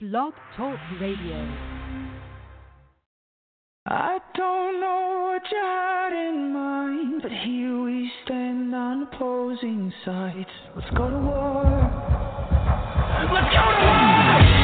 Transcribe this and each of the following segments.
Blog Talk Radio. I don't know what you had in mind, but here we stand on opposing sides. Let's go to war. Let's go to war!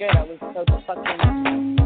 Good. I was so fucking.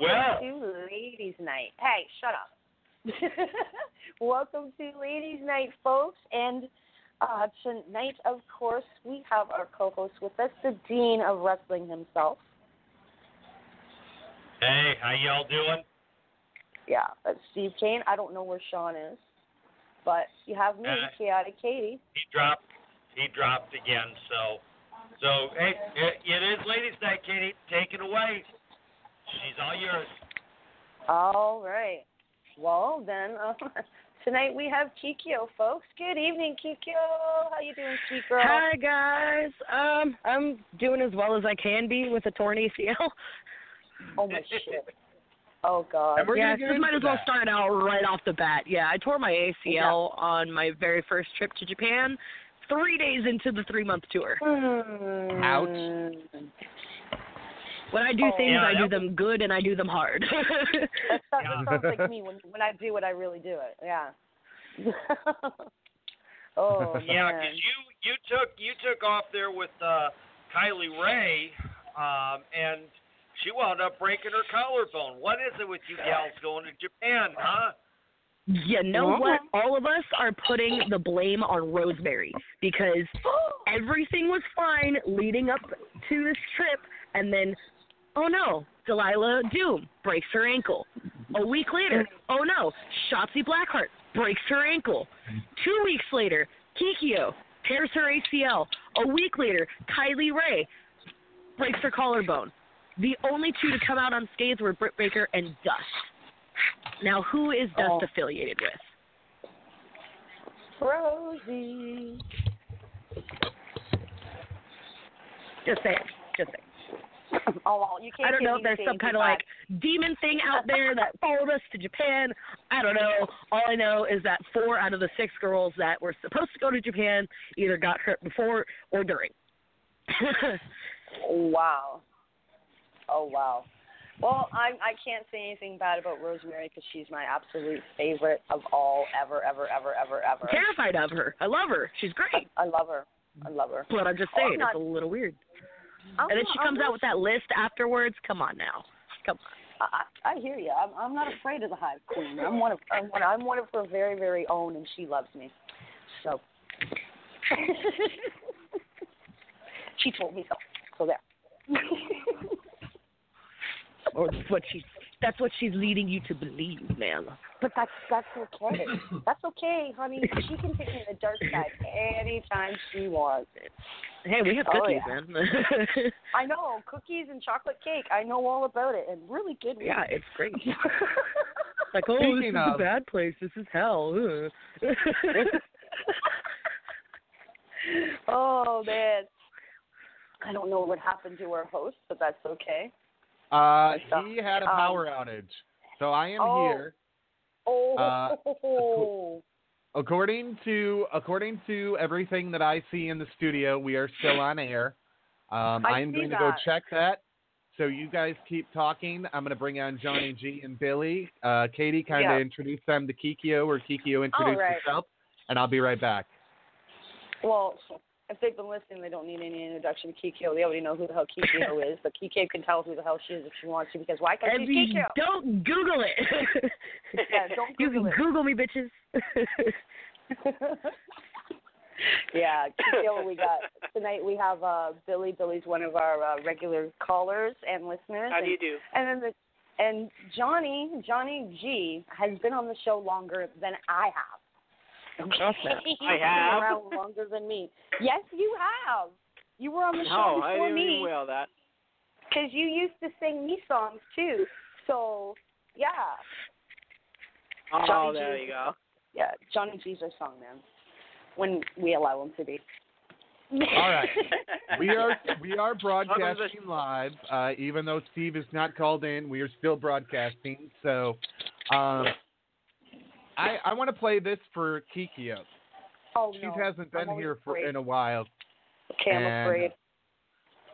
Well- to Ladies' Night. Hey, shut up. Welcome to Ladies' Night, folks. And uh, tonight, of course, we have our co-host with us, the Dean of Wrestling himself. Hey, how y'all doing? Yeah, that's Steve Kane. I don't know where Sean is, but you have me, Uh, Chaotic Katie. He dropped. He dropped again. So, so hey, it, it is ladies' night, Katie. Take it away. She's all yours. All right. Well, then, uh, tonight we have Kikyo, folks. Good evening, Kikyo. How you doing, Kik girl? Hi guys. Um, I'm doing as well as I can be with a torn ACL. Oh my shit. Oh god. And we're yeah, gonna get just might as well that. start out right off the bat. Yeah, I tore my ACL on my very first trip to Japan. three days into the three month tour. Ouch. When I do Oh. things, Yeah, I do that- them good and I do them hard. That, sounds- that sounds like me when when I do it, I really do it. Yeah. oh Yeah, because you you took you took off there with uh, Kylie Ray, um, and she wound up breaking her collarbone. What is it with you gals going to Japan, huh? you know Yeah. what? All of us are putting the blame on Rosemary because everything was fine leading up to this trip, and then, oh no, Delilah Doom breaks her ankle. A week later, oh no, Shotzi Blackheart breaks her ankle. Two weeks later, Kikyo tears her ACL. A week later, Kylie Ray breaks her collarbone. The only two to come out unscathed were Britt Baker and Dust. Now, who is Dust Oh. affiliated with? Rosie. Just saying. Just saying. Oh well, you can't. I don't know if there's some kind of like demon thing out there that followed us to Japan. I don't know. All I know is that four out of the six girls that were supposed to go to Japan either got hurt before or during. Wow. Oh wow. Well, I I can't say anything bad about Rosemary because she's my absolute favorite of all ever, ever, ever, ever, ever. Terrified of her. I love her. She's great. I love her. I love her. But I'm just Oh, I'm saying, not- it's a little weird. I'm And then not- she I'm comes out with that list afterwards. Come on now. Come on. I, I hear you. I'm, I'm not afraid of the Hive Queen. I'm one of I'm one, I'm one of her very very own, and she loves me. So she told me so. So there. Or what she's that's what she's leading you to believe, man. but that's that's okay. That's okay, honey. She can take me to the dark side anytime she wants. Hey, we have Oh, cookies, yeah. man. I know cookies and chocolate cake. I know all about it, and really good. ones. yeah, it's great. Like, oh, Speaking this is of- a bad place. This is hell. Oh man. I don't know what happened to our host, but that's okay. Uh, he had a um, power outage, so I am oh. here. Oh. Uh, According to according to everything that I see in the studio, we are still on air. Um, I am going to go check that. So you guys keep talking. I'm going to bring on Johnny G and Billy. Uh, Katie, kind of Yeah. introduce them to Kikyo, or Kikyo introduce right. herself, and I'll be right back. Well, if they've been listening, they don't need any introduction to Kikyo. They already know who the hell Kikyo is, but Kikyo can tell who the hell she is if she wants to, because why? Because And she's you Kikyo. don't Google it. Yeah, don't you Google can it. Google me, bitches. yeah, Kikyo, we got tonight. We have uh, Billy. Billy's one of our uh, regular callers and listeners. How and, do you do? And then the and Johnny Johnny G has been on the show longer than I have. Trust that. He's I been have? around longer than me. Yes, you have. You were on the show No, show I before didn't me. even well that. Because you used to sing me songs too. So, yeah. Oh, Johnny there G. you go. Yeah, Johnny G's our song man. When we allow him to be. All right. We are we are broadcasting live. Uh, even though Steve is not called in, we are still broadcasting. So, um, I I want to play this for Kikyo. oh, She no. hasn't been here for afraid. in a while, Okay, I'm and- afraid.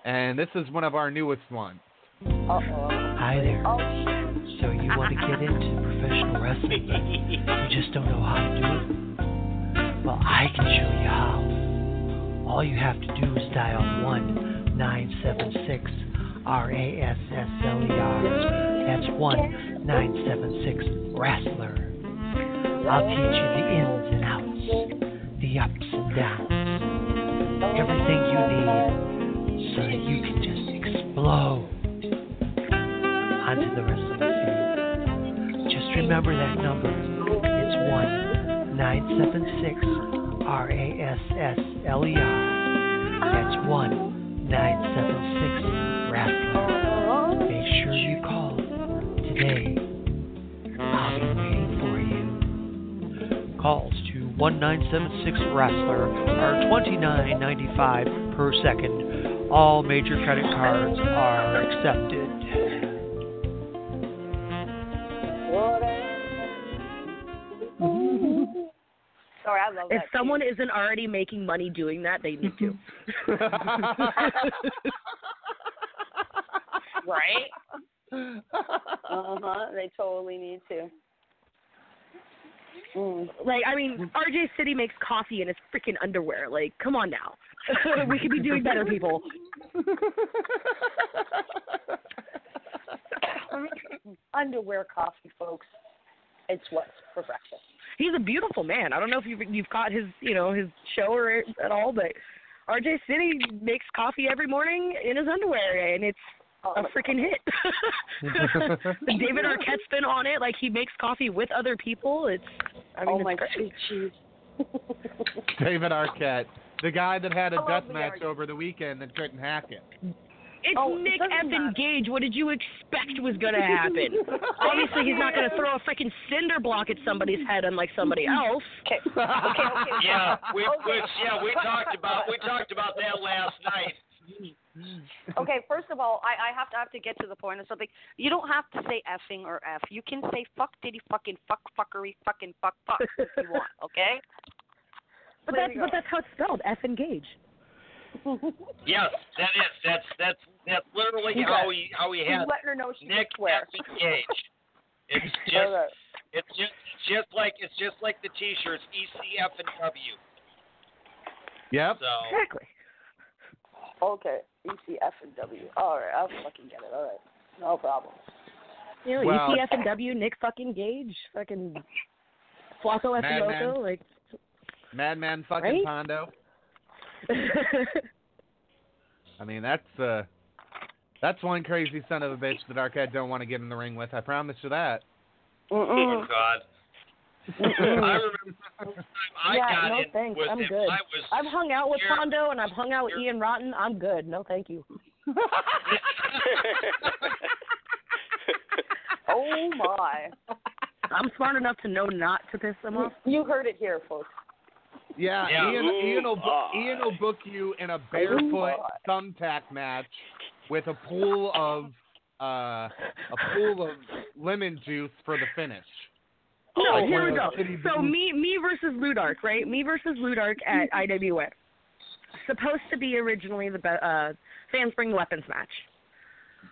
and this is one of our newest ones. Uh-oh. Hi there. Oh, shit. So you want to get into professional wrestling, but you just don't know how to do it? Well, I can show you how. All you have to do is dial one nine seven six R A S S L E R. That's one nine seven six wrestler. I'll teach you the ins and outs, the ups and downs, everything you need so that you can just explode onto the wrestling field. Just remember that number. It's one nine seven six R A S S L E R. That's one nine seven six one nine seven six wrestler are twenty nine ninety five per second. All major credit cards are accepted. Sorry, I love Hey, if that someone isn't already making money doing that, they need to. right? Uh huh. They totally need to. Mm. Like, I mean, RJ City makes coffee in his freaking underwear. Like, come on now. we could be doing better, people. Underwear coffee, folks. It's what's for breakfast. He's a beautiful man. I don't know if you've you've caught his you know his show or at all, but RJ City makes coffee every morning in his underwear, and it's a oh freaking hit. David Arquette's been on it. Like he makes coffee with other people. It's I mean, oh it's my great. sweet cheese. David Arquette, the guy that had a love death match over the weekend that couldn't hack it. It's Oh, Nick doesn't Gage. What did you expect was going to happen? Obviously, he's not going to throw a freaking cinder block at somebody's head unlike somebody else. Okay. Okay. Okay. Yeah, we, Okay. we yeah we talked about we talked about that last night. Mm. Okay, first of all, I, I have to I have to get to the point of something. You don't have to say effing or f. You can say fuck diddy fucking fuck fuckery fucking fuck fuck if you want. Okay. But There that's but that's how it's spelled. F engage. Yes, that is that's that's that's literally You how got- he how he He's has letting her know she Nick can swear. effing Gage. It's just it's just just like it's just like the T-shirts ECF and W. Yep. So Exactly. Okay. E C F and W. All right, I'll fucking get it. All right, no problem. You know, Well- ECF and W, Nick fucking Gage, fucking Flacco Madman. Like. Madman fucking Right? Pondo. I mean, that's uh, that's one crazy son of a bitch that Arquette don't want to get in the ring with. I promise you that. oh Mm-mm. God. I remember the first time I yeah, got no in thanks. with I'm him. good. I was I've hung out with scared. Pondo and I've hung out with Ian Rotten. I'm good. No, thank you. Oh my! I'm smart enough to know not to piss them off. You heard it here, folks. Yeah, Yeah. Ian, Ooh, Ian, will, ah. bu- Ian will book you in a barefoot my. thumbtack match with a pool of uh, a pool of lemon juice for the finish. No, Like here we go. So me, me versus Ludark, right? Me versus Ludark at IWA. Supposed to be originally the be- uh, fans bring weapons match.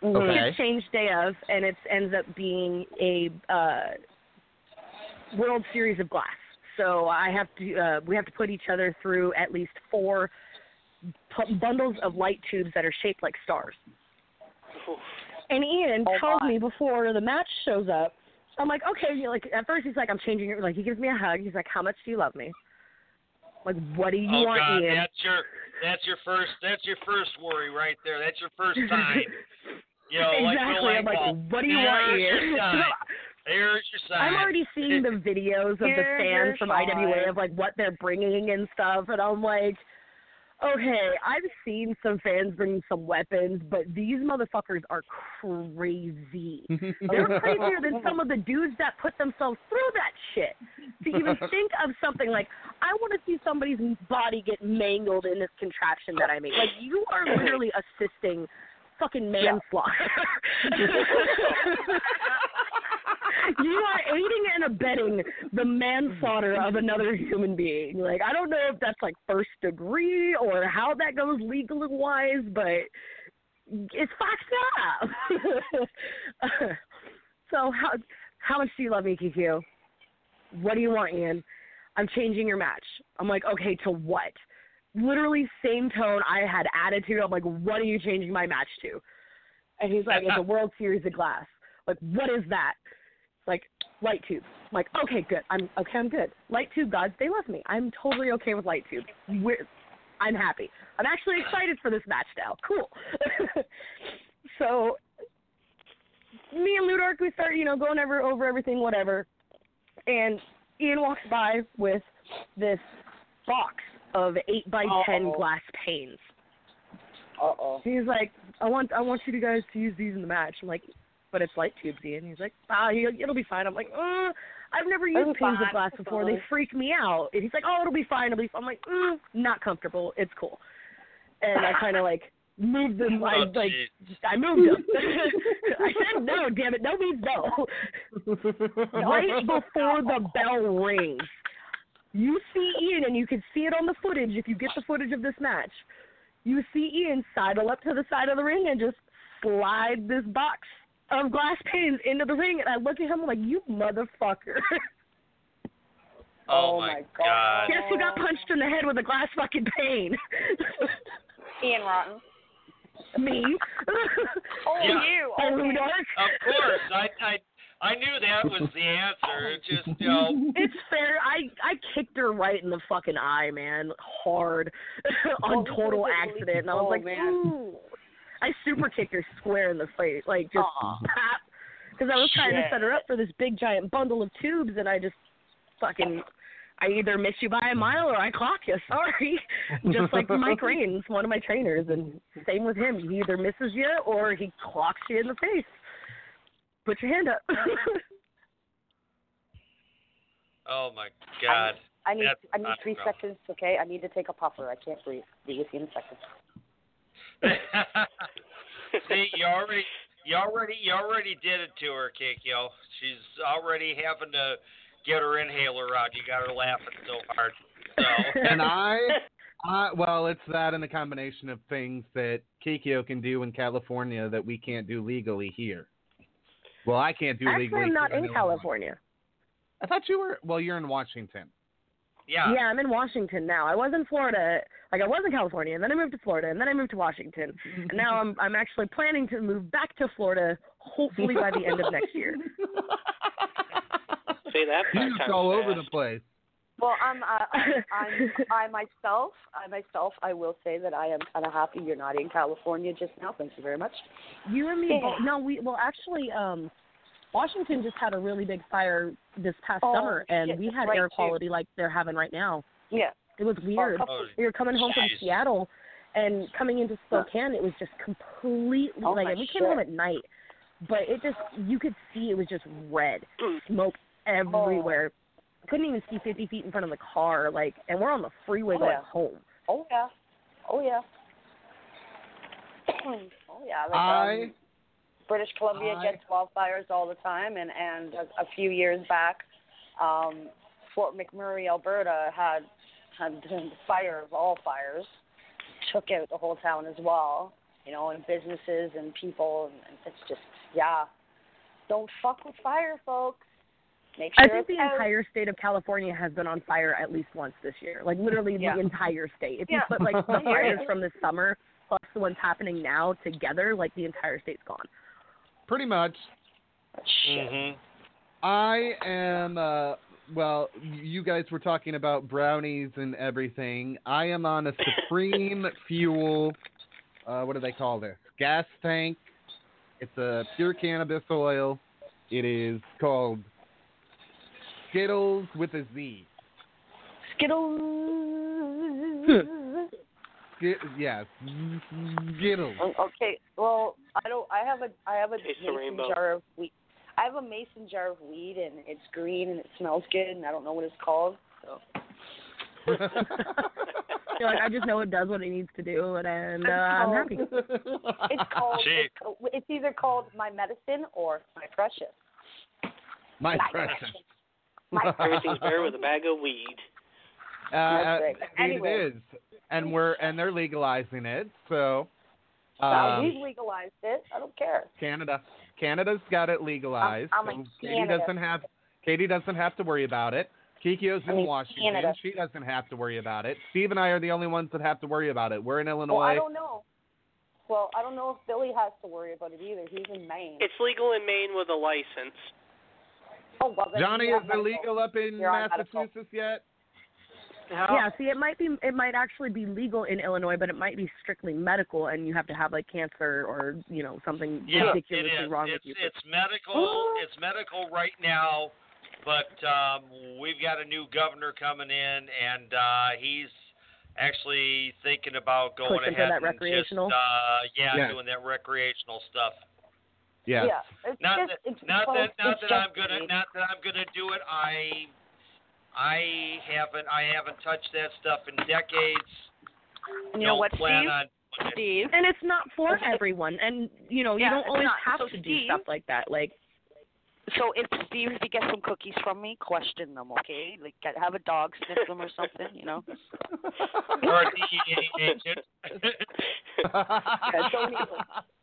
Okay. Gets changed day of, and it ends up being a uh, World Series of Glass. So I have to, uh, we have to put each other through at least four p- bundles of light tubes that are shaped like stars. And Ian Oh, tells my. me before the match shows up. I'm like, okay. you know, Like at first he's like, I'm changing it. Like he gives me a hug. He's like, how much do you love me? Like, what do you oh want, God, Ian? that's your that's your first that's your first worry right there. That's your first sign. You know, like exactly. we're I'm like, like, what do you want, there's Ian? Your sign. There's your sign. I'm already seeing the videos of the Here's fans from IWA of like what they're bringing and stuff, and I'm like, okay, I've seen some fans bring some weapons, but these motherfuckers are crazy. They're crazier than some of the dudes that put themselves through that shit. To even think of something like, I want to see somebody's body get mangled in this contraption that I made. Like, you are literally assisting fucking manslaughter. you are aiding and abetting the manslaughter of another human being. Like, I don't know if that's like first degree or how that goes legal wise, but it's fucked up. so how how much do you love me, QQ? What do you want, Ian? I'm changing your match. I'm like, okay, to what? Literally same tone. I had attitude. I'm like, what are you changing my match to? And he's like, it's a World Series of Glass. Like, what is that? Like, light tube. I'm like, okay, good. I'm okay. I'm good. Light tube gods, they love me. I'm totally okay with light tube. We're, I'm happy. I'm actually excited for this match now. Cool. so, me and Ludark, we start, you know, going over over everything, whatever. And Ian walks by with this box of eight by 10 glass panes. Uh oh. He's like, I want I want you guys to use these in the match. I'm like, but it's light tubes, Ian. He's like, ah, it'll be fine. I'm like, uh, I've never used be panes of glass before. They freak me out. And he's like, oh, it'll be fine. It'll be. Fine. I'm like, mm, not comfortable. It's cool. And I kind of like moved them. I Oh, like jeez. I moved them. I said no, damn it. No means no. right before the bell rings, You see Ian, and you can see it on the footage if you get the footage of this match. You see Ian sidle up to the side of the ring and just slide this box of glass panes into the ring, and I look at him I'm like, "You motherfucker!" Oh, Oh my my god. Guess who got punched in the head with a glass fucking pane? Ian Rotten. Me. Oh, Yeah. you. Oh, Okay. Dark. Of course, I I I knew that was the answer. It just you know. It's fair. I I kicked her right in the fucking eye, man, hard, on Oh, total accident, and I was like, man. ooh. I super kicked her square in the face, like just Aw. pop, because I was trying to set her up for this big giant bundle of tubes, and I just fucking. I either miss you by a mile or I clock you. Sorry, just like Mike Raines, one of my trainers, and same with him. He either misses you or he clocks you in the face. Put your hand up. Oh my god. I need That's I need three seconds, okay? I need to take a puffer. I can't breathe. Be with you in a second. See, you already, you already, you already did it to her, Kikyo. She's already having to get her inhaler out. You got her laughing so hard. So, and I, I, well, it's that and the combination of things that Kikyo can do in California that we can't do legally here. Well, I can't do Actually, legally. I'm not here in California. I thought you were. Well, you're in Washington. yeah. Yeah, I'm in Washington now. I was in Florida. Like I was in California, and then I moved to Florida, and then I moved to Washington, and now I'm I'm actually planning to move back to Florida, hopefully by the end of next year. Say that You're five just all over the place. Well, I'm, uh, I'm, I'm, I myself, I myself, I will say that I am kind of happy you're not in California just now. Thank you very much. You and me Yeah. No, we well actually, um, Washington just had a really big fire this past Oh, summer, and shit, we had right, air too. quality like they're having right now. Yeah. It was weird. Oh, we were coming home from. Seattle and coming into Spokane, it was just completely Oh, like my and we came home at night, but it just you could see it was just red, Hmm. smoke Oh. everywhere. Couldn't even see 50 feet in front of the car, like, and we're on the freeway Oh, going yeah. home. Oh yeah. Oh yeah. oh yeah. Like, I, um, British Columbia I- gets wildfires all the time, and and a, a few years back, um, Fort McMurray, Alberta, had had the fire of all fires, took out the whole town as well. You know, and businesses and people, and, and it's just yeah. Don't fuck with fire, folks. Make sure I think the out. entire state of California has been on fire at least once this year. Like literally Yeah. the entire state. If you put like the fires from this summer plus the ones happening now together, like the entire state's gone. pretty much. Shit. Mhm. I am. Uh, well, you guys were talking about brownies and everything. I am on a Supreme Fuel. Uh, what do they call this? Gas tank. It's a pure cannabis oil. It is called Skittles with a Z. Skittles. Sk- yes, Skittles. Okay, well, I don't. I have a. I have a Taste the rainbow. jar of weed. I have a mason jar of weed, and it's green and it smells good, and I don't know what it's called. So You're like, I just know it does what it needs to do, and, and uh, I'm happy. it's called. Gee. It's, it's either called my medicine or my precious. My My precious. My Everything's better with a bag of weed. Uh, That's right. Anyway. is, and we're and they're legalizing it. So, Well, um, we've legalized it. I don't care. Canada, Canada's got it legalized. I'm so Katie Canada. doesn't have Katie doesn't have to worry about it. Kikyo's in I'm in Washington. Canada. She doesn't have to worry about it. Steve and I are the only ones that have to worry about it. We're in Illinois. Well, I don't know. Well, I don't know if Billy has to worry about it either. He's in Maine. It's legal in Maine with a license. oh, well, Johnny, is on it legal up in You're. Massachusetts yet? Yeah, see, it might be, it might actually be legal in Illinois, but it might be strictly medical, and you have to have like cancer or you know something Yeah, ridiculously is. wrong it's, with you. it's medical. It's medical right now, but um, we've got a new governor coming in, and uh, he's actually thinking about going Pushing ahead that and recreational? just uh, yeah, Yeah. doing that recreational stuff. Yeah. Yeah, it's Not just, that, it's, not well, that, not it's that I'm gonna, weed. not that I'm gonna do it. I, I haven't, I haven't touched that stuff in decades. And you know Don't what, plan Steve? on. Steve. and it's not for everyone, and you know you don't always not. have So to do stuff like that. Like So if Steve, if he gets some cookies from me, question them, okay? Like get, have a dog sniff them or something, you know. Or a DEA agent. yeah, don't even,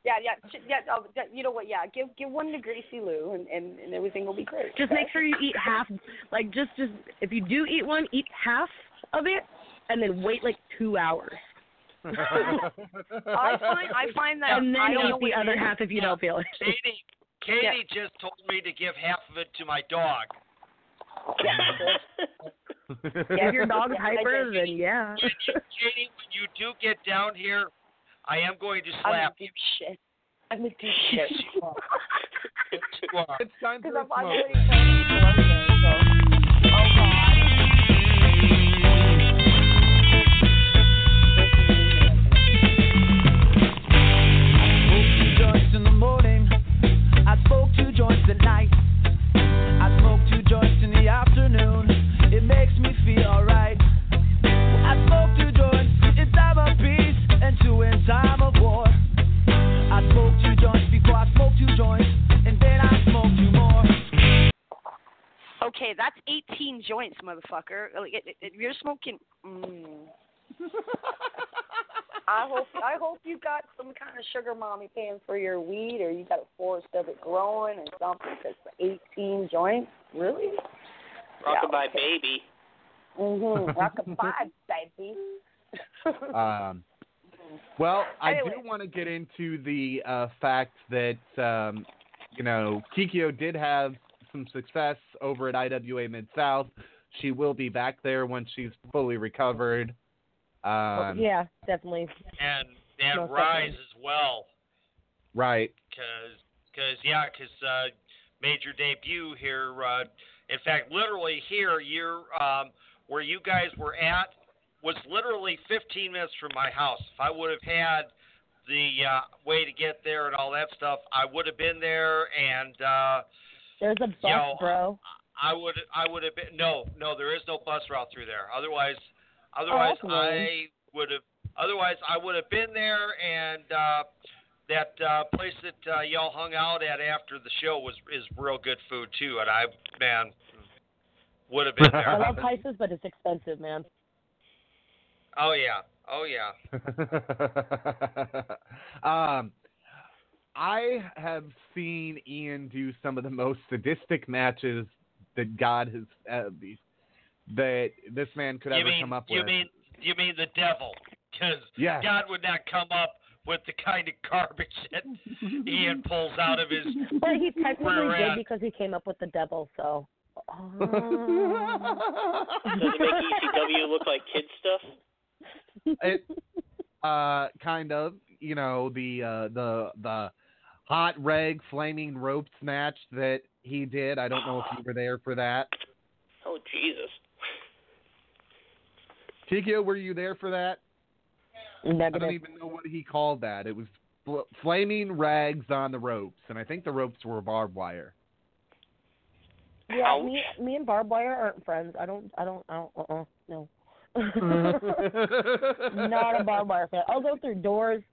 yeah, yeah, yeah. That- you know what? Yeah, give give one to Gracie Lou, and and, and everything will be great. Just make sure you eat half. Like just just if you do eat one, eat half of it, and then wait like two hours. I find I find that and then I don't know eat the other half if you don't feel it. Katie, Katie just told me to give half of it to my dog. Yeah, if your dog's Yeah, hyper, then yeah. Katie, when you do get down here, I am going to I'm slap a deep shit. I'm a deep shit. you. are. It's time Because for a I'm smoke. Joints at night. I smoke two joints in the afternoon. It makes me feel alright. I smoke two joints in time of peace and two in time of war. I smoke two joints before I smoke two joints, and then I smoke two more. Okay, that's 18 joints, motherfucker. Like, it, it, you're smoking. Mm. I hope I hope you got some kind of sugar mommy paying for your weed, or you got a forest of it growing or something. Because 18 joints, really? Rockabye okay. baby. Mhm. Rockabye, baby. Um, well, I Anyway. do want to get into the uh, fact that um, you know Kikyo did have some success over at IWA Mid South. She will be back there once she's fully recovered. Um, yeah, definitely. And and Most Rise definitely. as well. Right. Cause, cause yeah, cause uh, made your debut here. Uh, in fact, literally here, you're um, where you guys were at was literally 15 minutes from my house. If I would have had the uh, way to get there and all that stuff, I would have been there. And uh, There's a bus, Yo, bro. I would I would have been no no there is no bus route through there. Otherwise otherwise that's lame. I would have otherwise I would have been there and uh that uh place that uh, y'all hung out at after the show was is real good food too and I man would have been there. I love Pisces, but it's expensive, man. oh yeah. Oh yeah. um, I have seen Ian do some of the most sadistic matches that God has uh, that this man could you ever mean come up you with. You mean you mean the devil cuz Yeah. God would not come up with the kind of garbage that Ian pulls out of his But he technically did end. because he came up with the devil, so. Does it make ECW look like kid stuff? it, uh, kind of, you know, the uh, the the hot reg flaming ropes match that he did. I don't know if you were there for that. Oh Jesus! Kikyo, were you there for that? I don't even know what he called that. It was fl- flaming rags on the ropes, and I think the ropes were barbed wire. Yeah, Ouch. me, me and barbed wire aren't friends. I don't, I don't, I don't, uh, uh no. Not a barbed wire fan. I'll go through doors.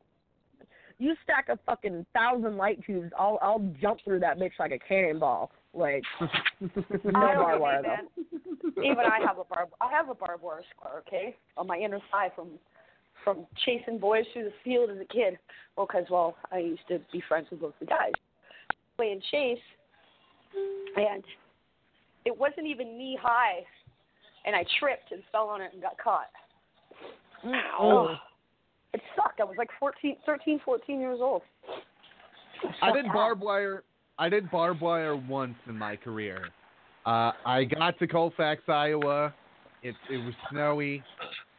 You stack a fucking thousand light tubes, I'll, I'll jump through that bitch like a cannonball. Like, no barbed wire though. Even I have a barb. I have a barbed wire scar, okay, on my inner thigh from from chasing boys through the field as a kid. Well, because well, I used to be friends with both the guys, playing chase, and it wasn't even knee high, and I tripped and fell on it and got caught. Oh. It sucked. I was like 14, 13, 14 years old. I did barbed wire. I did barbed wire once in my career. Uh, I got to Colfax, Iowa. It it was snowy.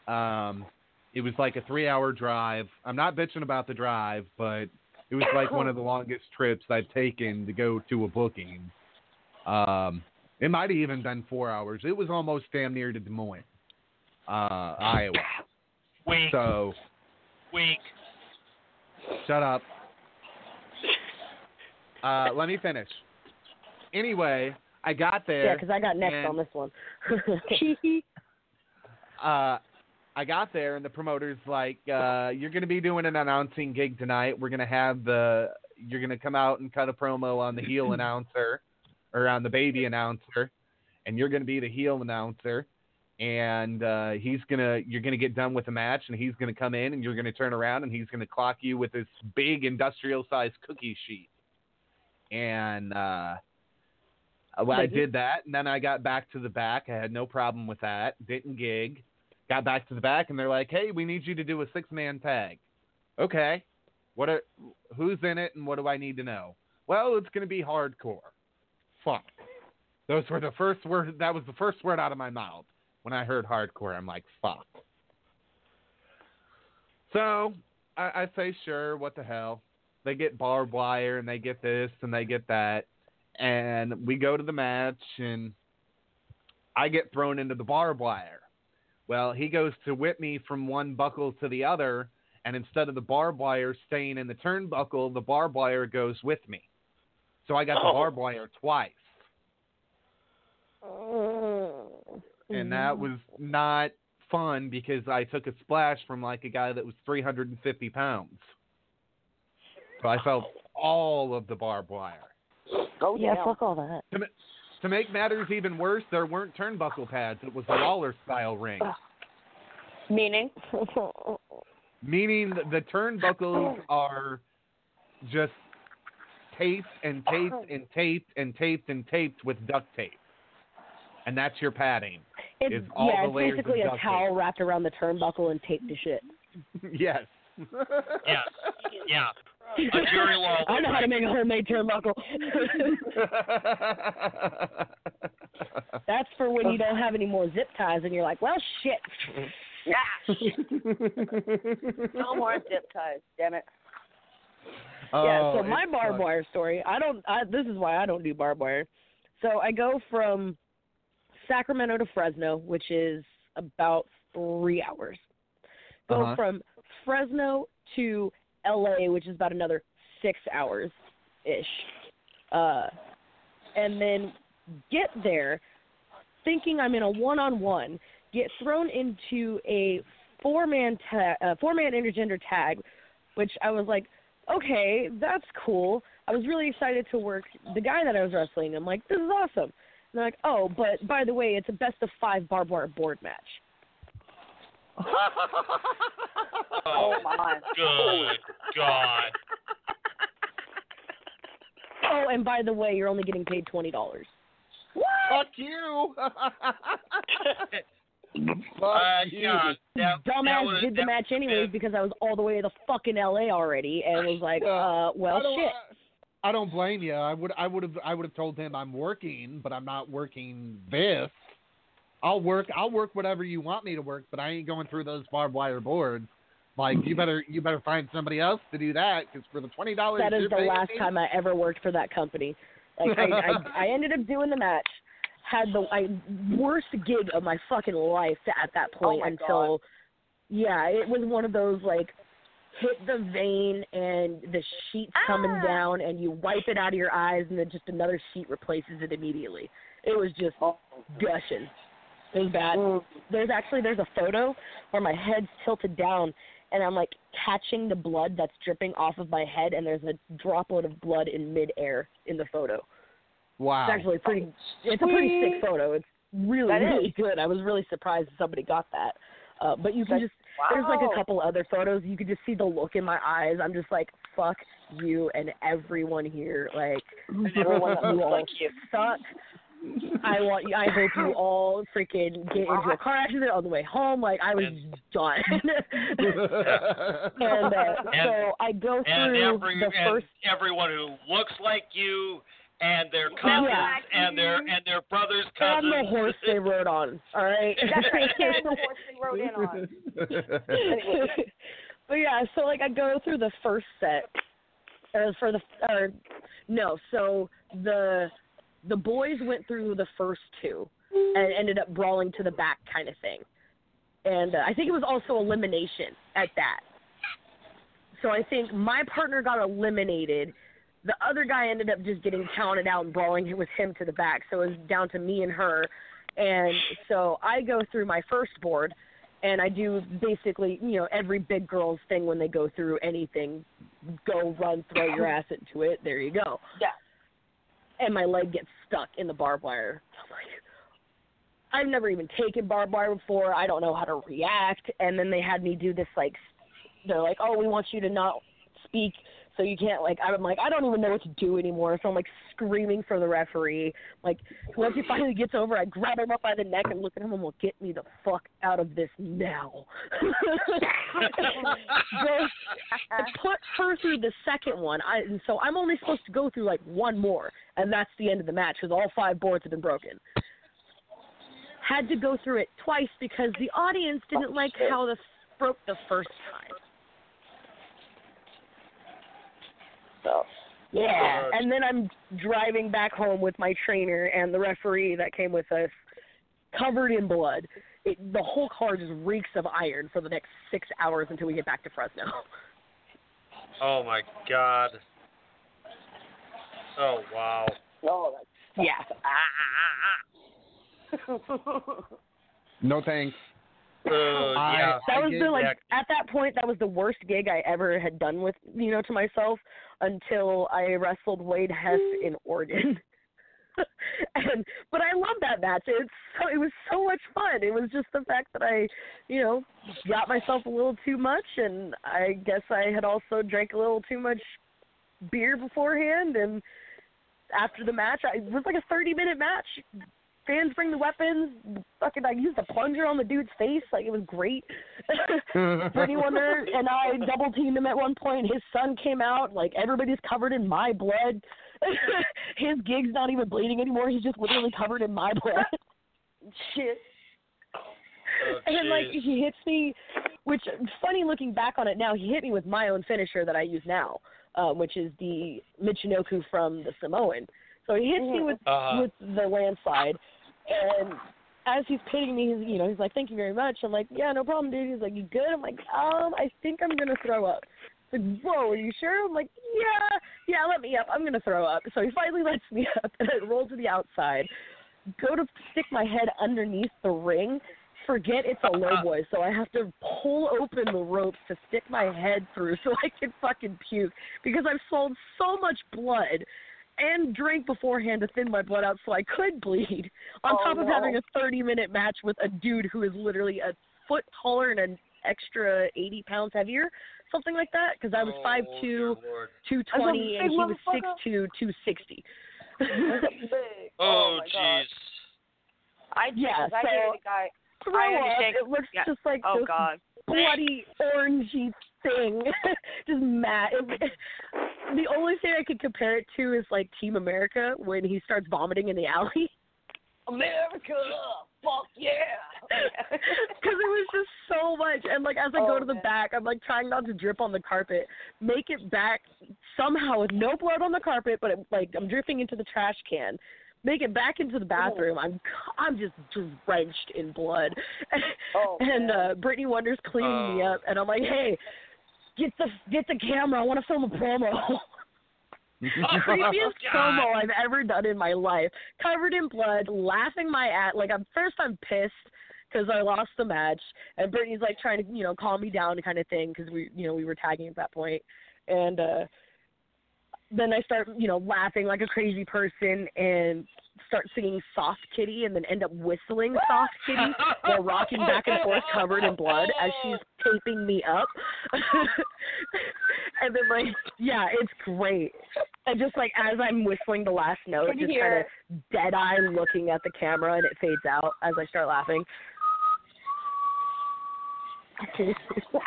Um, it was like a three-hour drive. I'm not bitching about the drive, but it was like one of the longest trips I've taken to go to a booking. Um, it might have even been four hours. It was almost damn near to Des Moines, uh, Iowa. So weak. Shut up. Uh, let me finish. Anyway, I got there. Yeah, because I got next and, on this one. Uh, I got there, and the promoter's like, uh, "You're going to be doing an announcing gig tonight. We're going to have the. You're going to come out and cut a promo on the heel announcer." or on the baby announcer, and you're going to be the heel announcer. And uh, he's gonna, you're gonna get done with the match, and he's gonna come in, and you're gonna turn around, and he's gonna clock you with this big industrial-sized cookie sheet. And uh, well, I did that, and then I got back to the back. I had no problem with that. Didn't gig. Got back to the back, and they're like, "Hey, we need you to do a six-man tag." Okay, what? Are, who's in it, and what do I need to know? Well, it's going to be hardcore. Fuck. Those were the first word. That was the first word out of my mouth when I heard hardcore. I'm like, fuck. So I, I say, sure, what the hell? They get barbed wire, and they get this, and they get that, and we go to the match, and I get thrown into the barbed wire. Well, he goes to whip me from one buckle to the other, and instead of the barbed wire staying in the turnbuckle, the barbed wire goes with me. So I got the Oh. barbed wire twice, oh. and that was not fun because I took a splash from like a guy that was 350 pounds. So I felt all of the barbed wire. Oh yeah, damn. fuck all that. To, to make matters even worse, there weren't turnbuckle pads. It was a Lawler style ring. Meaning? meaning that the turnbuckles are just taped and taped and taped and taped and taped with duct tape, and that's your padding. It's, Is all yeah, the it's layers of basically a duct tape. towel wrapped around the turnbuckle and taped to shit. yes. Yes. Yeah. A Jerry Lawler. I know how to make a homemade turnbuckle. That's for when you don't have any more zip ties and you're like, well, shit. No more zip ties. Damn it. yeah, Oh, so my barbed sucks. wire story, I don't, I, this is why I don't do barbed wire. So I go from Sacramento to Fresno, which is about three hours. Go Uh-huh. from Fresno to LA, which is about another six hours ish. Uh, and then get there thinking I'm in a one on one, get thrown into a four man ta- uh, four man intergender tag, which I was like, okay, that's cool. I was really excited to work the guy that I was wrestling. I'm like, this is awesome. And they're like, oh, but by the way, it's a best of five barbed wire board match. Oh my. Good God. Oh, and by the way, you're only getting paid twenty dollars. Fuck you. Fuck Uh, you. yeah. That, that Dumbass was, did the match anyways bad. because I was all the way to the fucking LA already and was like, Yeah. uh, well, I don't, shit. I don't blame you. I would I would have I would have told him I'm working, but I'm not working this. I'll work I'll work whatever you want me to work, but I ain't going through those barbed wire boards. Like you better you better find somebody else to do that because for the twenty dollars That is the last me, time I ever worked for that company. Like I, I, I ended up doing the match, had the I, worst gig of my fucking life at that point Oh until, yeah, it was one of those like hit the vein and the sheet's coming Ah. down and you wipe it out of your eyes and then just another sheet replaces it immediately. It was just gushing. It was bad. Mm. There's actually there's a photo where my head's tilted down and I'm like catching the blood that's dripping off of my head and there's a droplet of blood in midair in the photo. Wow. It's actually a pretty it's a pretty sick photo. It's really That is. really good. I was really surprised somebody got that. Uh, but you can That's- just there's like a couple other photos. You could just see the look in my eyes. I'm just like fuck you and everyone here. Like Everyone that you all like you. suck. I want you. I hope you all freaking get into a car accident on the way home. Like I was done. and uh, so I go and through every the and first. everyone who looks like you and their cousins Yeah. and their and their brothers cousins. And the horse they rode on. All right. That's right. And the horse they rode in on. but yeah, so like I go through the first set, or for the or no, so the the boys went through the first two and ended up brawling to the back kind of thing, and uh, I think it was also elimination at that. So I think my partner got eliminated. The other guy ended up just getting counted out and brawling with him to the back. So it was down to me and her. And so I go through my first board and I do basically, you know, every big girl's thing when they go through anything. Go run, throw your ass into it. There you go. Yeah. And my leg gets stuck in the barbed wire. I'm like, I've never even taken barbed wire before. I don't know how to react. And then they had me do this like, they're like, oh, we want you to not speak, so you can't like. I'm like, I don't even know what to do anymore. So I'm like screaming for the referee. Like once he finally gets over, I grab him up by the neck and look at him and will get me the fuck out of this now. I put her through the second one. I and so I'm only supposed to go through like one more, and that's the end of the match because all five boards have been broken. Had to go through it twice because the audience didn't like how the broke the first time. So Yeah, and then I'm driving back home with my trainer and the referee that came with us, covered in blood. It, the whole car just reeks of iron for the next six hours until we get back to Fresno. Oh my God. Oh wow. Oh, Yeah. No thanks. Uh, I- yeah. That was the like that. at that point that was the worst gig I ever had done with you know to myself until I wrestled Wade Hess in Oregon. and but I love that match. It's so it was so much fun. It was just the fact that I, you know, got myself a little too much and I guess I had also drank a little too much beer beforehand and after the match I, it was like a 30 minute match. Fans bring the weapons. Fucking, I used a plunger on the dude's face. Like it was great. Brittany Wonder and I double teamed him at one point. His son came out. Like everybody's covered in my blood. His gig's not even bleeding anymore. He's just literally covered in my blood. shit. Oh, and like he hits me, which funny looking back on it now, he hit me with my own finisher that I use now, um, which is the Michinoku from the Samoan. So he hits me with Uh-huh. with the landslide, and as he's pitting me, he's you know he's like, "Thank you very much." I'm like, "Yeah, no problem, dude." He's like, "You good?" I'm like, "Um, I think I'm gonna throw up." He's like, "Whoa, are you sure?" I'm like, "Yeah, yeah, let me up. I'm gonna throw up." So he finally lets me up, and I roll to the outside, go to stick my head underneath the ring. Forget it's a low boy, so I have to pull open the ropes to stick my head through so I can fucking puke because I've sold so much blood and drank beforehand to thin my blood out so I could bleed. On Oh, top of no. having a 30 minute match with a dude who is literally a foot taller and an extra 80 pounds heavier, something like that. Because I was Oh, five dear 220, That's and he was six motherfucker. two, 260. Big. Oh, oh my jeez. I Yeah, I so- hear the guy. Throw I up. It looks Yeah. just like Oh this God. bloody orangey thing. just mad. It, the only thing I could compare it to is like Team America when he starts vomiting in the alley. America, fuck yeah. Because it was just so much, and like as I go Oh, to the man. back, I'm like trying not to drip on the carpet. Make it back somehow with no blood on the carpet, but it, like I'm dripping into the trash can. Make it back into the bathroom. I'm I'm just drenched in blood, Oh, and uh Brittany Wonder's cleaning me Oh. up, and I'm like, hey, get the get the camera. I want to film a promo. The creepiest God. promo I've ever done in my life. Covered in blood, laughing my at like I'm first I'm pissed because I lost the match, and Brittany's like trying to you know calm me down kind of thing because we you know we were tagging at that point, and uh then I start you know laughing like a crazy person and start singing Soft Kitty and then end up whistling Soft Kitty while rocking back and forth covered in blood as she's taping me up. and then like yeah, it's great. And just like as I'm whistling the last note, just kind of dead eye looking at the camera and it fades out as I start laughing.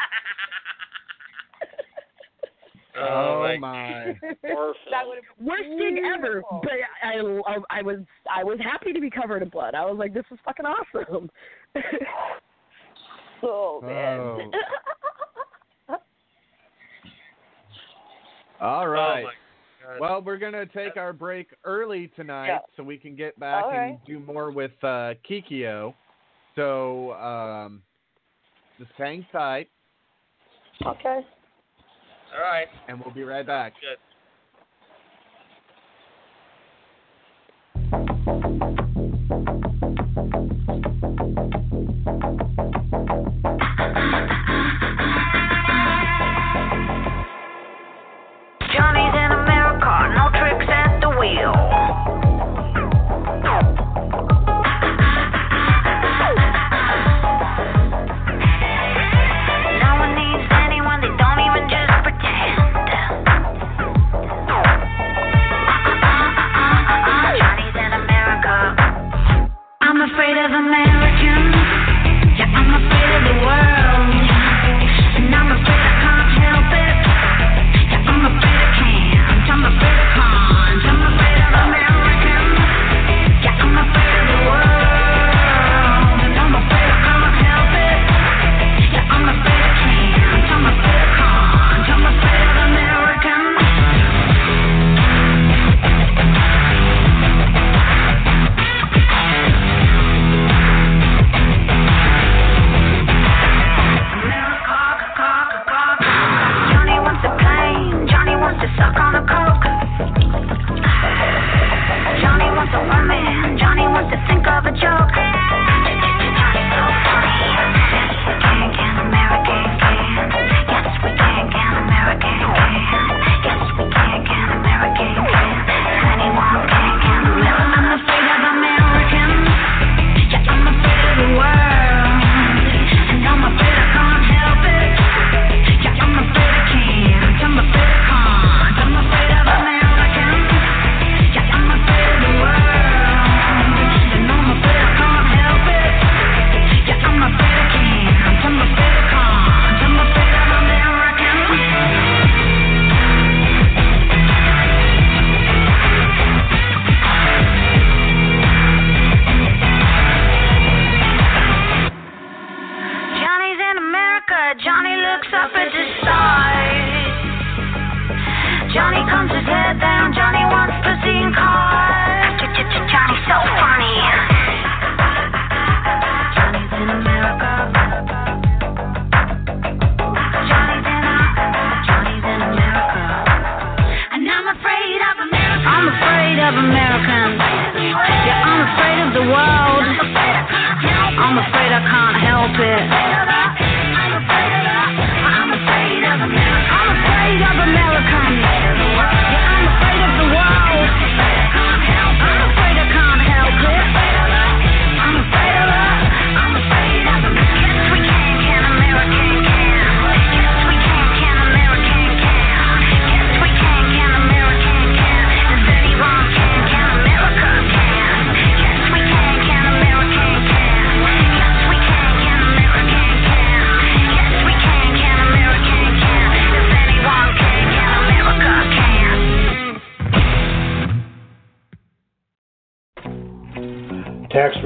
Oh my. my. That film. would have Worst gig ever, but I, I I was I was happy to be covered in blood. I was like, this is fucking awesome. Oh man. Oh. All right. Oh my Well, we're gonna take our break early tonight Yeah. so we can get back All and do more with uh, Kikyo. So um, just hang tight, okay. All right. and we'll be right back. Good.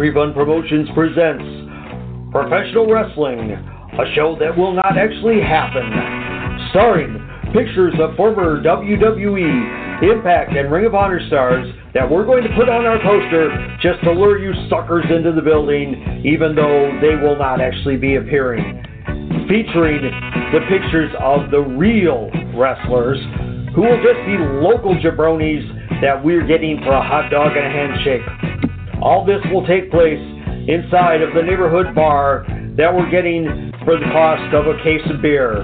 Refund Promotions presents Professional Wrestling, a show that will not actually happen. Starring pictures of former WWE, Impact, and Ring of Honor stars that we're going to put on our poster just to lure you suckers into the building, even though they will not actually be appearing. Featuring the pictures of the real wrestlers who will just be local jabronis that we're getting for a hot dog and a handshake. All this will take place inside of the neighborhood bar that we're getting for the cost of a case of beer.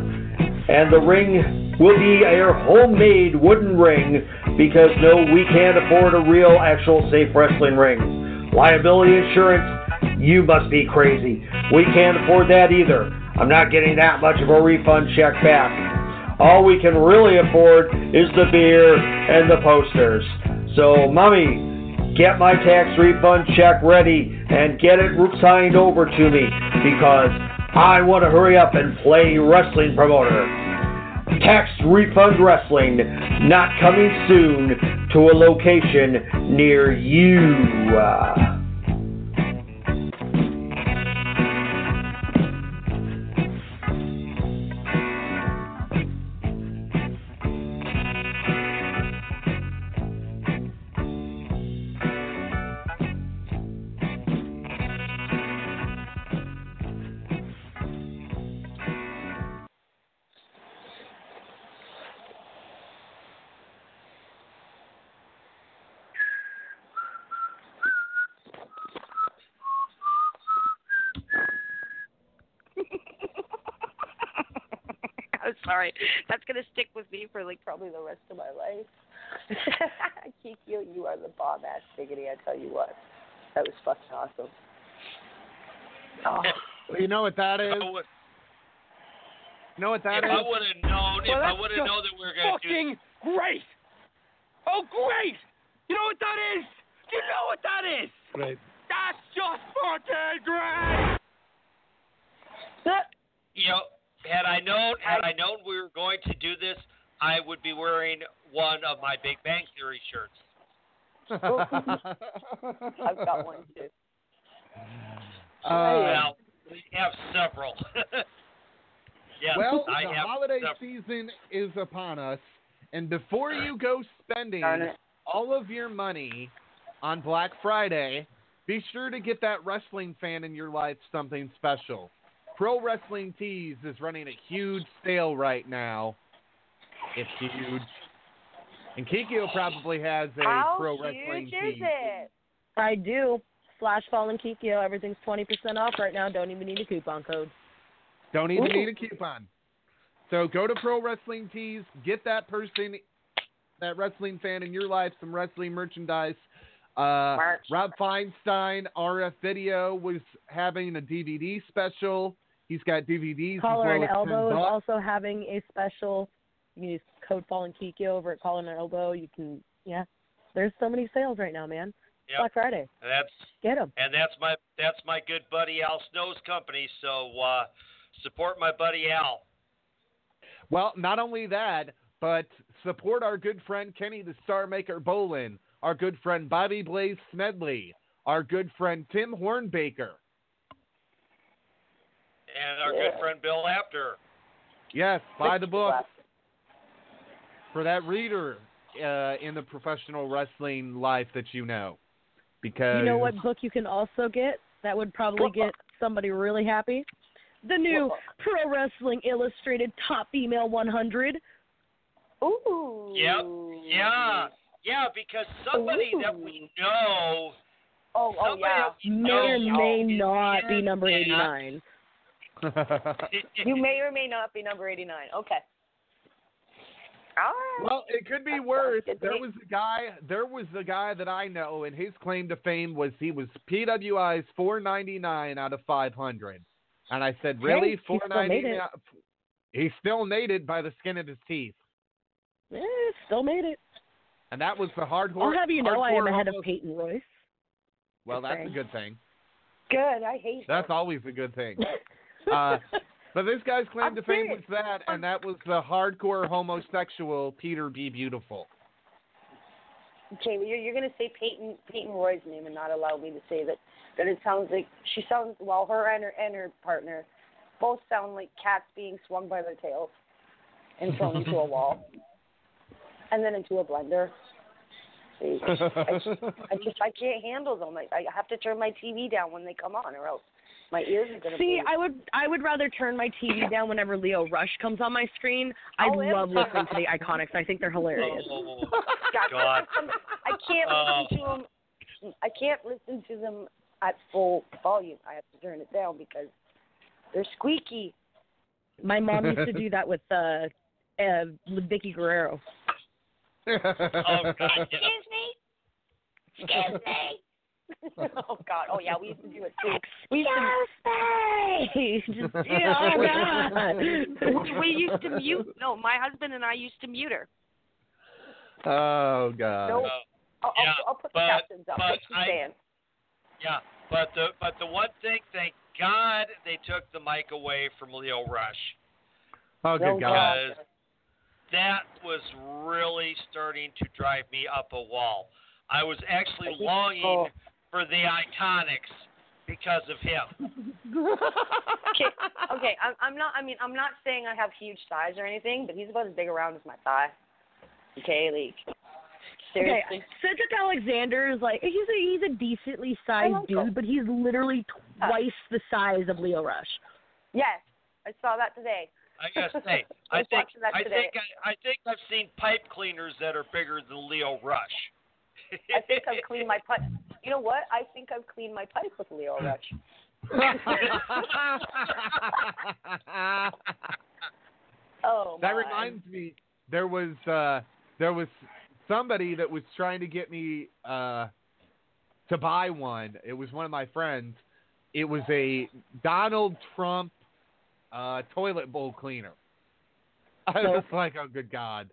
And the ring will be a homemade wooden ring because no, we can't afford a real, actual safe wrestling ring. Liability insurance, you must be crazy. We can't afford that either. I'm not getting that much of a refund check back. All we can really afford is the beer and the posters. So, mommy, get my tax refund check ready and get it signed over to me because I want to hurry up and play wrestling promoter. Tax refund wrestling not coming soon to a location near you. Sorry. That's gonna stick with me for like probably the rest of my life. Kikyo, you are the bomb ass diggity. I tell you what, that was fucking awesome. Oh, you know what that is? I would- You know what that if is? I would have known, if I would have just known that we were going to do Fucking great! Oh, great! You know what that is? You know what that is? Right. That's just fucking great! you know, had I known, had I known we were going to do this, I would be wearing one of my Big Bang Theory shirts. I've got one too. Uh, well, we have several. yes, well, I the have holiday several. season is upon us, and before you go spending all of your money on Black Friday, be sure to get that wrestling fan in your life something special. Pro Wrestling Tees is running a huge sale right now. It's huge. And Kikyo probably has a How Pro huge Wrestling is Tee. it? I do. Slash Fall and Kikyo. Everything's 20% off right now. Don't even need a coupon code. Don't even Ooh. need a coupon. So go to Pro Wrestling Tees, get that person, that wrestling fan in your life, some wrestling merchandise. Uh, Rob Feinstein, RF Video, was having a DVD special. He's got DVDs. Collar as and well as 10 Elbow is also having a special. You can use code Fall and Kikyo over at Collar and Elbow. You can, yeah. There's so many sales right now, man. Yep. Black Friday. That's Get them. and that's my that's my good buddy Al Snow's company. So uh, support my buddy Al. Well, not only that, but support our good friend Kenny the Star Maker Bolin, our good friend Bobby Blaze Smedley, our good friend Tim Hornbaker. and our Yeah. good friend Bill Apter. Yes, buy the book for that reader uh, in the professional wrestling life that you know? Because You know what book you can also get that would probably get somebody really happy? The new Pro Wrestling Illustrated Top Female 100. Ooh. Yep. Yeah. Yeah, because somebody that we know. Oh, oh yeah. May or may not be number 89. You may or may not be number 89. Okay. All right. Well, it could be worse. There was a guy. There was a guy that I know, and his claim to fame was he was PWI's 499 out of 500. And I said, really, Hey, he still 499? it. He still made it by the skin of his teeth, Eh, still made it. And that was the hardcore. I'll have you know I am ahead of Peyton Royce. Well, Good that's a good thing. Good. I hate That's always a good thing. Uh, But this guy's claim I'm to fame serious. was that, and that was the hardcore homosexual Peter B. Beautiful. Okay, well, you're, you're going to say Peyton Peyton Roy's name and not allow me to say that. That it sounds like she sounds well. Her and her and her partner both sound like cats being swung by their tails and thrown into a wall, and then into a blender. See, I just, I just I can't handle them. I, I have to turn my TV down when they come on, or else my ears are going to. See, I would I would rather turn my TV down whenever Lio Rush comes on my screen. I Oh, yeah. love listening to the IIconics. I think they're hilarious. Oh, God, God. I can't Uh, listen to them. I can't listen to them at full volume. I have to turn it down because they're squeaky. My mom used to do that with uh, uh Vickie Guerrero. Oh, God. Excuse me. Excuse me. oh God. Oh yeah, we used to do it too. We used to. Just, yeah, oh God. we, we used to mute. No, my husband and I used to mute her. oh God. No, oh. I'll, Yeah, I'll, I'll put the but- captions up. but I- saying? Yeah, but the but the one thing, thank God they took the mic away from Lio Rush Oh No good God. because that was really starting to drive me up a wall. I was actually longing Oh. for the IIconics because of him. Okay, okay. I'm, I'm not. I mean, I'm not saying I have huge thighs or anything, but he's about as big around as my thigh. Okay, like seriously. Okay, Cedric Alexander is like he's a he's a decently sized like him. dude, but he's literally twice the size of Lio Rush. Yes, I saw that today. I gotta say, I I think I today. think I, I think I've seen pipe cleaners that are bigger than Lio Rush. I think I've cleaned my pipe. You know what? I think I've cleaned my pipe with Lio Rush. Oh That my. reminds me, there was uh, there was somebody that was trying to get me uh, to buy one. It was one of my friends. It was a Donald Trump uh, toilet bowl cleaner. I was like, oh good God.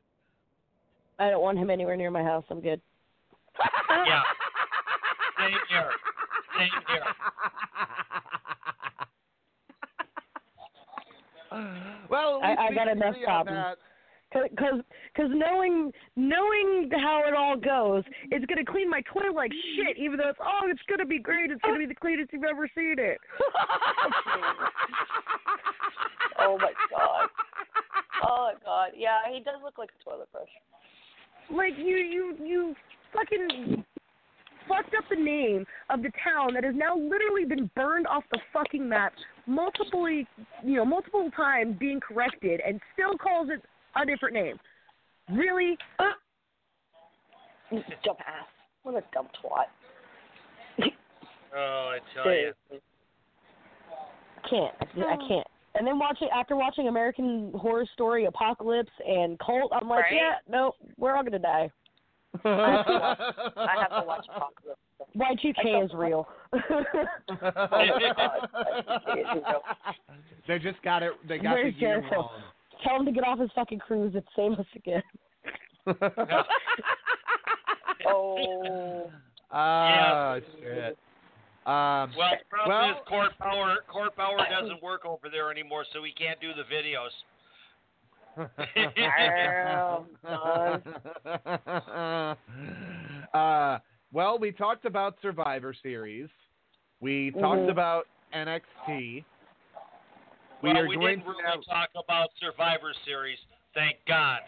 I don't want him anywhere near my house. I'm good. yeah. Same here. Same here. well, I- I got enough problems. Cause, cause knowing knowing how it all goes, it's gonna clean my toilet like shit. Even though it's oh, it's gonna be great. It's gonna be the cleanest you've ever seen it. Oh my god. Oh my god. Yeah, he does look like a toilet brush. Like you, you, you fucking fucked up the name of the town that has now literally been burned off the fucking map multiple, you know, multiple times, being corrected, and still calls it a different name. Really? Dumb ass. What a dumb twat. Oh, I tell you. Seriously. can't. I I can't. And then watching after watching American Horror Story, Apocalypse, and Cult, I'm like, Right? yeah, no, we're all gonna die. I have to watch, I have Apocalypse. Y2K is real. they just got it. They got Where's the year Jericho? wrong. Tell him to get off his fucking cruise. It's same us again. Oh. Ah, shit. Um, Well, the problem well- is court power. Court power doesn't work over there anymore, so we can't do the videos. uh, well, we talked about Survivor Series. We talked Mhm. about NXT. We well, are we going didn't to really now- talk about Survivor Series. Thank God.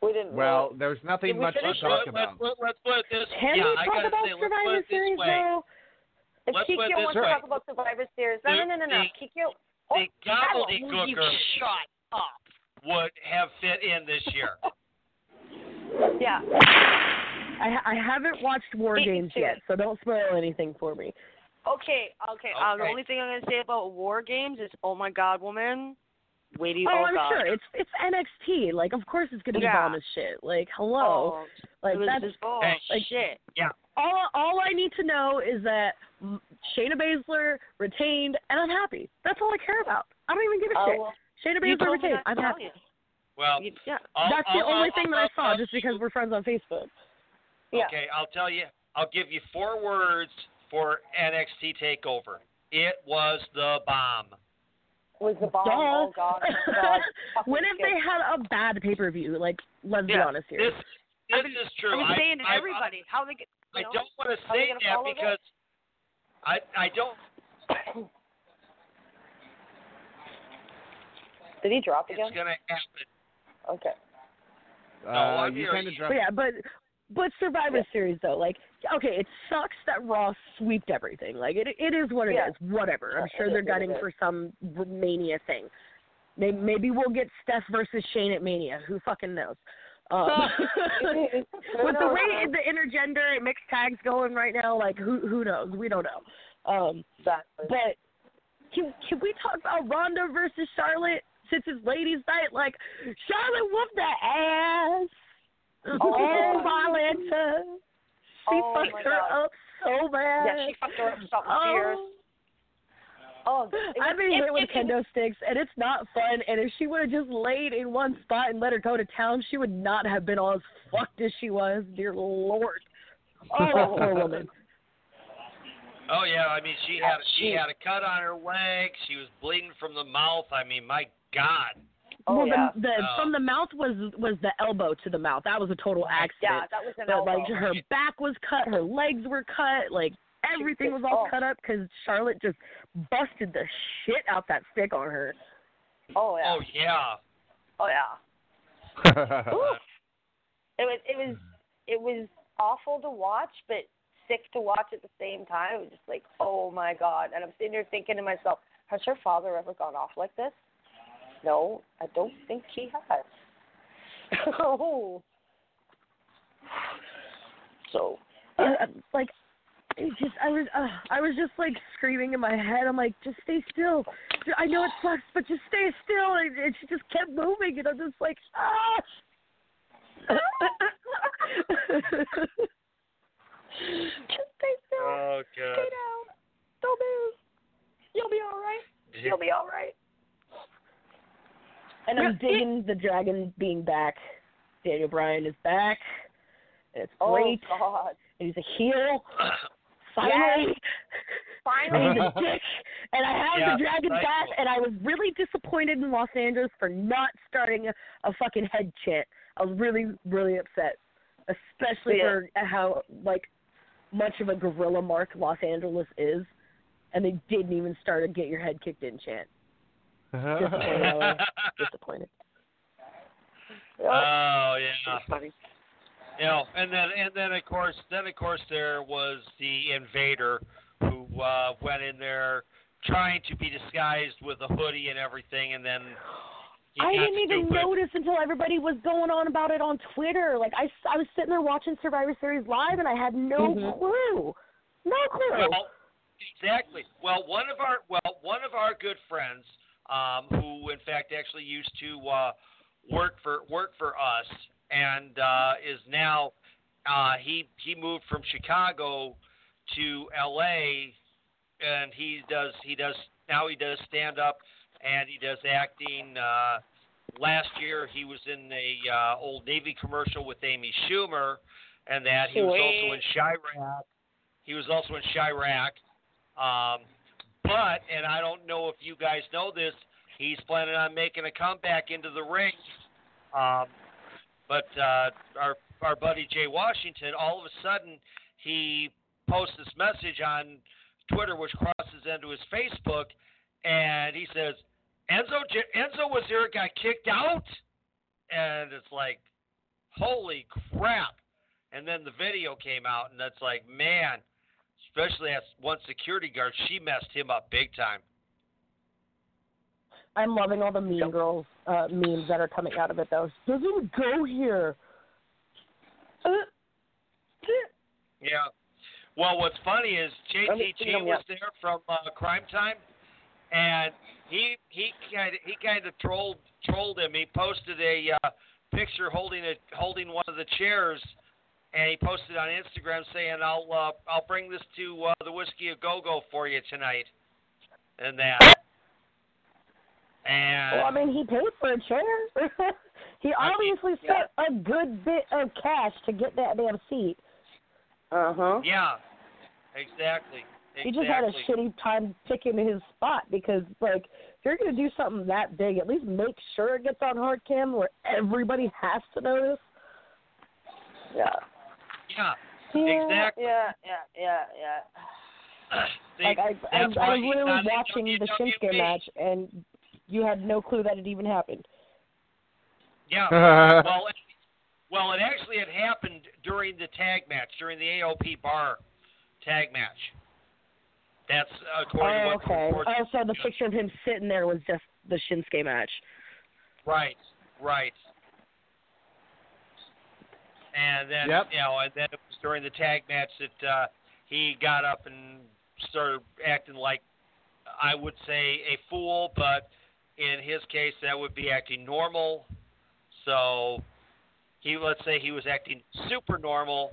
We didn't. Well, really. there's nothing we much to finish talk Let's, about. let's, let's put it this Can yeah, we talk about say, Survivor Series way. though? If let's Kikyo this wants to talk about Survivor Series, no, no, no, no, no. The- Kikyo. Oh, The Shallow, Gobbledy Gooker Shut up. would have fit in this year. Yeah. I I haven't watched War Me Games yet, so don't spoil anything for me. Okay, okay. Uh, the only thing I'm gonna say about War Games is, oh my God, woman. Wait, Oh, oh I'm God. sure it's it's NXT. Like, of course it's gonna be Yeah. bomb as shit. Like, hello. Oh, like it was that's just, oh like- shit. Yeah. All. All I need to know is that Shayna Baszler retained, and I'm happy. That's all I care about. I don't even give a Oh, shit. well, Shayna Baszler retained. I'm happy. you. Well, You- yeah. I'll, That's the I'll, only I'll, thing that I'll, I saw, I'll- just because we're friends on Facebook. Yeah. Okay, I'll tell you. I'll give you four words for NXT Takeover. It was the bomb. Was the bomb? Duh. Oh God. God. when have they had a bad pay per view? Like, let's be honest here. This, this is true. I'm I, saying to I, everybody, how they get. I, know, don't want to say that follow because I I don't. Did he drop again? It's gonna happen. Okay. Uh, I'm you here. kind of But yeah, but but Survivor Series though, like okay, it sucks that Raw sweeped everything. Like it it is what it is. Yeah. Whatever. I'm sure they're is gunning for some Mania thing. Maybe maybe we'll get Steph versus Shane at Mania. Who fucking knows? Um, with the way the intergender and mixed tags going right now, like who who knows? We don't know. Um, Exactly. but can can we talk about Ronda versus Charlotte since it's ladies' night? Like Charlotte whooped the ass. Oh, yeah. Violenta. She Oh, fucked her God. up so bad. Yeah, she fucked her up something oh. fierce. Oh, it I've been it- hit with it- it- kendo sticks, and it's not fun. And if she would have just laid in one spot and let her go to town, she would not have been all as fucked as she was. Dear Lord. Oh, poor woman. Oh yeah, I mean she had she she- had a cut on her leg. She was bleeding from the mouth. I mean, my God. Oh, well, yeah. the, the Oh. from the mouth was was the elbow to the mouth. That was a total accident. Yeah, that was an but elbow. like her back was cut, her legs were cut, like everything was all Oh. cut up because Charlotte just busted the shit out that stick on her. Oh yeah. Oh yeah. Oh yeah. Ooh. It was it was it was awful to watch, but sick to watch at the same time. It was just like, oh my god. And I'm sitting there thinking to myself, has her father ever gone off like this? No, I don't think he has. oh. So Uh, like it just I was uh, I was just like screaming in my head. I'm like, just stay still. I know it sucks, but just stay still. And, and she just kept moving, and I'm just like, ah. just stay still. Oh God. Stay down. Don't move. You'll be all right. You'll be all right. And I'm digging the dragon being back. Daniel Bryan is back. And it's Oh great. God. And he's a heel. Finally. Finally. And he's a dick. And I have Yeah, the dragon right. back. And I was really disappointed in Los Angeles for not starting a, a fucking head chant. I was really, really upset. Especially Yeah. for how, like, much of a gorilla mark Los Angeles is. And they didn't even start a get your head kicked in chant. Disappointed. Disappointed. Oh yeah. Funny. You know, and then and then of course then of course there was the invader who uh went in there trying to be disguised with a hoodie and everything and then I didn't even notice until everybody was going on about it on Twitter. Like I, I was sitting there watching Survivor Series live, and I had no Mhm. clue, no clue. Well, exactly. Well, one of our well, one of our good friends, um, who in fact actually used to uh, work for work for us, and uh, is now uh, he he moved from Chicago to L.A. and he does he does now he does stand up and he does acting. Uh, last year he was in a uh, old Navy commercial with Amy Schumer, and that he was also in Chirac. He was also in Chirac. Um, but, and I don't know if you guys know this, he's planning on making a comeback into the ring. Um, but uh, our our buddy Jay Washington, all of a sudden, he posts this message on Twitter, which crosses into his Facebook, and he says, "Enzo Enzo was here, got kicked out," and it's like, holy crap! And then the video came out, and that's like, man, especially as one security guard, she messed him up big time. I'm loving all the Mean Girls uh, memes that are coming out of it, though. Doesn't go here. Uh, Yeah. Well, what's funny is Haven't JTG was yet. there from uh, Crime Time, and he he kind of he kind of trolled trolled him. He posted a uh, picture holding a holding one of the chairs, and he posted on Instagram saying, "I'll uh, I'll bring this to uh, the whiskey a go go for you tonight," and that. And Well, I mean, he paid for a chair. he obviously spent a good bit of cash to get that damn seat. Uh huh. yeah, exactly. He just had a shitty time picking his spot because, like, if you're gonna do something that big, at least make sure it gets on hard cam where everybody has to notice. Yeah. Yeah, Yeah, exactly. Yeah, yeah, yeah, yeah. See, like I, I, I why was literally watching the Shinsuke match, and you had no clue that it even happened. Yeah. well, it, well, it actually had happened during the tag match, during the AOP bar tag match. That's according to oh, what the okay. reports. Oh, so the picture of him sitting there was just the Shinsuke match. Right, right. And then Yep. you know, and then it was during the tag match that uh, he got up and started acting like I would say a fool, but in his case that would be acting normal. So he let's say he was acting super normal,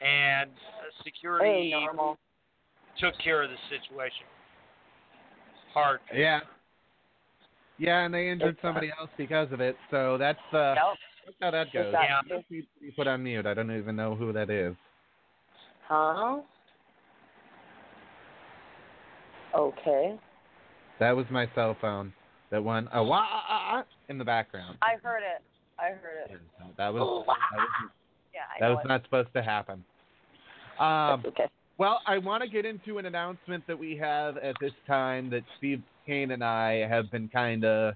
and uh, security Hey, normal. took care of the situation. Hard. Yeah. Yeah, and they injured somebody else because of it. So that's uh, that's how that goes. Exactly. You put on mute. I don't even know who that is. Huh? Okay. That was my cell phone. That one a wah ah, ah, in the background. I heard it. I heard it. That was that was, Yeah, I that was not supposed to happen. Um, That's okay. Well, I want to get into an announcement that we have at this time that Steve Kane and I have been kind of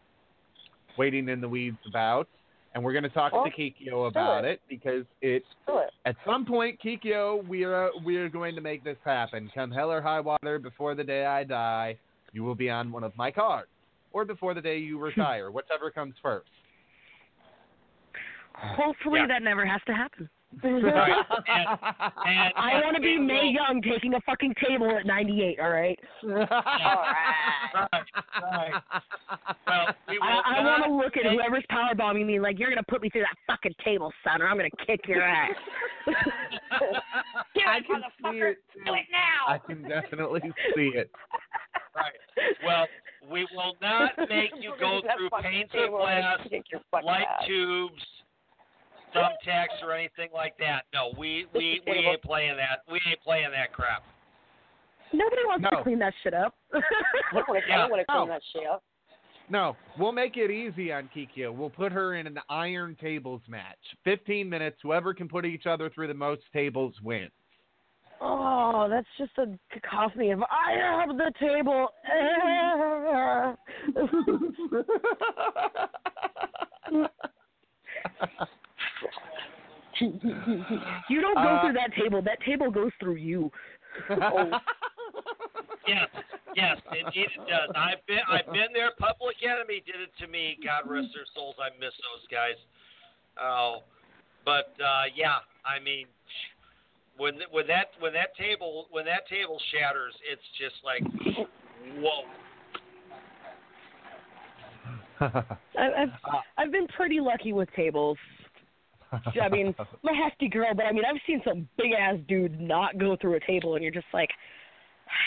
waiting in the weeds about, and we're going to talk Well, to Kikyo about it. it because it's Do it. at some point, Kikyo, we are we are going to make this happen. Come hell or high water, before the day I die, you will be on one of my cards, or before the day you hmm. retire, whichever comes first. Hopefully Yeah. that never has to happen. Right. And, and, I want to be we Mae will- Young taking a fucking table at 98. All right. Right, right. Well, we will I, I want to look at whoever's power bombing me like you're gonna put me through that fucking table, son, or I'm gonna kick your ass. Do I can see it. Do it now. I can definitely see it. Right. Well, we will not make you go through fucking panes of and glass, kick your fucking light ass. tubes, thumbtacks, or anything like that. No, we we we ain't playing that. We ain't playing that crap. Nobody wants No. to clean that shit up. I don't want to Yeah. clean Oh. that shit up. No, we'll make it easy on Kikyo. We'll put her in an iron tables match. 15 minutes. Whoever can put each other through the most tables wins. oh, that's just a cacophony of I have the table. you don't go Uh, through that table. That table goes through you. Yes, yes, indeed it does. I've been I've been there. Public Enemy did it to me. God rest their souls. I miss those guys. Oh, but uh, yeah, I mean, when when that when that table when that table shatters, it's just like, whoa. I, I've I've been pretty lucky with tables. I mean, I'm a hefty girl, but I mean, I've seen some big ass dude not go through a table, and you're just like,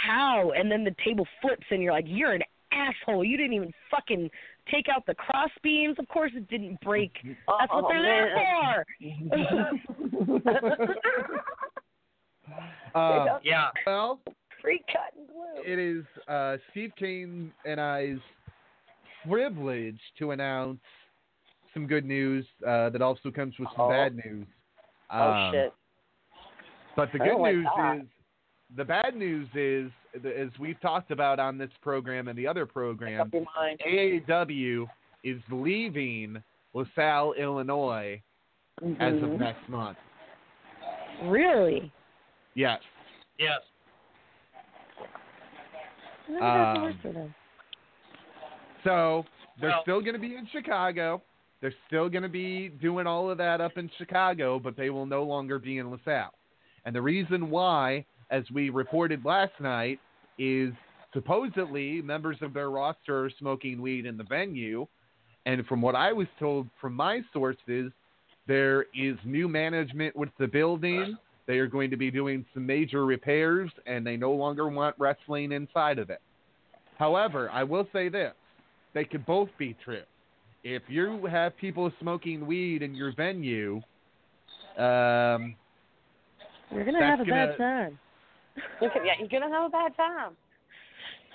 how? And then the table flips, and you're like, you're an asshole. You didn't even fucking take out the cross beams. Of course, it didn't break. That's what Oh, they're there for. Uh, Yeah. well, Free cut and glue. it is uh, Steve Kane and I's privilege to announce some good news uh, that also comes with some Oh. bad news. oh Um, shit. But the good don't like news that. is, the bad news is, as we've talked about on this program and the other program, Make up your mind. AAW is leaving LaSalle, Illinois, as of Mhm. next month. Really? Yes. Yes. I never got to Um, work for them. So they're Well- still going to be in Chicago. They're still going to be doing all of that up in Chicago, but they will no longer be in LaSalle. And the reason why, as we reported last night, is supposedly members of their roster are smoking weed in the venue. And from what I was told from my sources, there is new management with the building. They are going to be doing some major repairs, and they no longer want wrestling inside of it. However, I will say this they could both be true. If you have people smoking weed in your venue, um, You're gonna have a bad gonna- time. yeah, you're gonna have a bad time.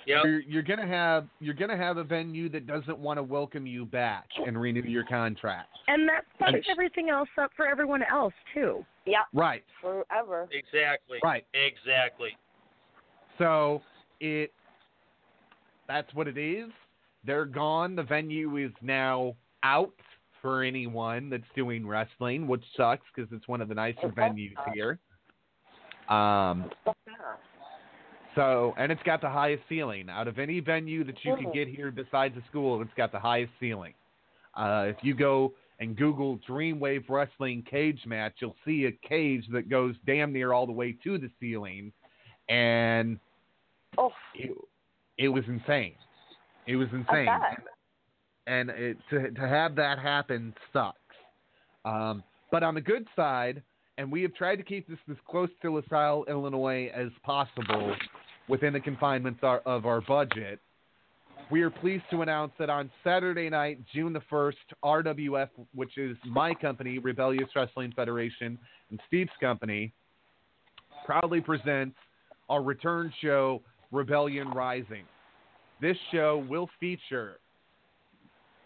Yep. you're, you're gonna have you're gonna have a venue that doesn't want to welcome you back and renew your contract. And that fucks And- everything else up for everyone else too. Yeah, Right, forever. Exactly. right. Exactly. So it that's what it is. They're gone. The venue is now out for anyone that's doing wrestling, which sucks because it's one of the nicer It venues here. Um, so and it's got the highest ceiling out of any venue that you can Mhm. get here besides the school. It's got the highest ceiling. Uh, if you go and Google Dreamwave Wrestling cage match, you'll see a cage that goes damn near all the way to the ceiling, and Oh, it, it was insane. It was insane, and, and it, to to have that happen sucks. Um, but on the good side, and we have tried to keep this as close to LaSalle, Illinois, as possible within the confinements our, of our budget. We are pleased to announce that on Saturday night, June the 1st, RWF, which is my company, Rebellious Wrestling Federation, and Steve's company, proudly presents our return show, Rebellion Rising. This show will feature,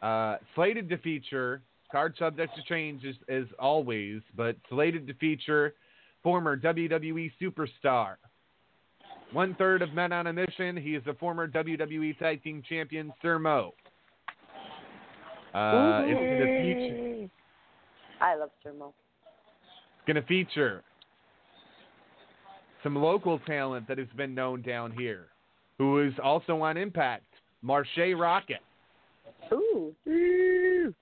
uh, slated to feature, card subject to change as, as always, but slated to feature former WWE superstar. One third of Men on a Mission, he is a former WWE Tag Team Champion, Sir Mo. Uh, it's to feature. I love Sir Mo. It's going to feature some local talent that has been known down here, who is also on Impact. Marche Rockett, Ooh. Woo.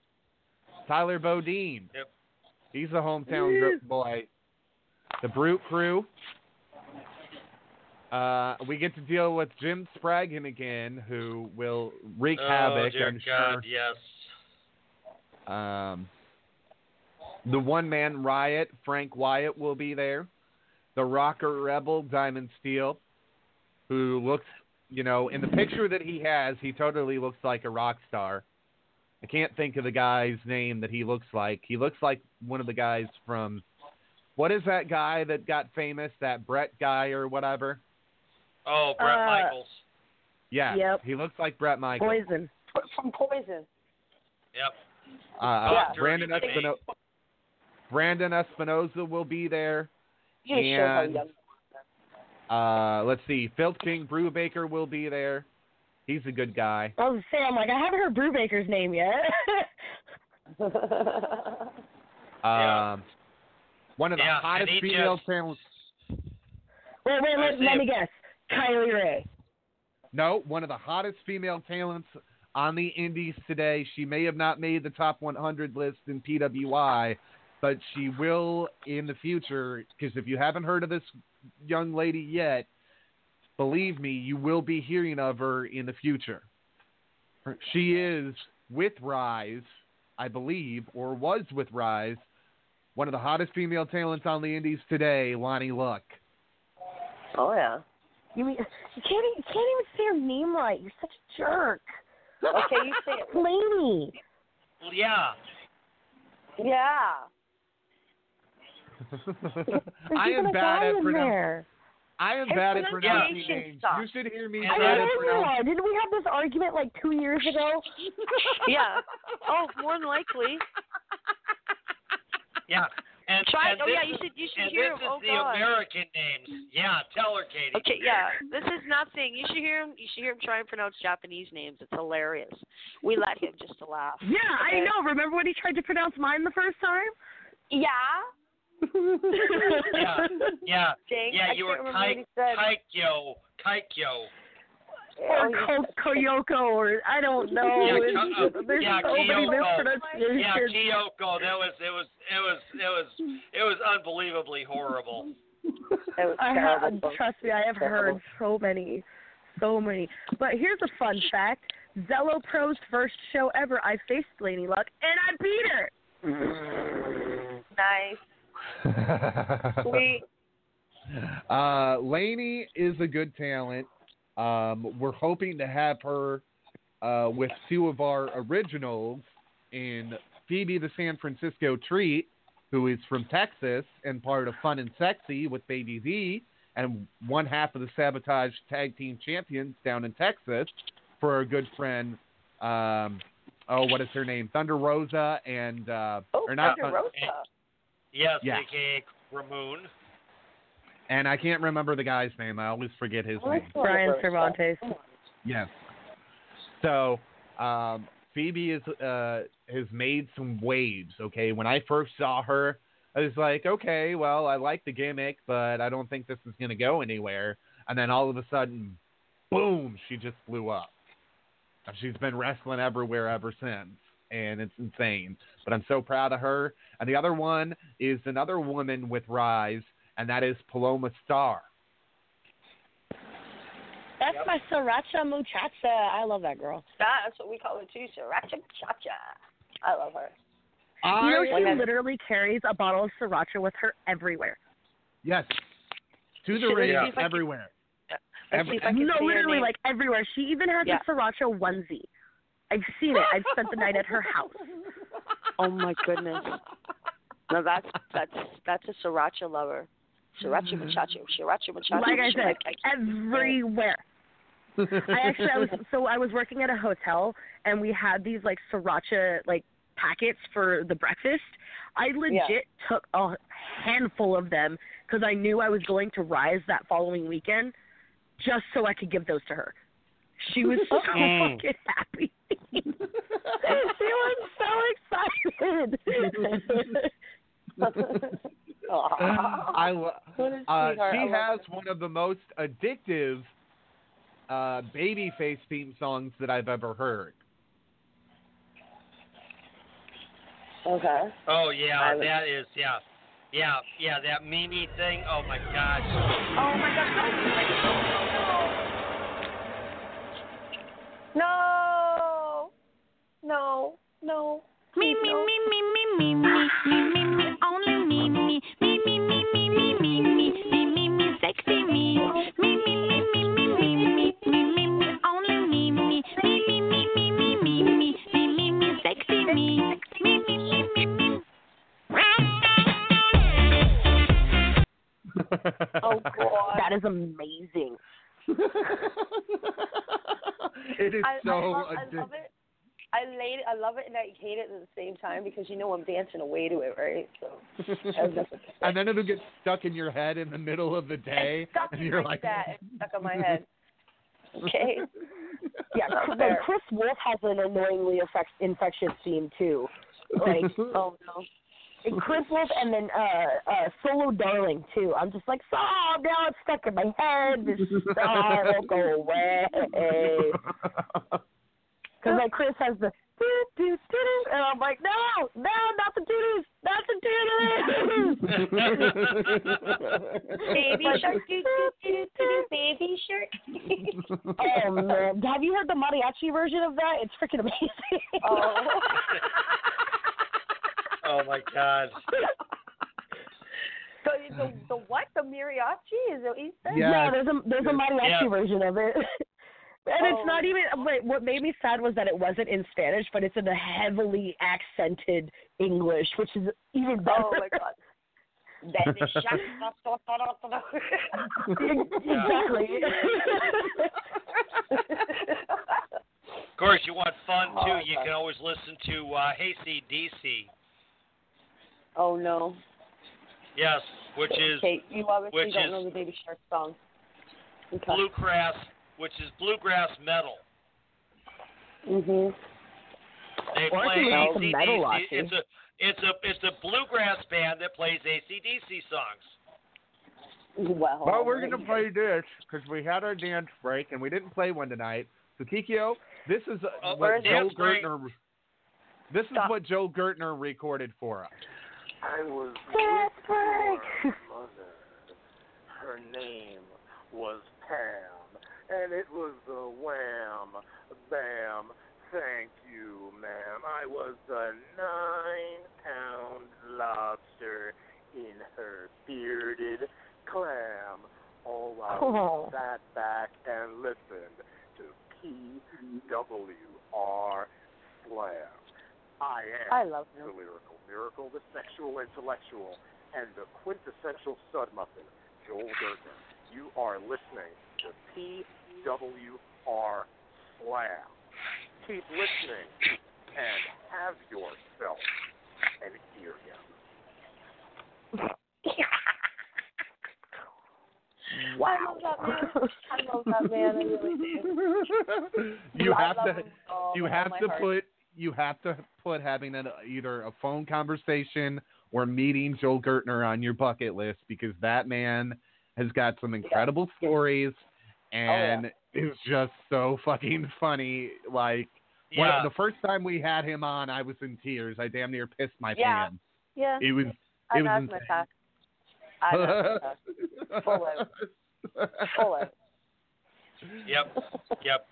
Tyler Bodine. Yep. He's a hometown gro- boy. The Brute Crew. Uh, we get to deal with Jim Spraggan again, who will wreak oh, havoc. dear I'm God, yes. Um, the one man riot, Frank Wyatt, will be there. The rocker rebel, Diamond Steel, who looks, you know, in the picture that he has, he totally looks like a rock star. I can't think of the guy's name that he looks like. He looks like one of the guys from, what is that guy that got famous? That Bret guy or whatever? Oh, Bret Uh, Michaels. Yeah. Yep. He looks like Bret Michaels. Poison. From Poison. Yep. Uh, Yeah. Brandon Dirty Espino- Brandon Espinoza will be there. You just show how And- young. Uh, let's see. Filth King Brewbaker will be there. He's a good guy. I was saying, I'm like, I haven't heard Brewbaker's name yet. Yeah. Um, one of the Yeah, and hottest female just- talents. wait, wait, I let, let me guess. Kylie Rae. No, one of the hottest female talents on the Indies today. She may have not made the top 100 list in PWI, but she will in the future. Because if you haven't heard of this young lady yet, believe me, you will be hearing of her in the future. She is with Rise, I believe, or was with Rise, one of the hottest female talents on the Indies today, Lonnie Luck. oh yeah. You mean you can't e- you can't even say her name right. You're such a jerk. Okay, you say it. Laynie. Yeah. Yeah. There's I am bad at pronouncing. I am His bad at pronouncing pronunciation names. sucks. You should hear me I bad know at you pronouncing. are. Didn't we have this argument like two years ago? Yeah. Oh, more than likely. Yeah. And, Try. and Oh yeah, you should. You should and hear this him. is Oh the god. American names. Yeah, tell her, Katie. Okay, yeah. This is not saying you should hear him. You should hear him try and pronounce Japanese names. It's hilarious. We let him just to laugh. Yeah, I know. Remember when he tried to pronounce mine the first time? Yeah. Yeah, yeah, Jake, yeah. I You were remember what he Kaikyo, Kaikyo. or Ko- Koyoko, or I don't know. Yeah, It's- uh, There's yeah, so Kyoko. mispronunciations. Yeah, Kyoko. That was it. Was it was it was it was unbelievably horrible. It was I have, trust me, I have Terrible. heard so many, so many. But here's a fun fact: Zello Pro's first show ever, I faced Laynie Luck and I beat her. Nice. Sweet. Uh, Laynie is a good talent. Um, we're hoping to have her uh, with two of our originals in Phoebe the San Francisco Treat, who is from Texas and part of Fun and Sexy with Baby Z, and one half of the Sabotage Tag Team Champions down in Texas for our good friend. Um, oh, what is her name? Thunder Rosa and uh, Oh, or not Thunder Thun- Rosa. Yes, Yeah. aka Ramoon. and I can't remember the guy's name. I always forget his name. Brian Cervantes. Yes. So, um, Phoebe is uh, has made some waves. Okay, when I first saw her, I was like, okay, well, I like the gimmick, but I don't think this is gonna go anywhere. And then all of a sudden, boom, she just blew up. And she's been wrestling everywhere ever since, and it's insane. But I'm so proud of her. And the other one is another woman with Rise, and that is Paloma Starr. That's my Sriracha muchacha. I love that girl. That's what we call her too, Sriracha Cha-Cha. I love her. You know, she I- literally carries a bottle of Sriracha with her everywhere. Yes. To the radio, I ring, see if I can- everywhere. Let's see if I can no, literally, like everywhere. She even has Yeah. a Sriracha onesie. I've seen it. I've spent the night at her house. Oh my goodness. No, that's that's that's a sriracha lover. Sriracha mm-hmm. muchacho. Sriracha muchacho. Like I said, I can't- everywhere. I actually, I was so I was working at a hotel and we had these like sriracha like packets for the breakfast. I legit took a handful of them because I knew I was going to Rise that following weekend, just so I could give those to her. She was so fucking happy. she was so excited. I lo- uh, she has one of the most addictive uh, babyface theme songs that I've ever heard. Okay. Oh yeah, that is yeah, yeah, yeah. That Mimi thing. Oh my gosh. Oh my gosh. No. No. No. Me, me, me, me, me, me, me, me, me, me, only me, me, me, me, me, me, me, me, me, me, me, me, sexy me, me, me, me, me, me, me, me, me, me, me, only me, me, me, me, me, me, me, me, me, me, me, me, sexy me, me, me, me, me, me. Oh god. that is amazing. it is I, so I, love, I addictive. love it. I late I love it and I hate it at the same time because you know I'm dancing away to it, right? So I was just- and then it'll get stuck in your head in the middle of the day, stuck and in you're my like, that. It's stuck on my head. Okay. Yeah, Not Chris, fair. Kris Wolf has an annoyingly effect, infectious theme too. Like, oh no. and Kris Wolf and then uh, uh, Solo Darling too. I'm just like, oh, now it's stuck in my head. This star will go away. Because like Kris has the doo doo doo doo, and I'm like, no, no, not the doo doos, not the doo doos. Baby shark, doo doo doo doo doo, baby shark. oh man, have you heard the mariachi version of that? It's freaking amazing. Oh. Oh my god. So the the what? The mariachi is it what you said? Yeah, there's a there's a mariachi Yeah. version of it. And it's not Oh. even. Wait, what made me sad was that it wasn't in Spanish, but it's in a heavily accented English, which is even better. Oh my god. Exactly. Of course, you want fun too. Oh, You God. can always listen to uh, Hayseed Dixie. oh no. Yes, which is Okay, you obviously which don't is- know the baby shark song. Okay. bluegrass, which is bluegrass metal. Mhm. They Or play can listen to AC/DC. metal, It's a It's a it's a bluegrass band that plays ACDC songs. Well, Well, we're gonna play this because we had our dance break and we didn't play one tonight. So Kikyo, this is uh, Oh, what Joe break. Gertner. This is what Joel Gertner recorded for us. I was Dance break. your mother. Her name was Pam, and it was a wham, bam. Thank you, ma'am. I was a nine-pound lobster in her bearded clam. Oh, I Oh. sat back and listened to PWR Slam. I am I love the lyrical miracle, the sexual intellectual, and the quintessential stud muffin, Joel Gertner. You are listening to PWR Slam. Keep listening and have yourself an eargum. I love that man. I love that man. I really do. you I have to him you have to heart. put you have to put having an, either a phone conversation or meeting Joel Gertner on your bucket list because that man has got some incredible stories Oh, and is just so fucking funny. Like when- the first time we had him on, I was in tears. I damn near pissed my Yeah. pants. Yeah. It was I it was have insane. my pack. I have my pack. Full out. Full out. Yep. Yep.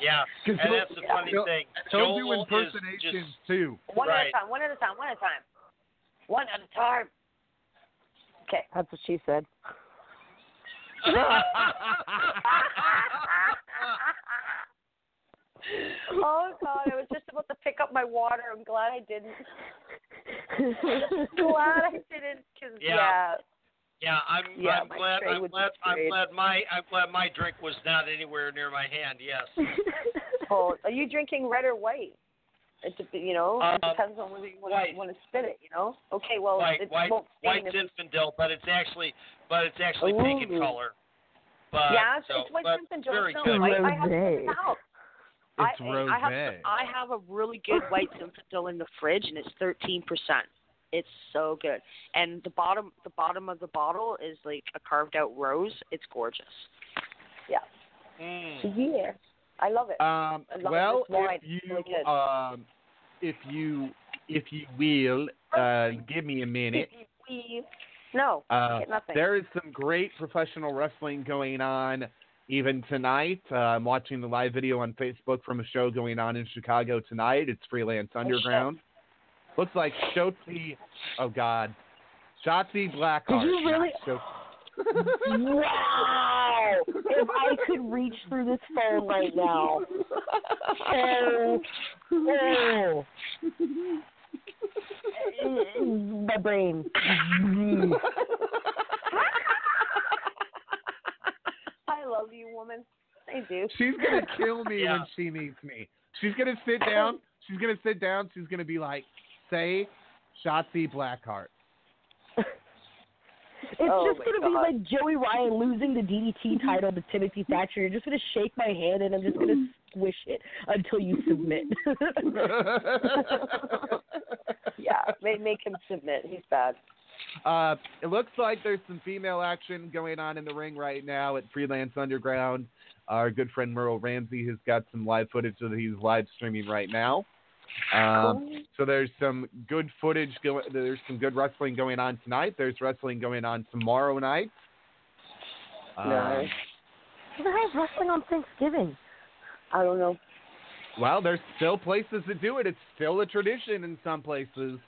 Yeah, And that's the funny he'll- thing. He'll do Joel is impersonations just too. One at a time. One at a time. One at a time. One at a time. Okay. That's what she said. oh God! I was just about to pick up my water. I'm glad I didn't. glad I didn't, because Yeah. yeah. Yeah, I'm Yeah, I'm glad I'm glad I'm glad my I'm glad my drink was not anywhere near my hand. Yes. Oh, are you drinking red or white? It dep- you know, it Uh, depends on whether you want white. to, want to spit it. You know. Okay, well, white it white won't stain white's if- Zinfandel, but it's actually but it's actually pink in color. But yeah, it's, so, it's white but Zinfandel. very It's not good. white. I have Rosé. it out. It's I, I have. I have a really good white Zinfandel in the fridge, and it's thirteen percent. It's so good, and the bottom the bottom of the bottle is like a carved out rose. It's gorgeous. Yeah. Mm. Yeah. I love it. Um, I love well, this if you really um, if you if you will uh, give me a minute, No, uh, there is some great professional wrestling going on even tonight. Uh, I'm watching the live video on Facebook from a show going on in Chicago tonight. It's Freelance Oh, Underground. Looks like Shotzi. Oh God, Shotzi Blackheart. Did you really? not wow! If I could reach through this phone right now. Oh, oh. My brain. I love you, woman. I do. She's gonna kill me Yeah. when she meets me. She's gonna sit down. She's gonna sit down. She's gonna be like, "Say, Shotzi Blackheart." It's Oh just gonna be like Joey Ryan losing the DDT mm-hmm. title to Timothy mm-hmm. Thatcher. You're just gonna shake my hand and I'm just gonna mm-hmm. squish it until you submit. yeah, make make him submit. He's bad. Uh, it looks like there's some female action going on in the ring right now at Freelance Underground. Our good friend Merle Ramsey has got some live footage that he's live streaming right now. Um, so there's some good footage going. There's some good wrestling going on tonight. There's wrestling going on tomorrow night. Um, Nice. Who the hell's wrestling on Thanksgiving? I don't know. Well, there's still places that do it. It's still a tradition in some places.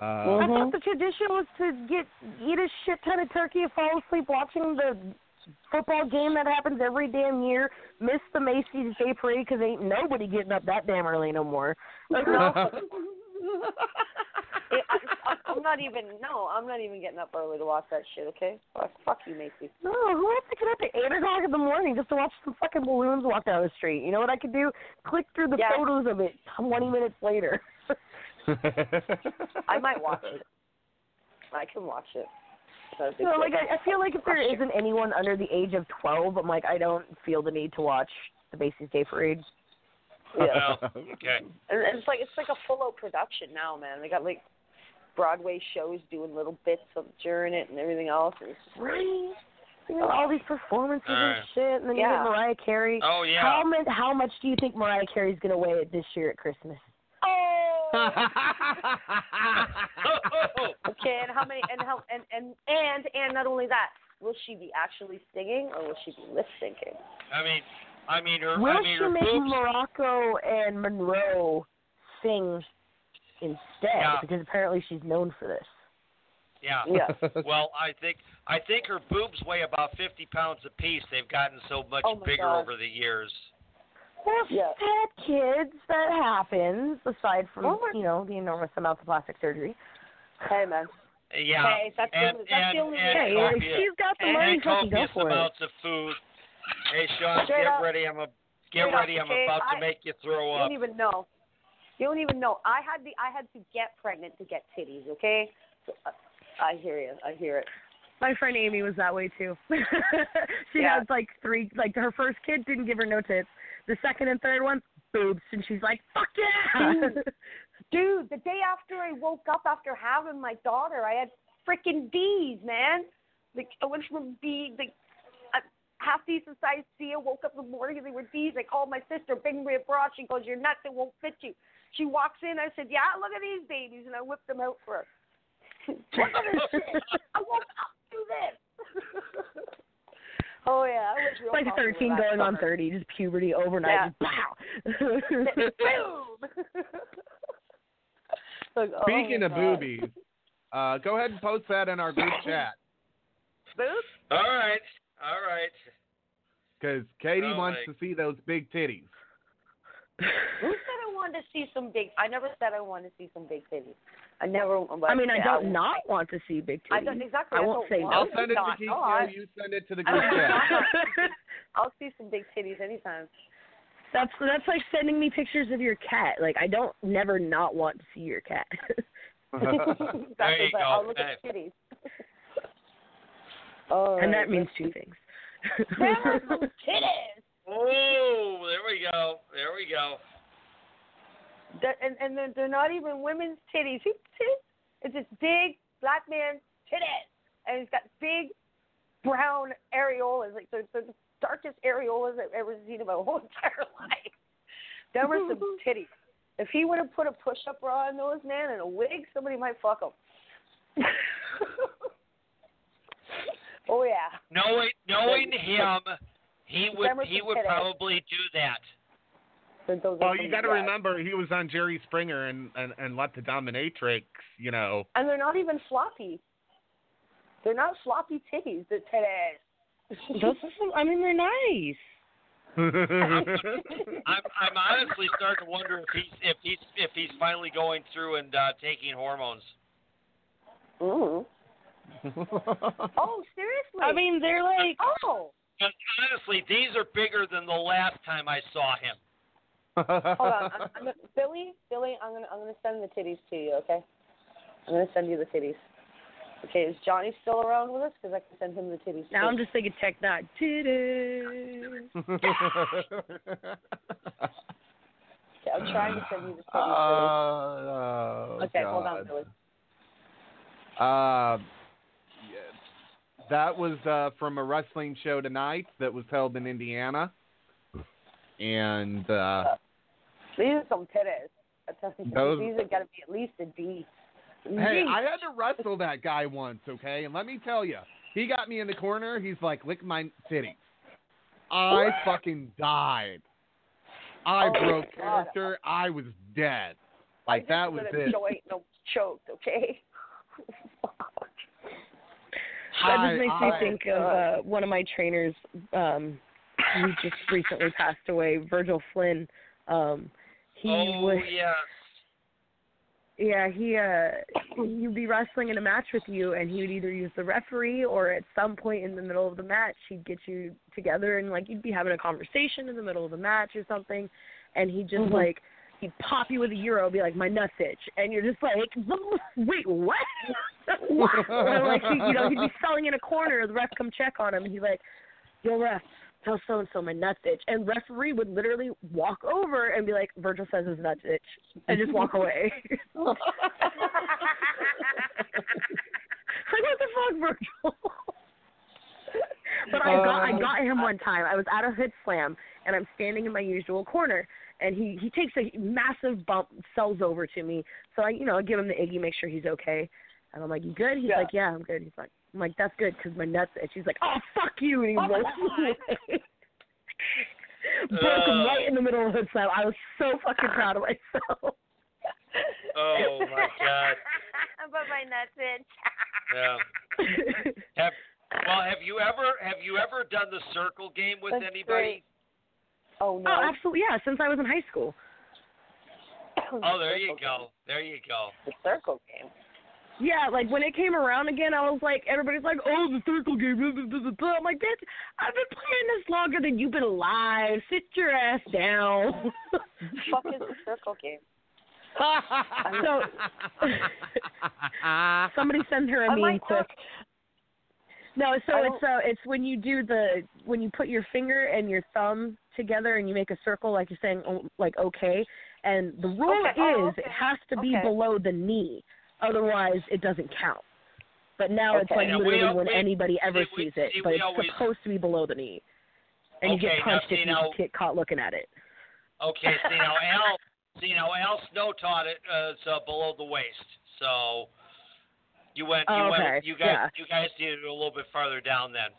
Uh, I thought the tradition was to get eat a shit ton of turkey and fall asleep watching the football game that happens every damn year. Miss the Macy's Day Parade because ain't nobody getting up that damn early no more. No. I, I'm not even. No, I'm not even getting up early to watch that shit. Okay. Fuck, fuck you, Macy. No, who has to get up at eight o'clock in the morning just to watch some fucking balloons walk down the street? You know what I could do? Click through the Yeah. photos of it twenty minutes later. I might watch it. I can watch it. So No, like I, I feel like if there isn't anyone under the age of twelve, I'm like I don't feel the need to watch the Macy's Day Parade. Yeah. Well, okay. And and it's like it's like a full out production now, man. They got like Broadway shows doing little bits of during it and everything else. And it's just Right. You know, all these performances and shit, and then you Yeah. get Mariah Carey. Oh yeah. How much? How much do you think Mariah Carey's gonna weigh this year at Christmas? Oh. okay, and how many? And how? And and and and not only that, will she be actually singing or will she be lip syncing? I mean, I mean her. Will I mean she her make boobs. Moroccan and Monroe sing instead? Yeah. Because apparently she's known for this. Yeah. Yeah. Well, I think I think her boobs weigh about 50 pounds apiece. They've gotten so much Oh, bigger God. over the years. Well, if Yeah. you've had kids, that happens. Aside from Oh, you know the enormous amount of plastic surgery. Hey man. Yeah. Hey, that's the and, only- that's and, the only and Hey, way. if copious, she's got the and money, and fucking go copious for it. amounts of food. Hey, Sean, Straight get up. ready. I'm a get Straight up, ready. I'm okay? about to make you throw up. You don't even know. You don't even know. I had the I had to get pregnant to get titties. Okay. So, uh, I hear you. I hear it. My friend Amy was that way too. she Yeah. had like three, like her first kid didn't give her no tits. The second and third one, boobs, and she's like, "Fuck yeah!" Dude, the day after I woke up after having my daughter, I had freaking D's, man. Like I went from B, like a half decent sized C. I woke up in the morning and they were D's. I called my sister, bring me abroad. She goes, "You're nuts. It won't fit you." She walks in. I said, "Yeah, look at these babies," and I whipped them out for her. look at this shit. I woke up to this. oh yeah, I was real like popular 13 that going on 30, just puberty overnight. Yeah. Just, pow. Boom. Like, oh Speaking my of God. boobies, uh, go ahead and post that in our group chat Boobs? All right. All right. Because Katie Oh, wants my- to see those big titties. Who said I wanted to see some big? I never said I wanted to see some big titties. I never. I mean, I don't won't- not want to see big I titties. don't exactly. I I won't say no. I'll send it to not, Keith. no, you send it to the group chat. I'll see some big titties anytime. That's that's like sending me pictures of your cat. Like I don't never not want to see your cat. exactly, you but go. I'll look Hey. at titties. oh, and that means two things. There are some titties. Oh, there we go. There we go. They're, and and they're, they're not even women's titties. He titties. It's just big black man titties, and he's got big brown areolas. Like they're, they're the darkest areolas I've ever seen in my whole entire life. There were some titties. If he would have put a push-up bra on those, man, and a wig, somebody might fuck him. oh yeah. Knowing knowing him, he would he would probably do that. Those Well, you got to remember he was on Jerry Springer and, and and let the dominatrix, you know. And they're not even floppy. They're not floppy titties. They're titties. Those are some, I mean, they're nice. I'm I'm honestly starting to wonder if he's if he's if he's finally going through and uh, taking hormones. Mm. Oh, seriously? I mean, they're like oh. 'Cause honestly, these are bigger than the last time I saw him. Hold on, I'm, I'm, Billy. Billy, I'm gonna I'm gonna send the titties to you. Okay. I'm gonna send you the titties. Okay, is Johnny still around with us? Because I can send him the titties. now too. I'm just thinking tech nine. Titties. Okay, I'm trying to send you the titties. oh, Billy. okay, hold on, Billy. Uh, yeah, that was uh, from a wrestling show tonight that was held in Indiana, and uh, These are some titties. I tell you, Those- these are gotta be at least a D. hey. I had to wrestle that guy once, okay? And let me tell you, he got me in the corner. He's like, "Lick my titties." I fucking died. I Oh, broke God. character. I was dead. Like that was Gonna it. Joint, no choked. Okay. That just makes me think of uh, one of my trainers. Um, who just recently passed away, Virgil Flynn. Um, he oh was yes. yeah he uh he'd be wrestling in a match with you, and he would either use the referee or at some point in the middle of the match he'd get you together and like you'd be having a conversation in the middle of the match or something, and he'd just Mhm. like he'd pop you with a euro, be like my nuts itch, and you're just like wait what? what? Like you know he'd be selling in a corner, the ref come check on him, and he's like, yo ref, tell so and so my nuts itch, and referee would literally walk over and be like, Virgil says his nuts itch, and just walk away. like what the fuck, Virgil? but I got I Um, got him one time. I was at a hood slam and I'm standing in my usual corner and he he takes a massive bump, sells over to me. So I you know I give him the Iggy, make sure he's okay. And I'm like, you good? He's Yeah. like, yeah, I'm good. He's like, I'm like, that's good because my nuts. And she's like, oh fuck you, and he Oh, rolls away. Broke him Uh. right in the middle of the hood slam. I was so fucking proud of myself. Oh my god. but my nuts in. Yeah. Have well, have you ever have you ever done the circle game with That's anybody? Oh no. Oh, absolutely, yeah. Since I was in high school. Oh, there you go. There you go. The circle game. Yeah, like when it came around again, I was like, everybody's like, oh, the circle game. I'm like, bitch, I've been playing this longer than you've been alive. Sit your ass down. fuck is the circle game? so, somebody send her a meme might quick. No, so it's uh, it's when you do the when you put your finger and your thumb together and you make a circle, like you're saying, oh, like okay, and the rule Okay, oh, is it has to be Okay. below the knee, otherwise it doesn't count. But now it's like Now, literally al- when we- anybody ever see, we- sees it, see, but it's always- supposed to be below the knee, and you get punched see, if you now- get caught looking at it. Okay, see now Al see now Al Snow taught it uh, so below the waist. So you went you Oh, went you guys yeah. you guys did it a little bit farther down then.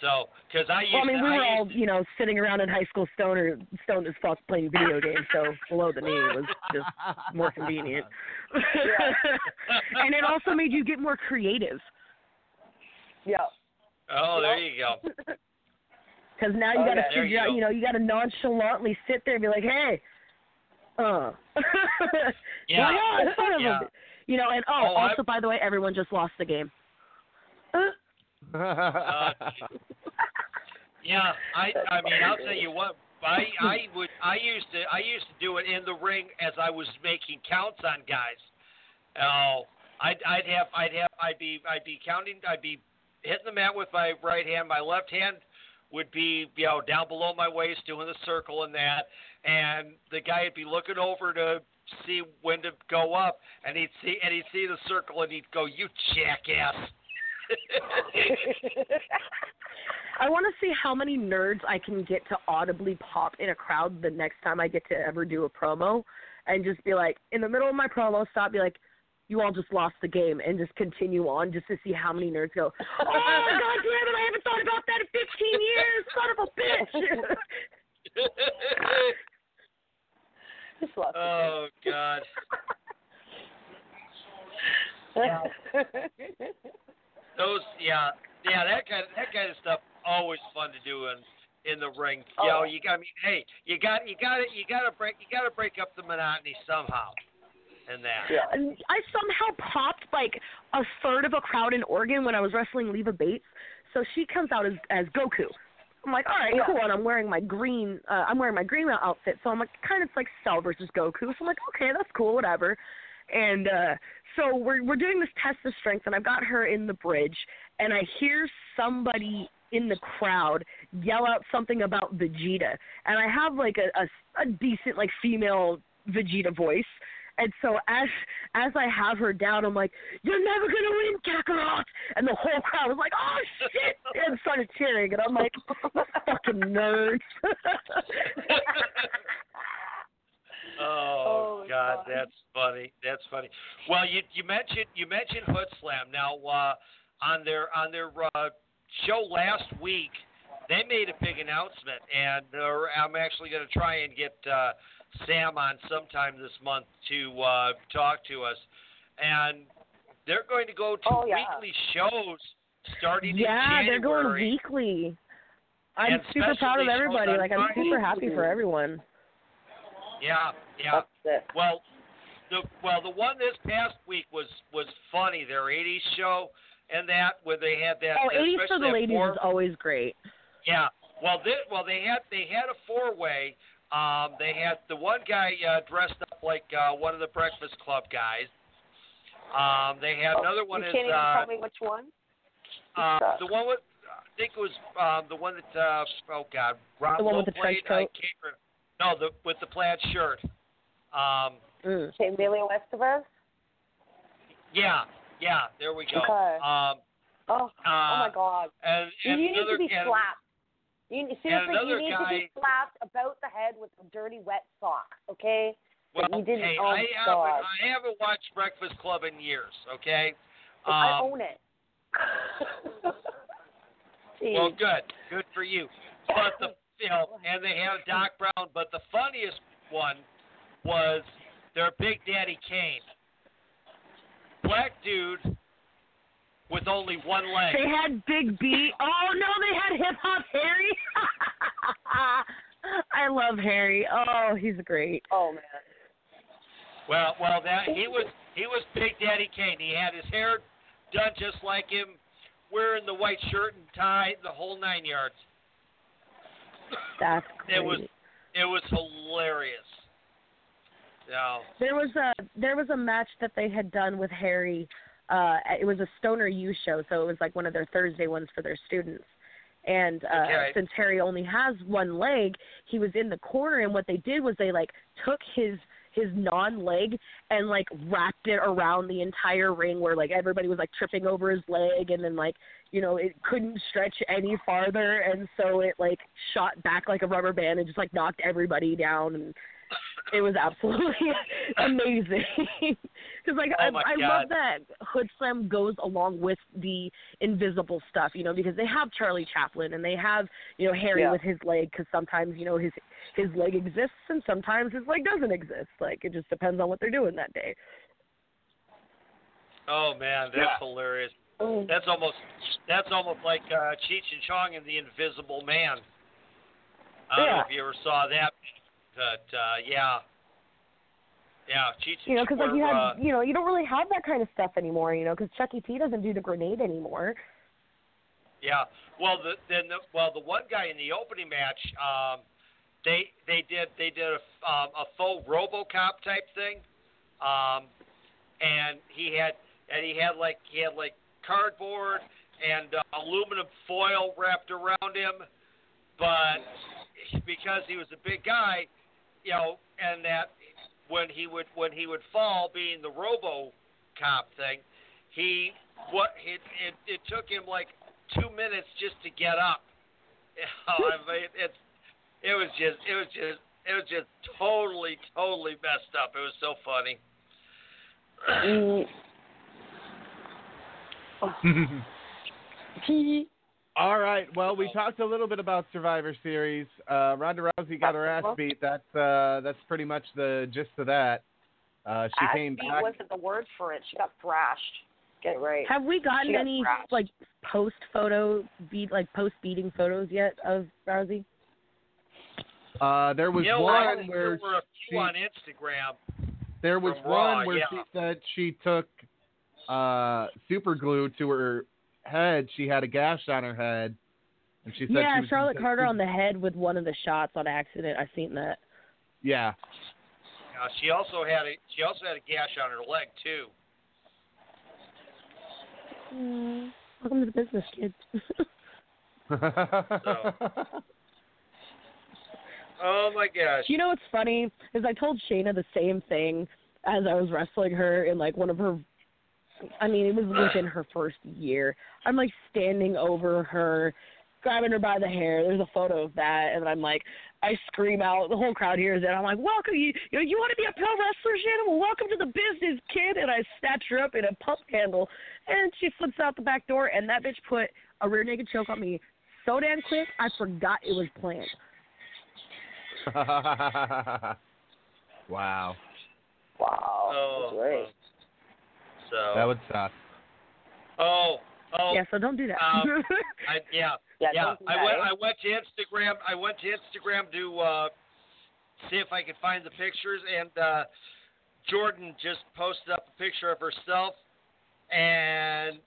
So, because I used Well, I mean, to, we were used all, you know, sitting around in high school stoner, stoned as fuck playing video games, so below the knee was just more convenient. and it also made you get more creative. Yeah. Oh, there you go. Because now you Oh, got to yeah. Figure you out, you know, you got to nonchalantly sit there and be like, hey, uh. Yeah. Well, yeah, son of a Yeah. You know, and oh, Oh, I- also, by the way, everyone just lost the game. Uh, Uh, yeah, I I mean I'll tell you what I I would I used to I used to do it in the ring as I was making counts on guys. Oh, I'd I'd have I'd have I'd be I'd be counting I'd be hitting the mat with my right hand. My left hand would be you know down below my waist doing the circle and that, and the guy would be looking over to see when to go up, and he'd see and he'd see the circle and he'd go, "You jackass." I want to see how many nerds I can get to audibly pop in a crowd the next time I get to ever do a promo, and just be like, in the middle of my promo, stop, be like, "You all just lost the game," and just continue on, just to see how many nerds go, "Oh my god, damn it! I haven't thought about that in 15 years, son of a bitch." Just lost the oh God. Those, yeah, yeah, that kind of that kind of stuff always fun to do in in the ring. Oh. You know, you got I mean, hey, you got you got to you got to break you got to break up the monotony somehow. In that. yeah. And I somehow popped like a third of a crowd in Oregon when I was wrestling Leva Bates. So she comes out as as Goku. I'm like, all right, Yeah. cool. And I'm wearing my green, uh, I'm wearing my green outfit. So I'm like, kind of like Cell versus Goku. So I'm like, okay, that's cool, whatever. And uh so we're we're doing this test of strength, and I've got her in the bridge, and I hear somebody in the crowd yell out something about Vegeta, and I have like a a, a decent like female Vegeta voice. And so as as I have her down, I'm like, "You're never gonna win, Kakarot!" And the whole crowd was like, "Oh shit!" and started cheering. And I'm like, "You "Fucking nerds!" Oh, Oh, God, God. that's funny. That's funny. Well, you you mentioned you mentioned Hood Slam. Now, uh, on their on their uh, show last week, they made a big announcement, and uh, I'm actually going to try and get uh, Sam on sometime this month to uh, talk to us. And they're going to go to Oh, yeah. weekly shows starting yeah, in they're going January. weekly. I'm super proud of everybody. Like I'm super happy for everyone. Yeah, yeah. That's it. Well, the well the one this past week was was funny. Their '80s show and that where they had that. Oh, 80s for especially the ladies four- is always great. Yeah. Well, this, well they had they had a four way. Um, they had the one guy uh, dressed up like uh, one of the Breakfast Club guys. Um, they had another one you is can't even uh, tell me which one. uh, the one with I think it was um, the one that uh, oh god Rob The one with the trench played. I coat? can't no, the with the plaid shirt. Um, Mm. Okay, Emilio Estevez. Yeah, yeah. There we go. Okay. Um, Oh, oh my uh, God. and, You need another, to be and, slapped. You, seriously, you another need to be slapped about the head with a dirty, wet sock. Okay? Well, you didn't. hey, oh I haven't, I haven't watched Breakfast Club in years. Okay. I Um, own it. Well, good, good for you. But the you know, and they have Doc Brown. But the funniest one was their Big Daddy Kane, black dude with only one leg. They had Big B. Oh no, they had Hip Hop Harry. I love Harry. Oh, he's great. Oh man. Well, well, that he was he was Big Daddy Kane. He had his hair done just like him, wearing the white shirt and tie, the whole nine yards. That's great. It was it was hilarious. Yeah. There was a there was a match that they had done with Harry. Uh, it was a Stoner U show, so it was like one of their Thursday ones for their students. And uh, Okay. since Harry only has one leg, he was in the corner, and what they did was they like took his his non leg and like wrapped it around the entire ring where like everybody was like tripping over his leg and then like you know it couldn't stretch any farther and so it like shot back like a rubber band and just like knocked everybody down and it was absolutely amazing because like Oh I, I love that Hood Slam goes along with the invisible stuff, you know, because they have Charlie Chaplin and they have you know Harry Yeah. with his leg because sometimes you know his his leg exists and sometimes his leg doesn't exist. Like it just depends on what they're doing that day. Oh man, that's hilarious. That's almost that's almost like uh, Cheech and Chong and the Invisible Man. I don't know if you ever saw that, but uh, yeah, yeah, Cheech You know, because like you have, uh, you know, you don't really have that kind of stuff anymore. You know, because Chucky T doesn't do the grenade anymore. Yeah. Well, the then the, well the one guy in the opening match, um, they they did they did a um, a faux RoboCop type thing, um, and he had and he had like he had like cardboard and uh, aluminum foil wrapped around him, but because he was a big guy, you know, and that when he would when he would fall, being the RoboCop thing, he what it it, it took him like two minutes just to get up. Know, oh, I mean, it's it was just it was just it was just totally totally messed up. It was so funny. Mm. All right. Well, we talked a little bit about Survivor Series. Uh, Ronda Rousey got her ass beat. That's uh, that's pretty much the gist of that. Uh, she Ass came beat back. wasn't the word for it. She got thrashed. Get it right. Have we gotten She got any thrashed. like post photo beat like post beating photos yet of Rousey? Uh, there was you know, one where there were a she, on Instagram. there was from Raw, one where yeah. she said she took uh, super glue to her head. She had a gash on her head, and she said yeah, she was Charlotte Carter on the head with one of the shots on accident. I've seen that. Yeah. Uh, she also had a she also had a gash on her leg too. Mm, welcome to the business, kids. Oh my gosh. You know what's funny is I told Shayna the same thing as I was wrestling her in like one of her. I mean, it was within her first year. I'm like standing over her, grabbing her by the hair. There's a photo of that, and I'm like, I scream out. The whole crowd hears it. I'm like, "Welcome, you! You, know, you want to be a pro wrestler, Shannon? Well, welcome to the business, kid!" And I snatch her up in a pump handle, and she flips out the back door. And that bitch put a rear naked choke on me so damn quick, I forgot it was planned. wow. Wow. Oh, great. Oh. So That would suck. oh oh Yeah, so don't do that. Um, I, yeah, Yeah, yeah. don't I went. eh? I went to Instagram. I went to Instagram to uh, see if I could find the pictures, and uh, Jordan just posted up a picture of herself, and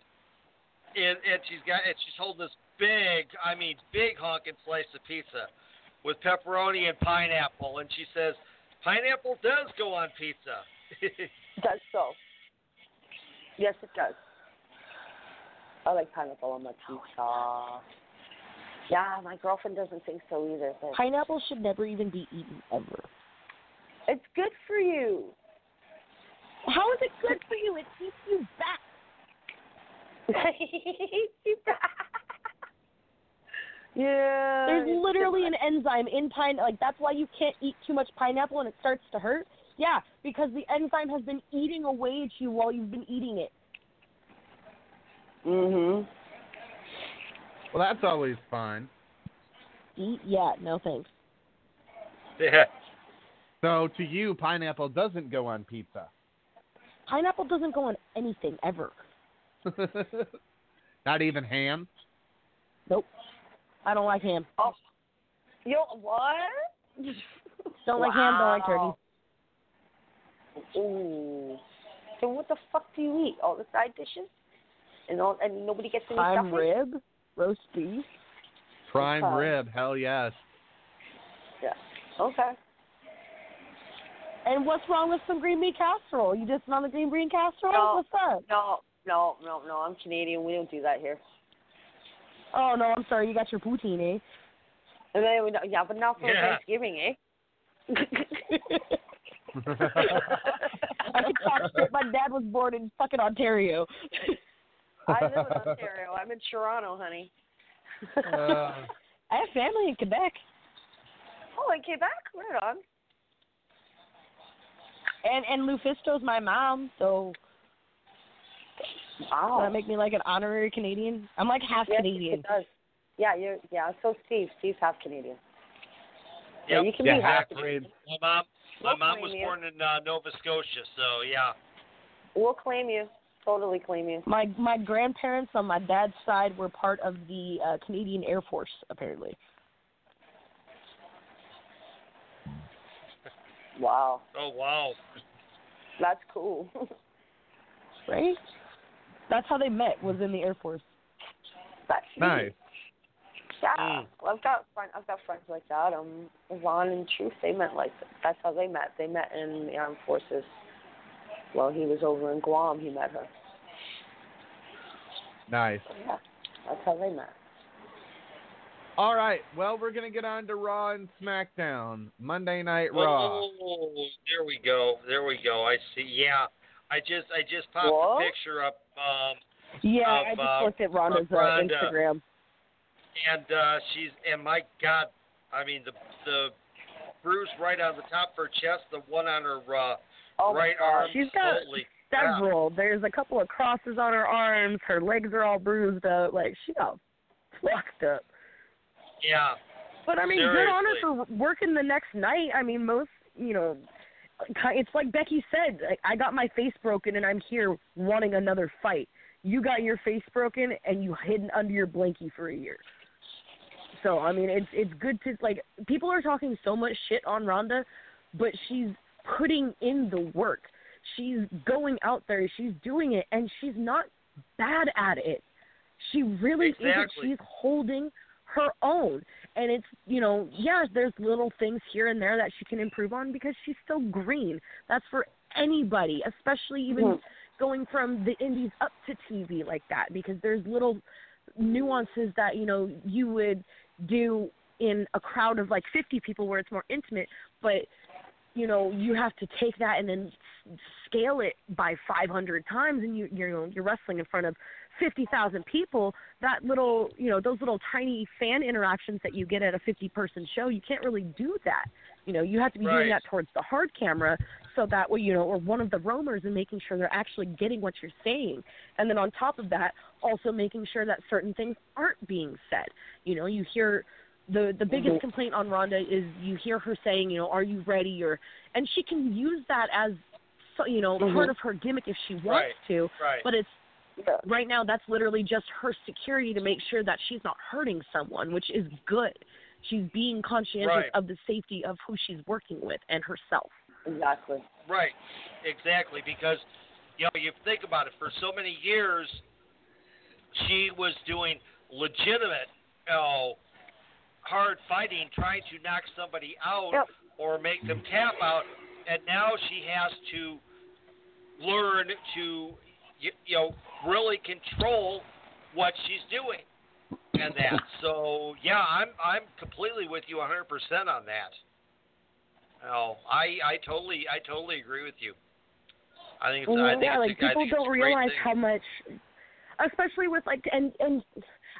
and, and she's got and she's holding this big, I mean, big honking slice of pizza with pepperoni and pineapple, and she says pineapple does go on pizza. does so. Yes, it does. I like pineapple on my pizza. Yeah, my girlfriend doesn't think so either. But Pineapple should never even be eaten ever. it's good for you. How is it good for you? It keeps you back. yeah. There's literally an enzyme in pine. Like that's why you can't eat too much pineapple and it starts to hurt. Yeah, because the enzyme has been eating away at you while you've been eating it. Mm Mhm. Well, that's always fun. Eat? Yeah, no thanks. Yeah. So to you, pineapple doesn't go on pizza. Pineapple doesn't go on anything ever. Not even ham. Nope. I don't like ham. Oh. Yo, what? Don't like ham. Don't like turkey. Ooh. So what the fuck do you eat? All the side dishes? And all and nobody gets any Prime stuffing? rib, roast beef. Prime Okay. rib. Hell yes. Yeah. Okay. And what's wrong with some green bean casserole? You just on the green bean casserole? No. What's up? No, no, no, no. I'm Canadian. We don't do that here. Oh no, I'm sorry. You got your poutine, eh? And then, we- yeah, but not for Yeah. Thanksgiving, eh? I can talk shit. My dad was born in fucking Ontario. I live in Ontario. I'm in Toronto, honey. Uh, I have family in Quebec. Oh, in Quebec? Right on. And and Lufisto's my mom, so Wow. does that make me like an honorary Canadian? I'm like half Yes, Canadian. It does. Yeah, you're. Yeah. So Steve, Steve's half Canadian. Yeah, you can be half. My mom, my We'll mom was you. born in uh, Nova Scotia, so yeah. We'll claim you. Totally claim you. My my grandparents on my dad's side were part of the uh, Canadian Air Force, apparently. Wow, Oh wow. that's cool. Right? That's how they met. Was in the Air Force. that's nice. Yeah, well, I've got friend, I've got friends like that. Um, Ron and Truth, they met like that's how they met. They met in the armed forces. While he was over in Guam, he met her. Nice. Yeah, that's how they met. All right. Well, we're gonna get on to Raw and SmackDown. Monday Night Raw. Oh, there we go. There we go. I see. Yeah. I just I just popped What? the picture up um Yeah, Of, I just uh, looked at Ronda's of uh, Instagram. And uh she's and my god, I mean the the bruise right on the top of her chest, the one on her uh Oh right arm. She's got Holy crap. Several. There's a couple of crosses on her arms. Her legs are all bruised up. Like she got fucked up. Yeah. But I mean, good on her for working the next night. I mean, most you know, it's like Becky said. I got my face broken, and I'm here wanting another fight. You got your face broken, and you hidden under your blankie for a year. So I mean, it's it's good to like people are talking so much shit on Ronda, but she's putting in the work. She's going out there. She's doing it, and she's not bad at it. She really isn't. She's holding her own. And it's, you know, yeah, there's little things here and there that she can improve on because she's still green. That's for anybody, especially even Mhm. going from the indies up to TV like that because there's little nuances that, you know, you would do in a crowd of like 50 people where it's more intimate, but you know, you have to take that and then scale it by 500 times and you you know, you're wrestling in front of 50,000 people, that little, you know, those little tiny fan interactions that you get at a 50 person show, you can't really do that. You know, you have to be Right. doing that towards the hard camera so that way, you know, or one of the roamers and making sure they're actually getting what you're saying. And then on top of that, also making sure that certain things aren't being said. You know, you hear the the biggest Mhm. complaint on Ronda is you hear her saying, you know, are you ready or and she can use that as so, you know, Mhm. part of her gimmick if she wants Right. to. Right. But it's right now that's literally just her security to make sure that she's not hurting someone, which is good. She's being conscientious Right. of the safety of who she's working with and herself. Exactly. Right, exactly. Because you know, you think about it. For so many years, she was doing legitimate, you know, hard fighting, trying to knock somebody out Yep. or make them tap out, and now she has to learn to, you, you know, really control what she's doing and that. So yeah, I'm I'm completely with you 100% on that. Oh, I I totally I totally agree with you. I think it's, I think yeah, it's, like a- people don't realize how much, especially with like and and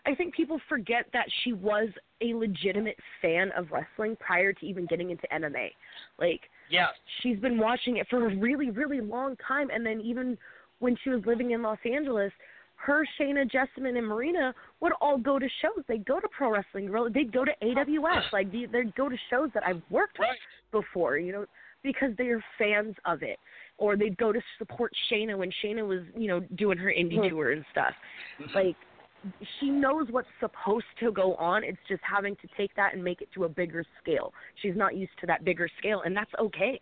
I think people forget that she was a legitimate fan of wrestling prior to even getting into MMA. Like Yes. she's been watching it for a really really long time, and then even when she was living in Los Angeles. Her, Shayna, Jessamyn, and Marina would all go to shows. They'd go to Pro Wrestling Guerrilla. They'd go to AWS. Like they- they'd go to shows that I've worked Right. before, you know, because they're fans of it. Or they'd go to support Shayna when Shayna was, you know, doing her indie Mhm. tour and stuff. Like she knows what's supposed to go on. It's just having to take that and make it to a bigger scale. She's not used to that bigger scale, and that's okay.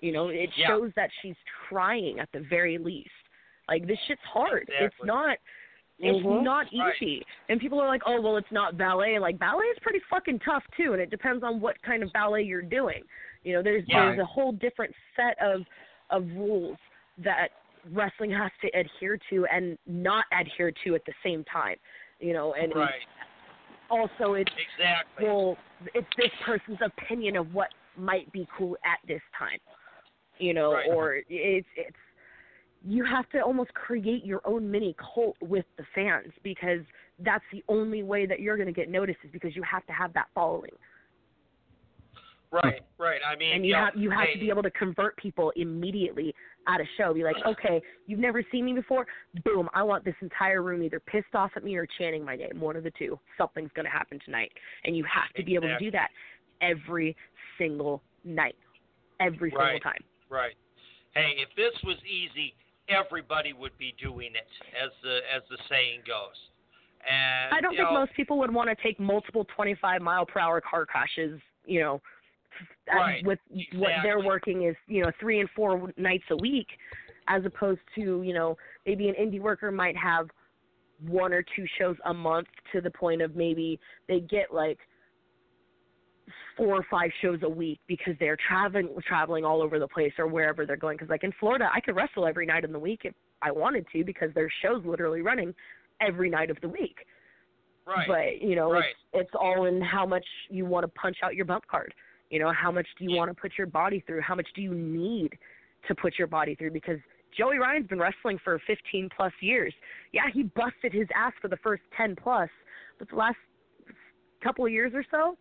You know, it Yeah. shows that she's trying at the very least. Like this shit's hard. It's not it's Mhm. not Right. easy. And people are like, "Oh, well, it's not ballet." Like ballet is pretty fucking tough too, and it depends on what kind of ballet you're doing. You know, there's Yeah. there's a whole different set of of rules that wrestling has to adhere to and not adhere to at the same time. You know, and Right. also it's Exactly. well, it's this person's opinion of what might be cool at this time. You know, Right. or it's it's you have to almost create your own mini cult with the fans because that's the only way that you're going to get noticed is because you have to have that following Right. Right. I mean, and you know, have you have hey, to be able to convert people immediately at a show. Be like, okay, you've never seen me before. Boom! I want this entire room either pissed off at me or chanting my name. One of the two. Something's going to happen tonight, and you have to be able to do that every single night, every single time. Right. Hey, if this was easy, everybody would be doing it, as the as the saying goes. And I don't think know, most people would want to take multiple 25 mile per hour car crashes. You know, Uh, right, with what they're working is you know three and four nights a week, as opposed to you know maybe an indie worker might have one or two shows a month to the point of maybe they get like four or five shows a week because they're traveling traveling all over the place or wherever they're going. Because like in Florida I could wrestle every night in the week if I wanted to because there's shows literally running every night of the week. Right. but you know right. it's it's all in how much you want to punch out your bump card you know how much do you want to put your body through how much do you need to put your body through because Joey Ryan's been wrestling for 15 plus years yeah he busted his ass for the first 10 plus but the last couple of years or so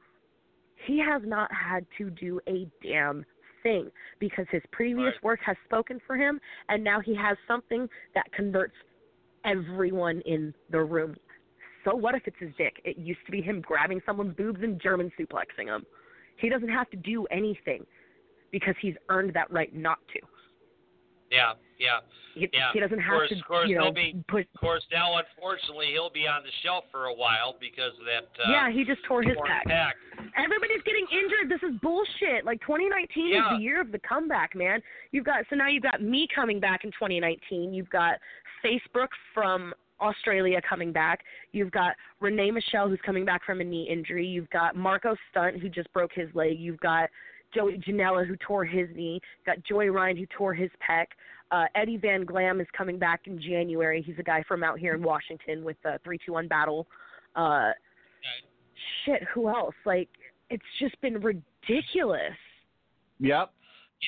he has not had to do a damn thing because his previous Right. work has spoken for him and now he has something that converts everyone in the room so what if it's his dick? It used to be him grabbing someone's boobs and German suplexing them. He doesn't have to do anything because he's earned that right not to. Yeah. Yeah. He, Yeah. he doesn't have course- to, course, you know, be- put. Of course, now unfortunately he'll be on the shelf for a while because of that. Uh, yeah, he just tore his pec. pec. Everybody's getting injured. This is bullshit. Like 2019 Yeah. is the year of the comeback, man. You've got so now you've got me coming back in 2019. You've got Facebook from Australia coming back. You've got Renee Michelle who's coming back from a knee injury. You've got Marco Stunt who just broke his leg. You've got Joey Janela who tore his knee. You've got Joey Ryan who tore his pec. Uh, Eddie Van Glam is coming back in January. He's a guy from out here in Washington with the 321 battle. Uh, shit, who else? Like, it's just been ridiculous. Yep.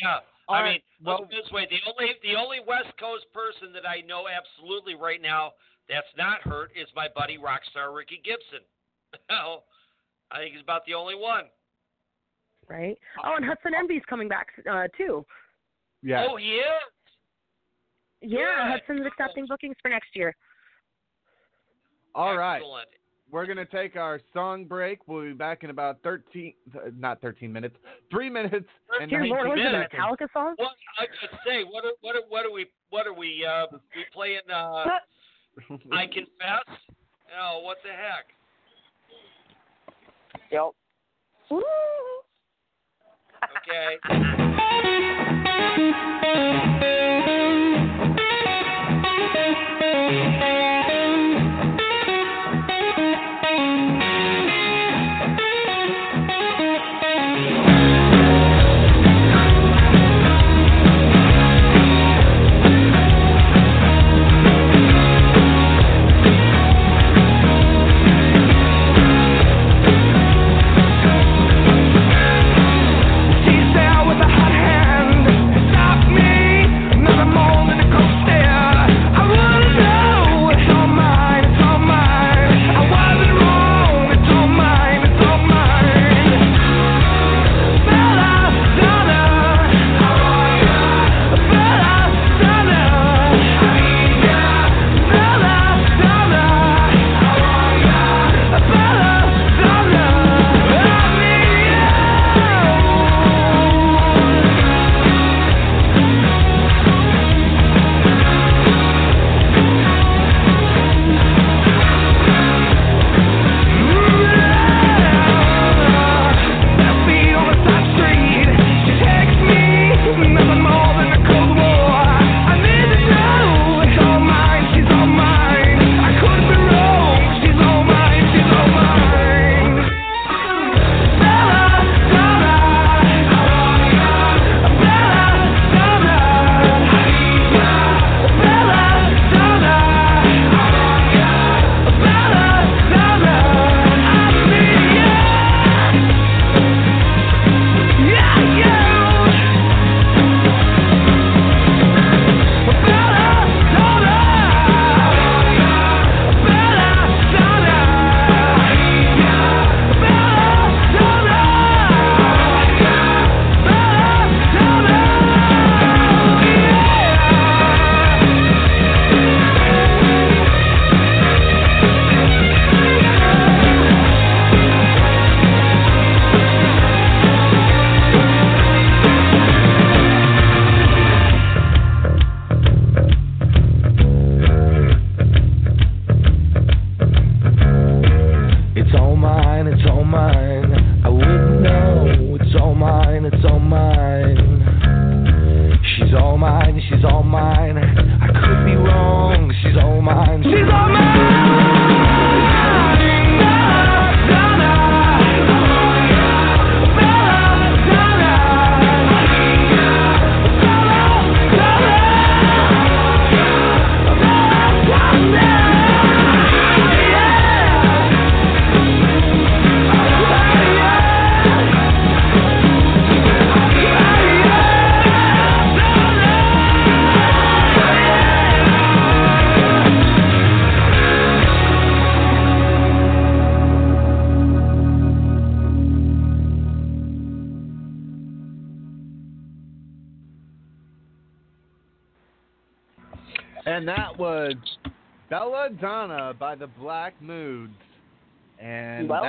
Yeah. All I right, mean, well- let's put it this way: the only the only West Coast person that I know absolutely right now that's not hurt is my buddy Rockstar Ricky Gibson. Well, I think he's about the only one. right? Oh, and Hudson Envy's coming back uh, too. Yeah. Oh, he is. Yeah, Good. Hudson's accepting bookings for next year. All right. Excellent. We're going to take our song break. We'll be back in about 13, uh, not 13 minutes, three minutes and Dear 19 Lord, was it a. Metallica song? What I could say? What are, what are, what are we? What are we? Uh, we playing? Uh, I confess. Oh, what the heck? Yep. Okay.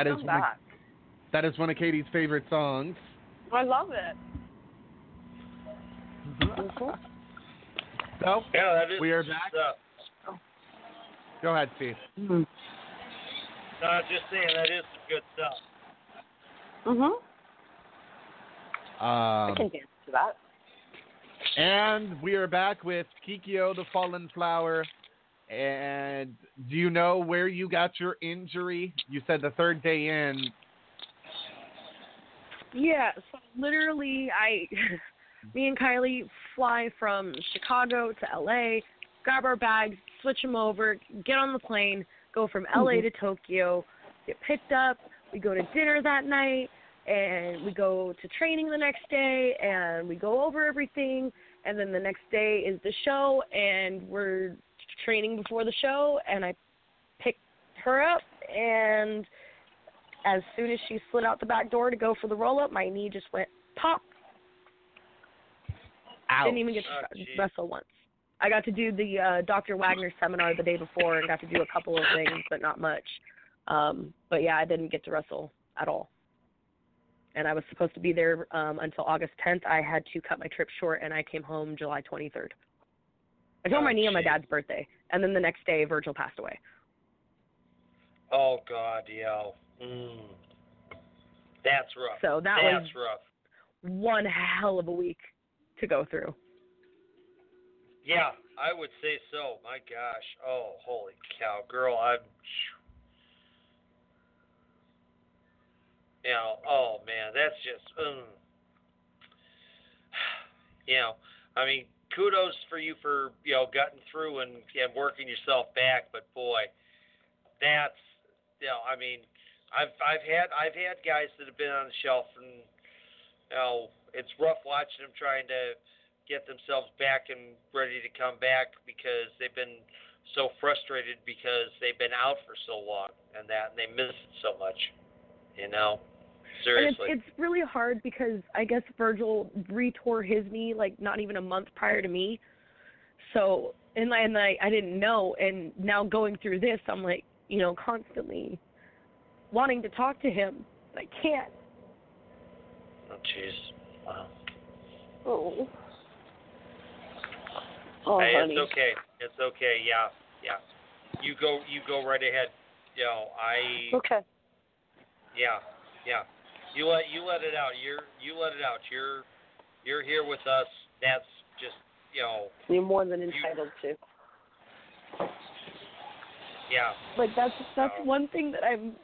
that is one of, back. that is one of Katie's favorite songs. I love it. So Yeah, that is we are good back. stuff. Go ahead, Steve. No, I'm just saying that is some good stuff. Mhm. I Um, can dance to that. and we are back with Kikyo the Fallen Flower. And do you know where you got your injury? You said the third day in. Yeah, so literally, I, me and Kylie fly from Chicago to LA, grab our bags, switch them over, get on the plane, go from LA Mhm. to Tokyo, get picked up. We go to dinner that night, and we go to training the next day, and we go over everything. And then the next day is the show, and we're training before the show, and I picked her up, and as soon as she slid out the back door to go for the roll up, my knee just went pop. I didn't even get to Oh, wrestle once. I got to do the uh, Dr. Wagner seminar the day before and got to do a couple of things, but not much. Um, but yeah, I didn't get to wrestle at all. And I was supposed to be there um, until August 10th. I had to cut my trip short, and I came home July 23rd. I tore Oh, my knee on my dad's birthday, and then the next day, Virgil passed away. Oh God, yeah. Mm. That's rough. So that That's was rough. one hell of a week to go through. Yeah, I would say so. My gosh. Oh, holy cow, girl. I'm. You know, oh man, that's just. Um, you know, I mean, kudos for you for you know gutting through and and working yourself back, but boy, that's you know, I mean, I've I've had I've had guys that have been on the shelf and you know it's rough watching them trying to get themselves back and ready to come back because they've been so frustrated because they've been out for so long and that and they miss it so much. You know, seriously. And it's it's really hard because I guess Virgil retore his knee like not even a month prior to me. So and I and I, I didn't know and now going through this I'm like, you know, constantly wanting to talk to him. I can't. oh jeez. Wow. Oh. Oh, hey, honey. it's okay. It's okay. Yeah, yeah. You go. You go right ahead. You know, I. Okay. Yeah, yeah. You let you let it out. You're you let it out. You're you're here with us. That's just you know. You're more than entitled to. Yeah. Like that's that's So- one thing that I'm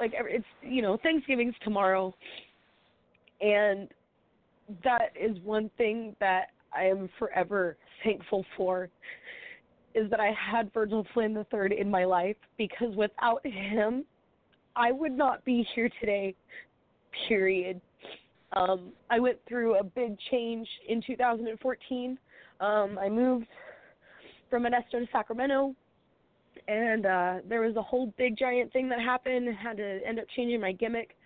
like every- it's you know Thanksgiving's tomorrow, and that is one thing that I am forever thankful for is that I had Virgil Flynn the third in my life because without him, I would not be here today. Period. Um, I went through a big change in 2014. Um, I moved from Modesto to Sacramento and uh there was a whole big giant thing that happened had to end up changing my gimmick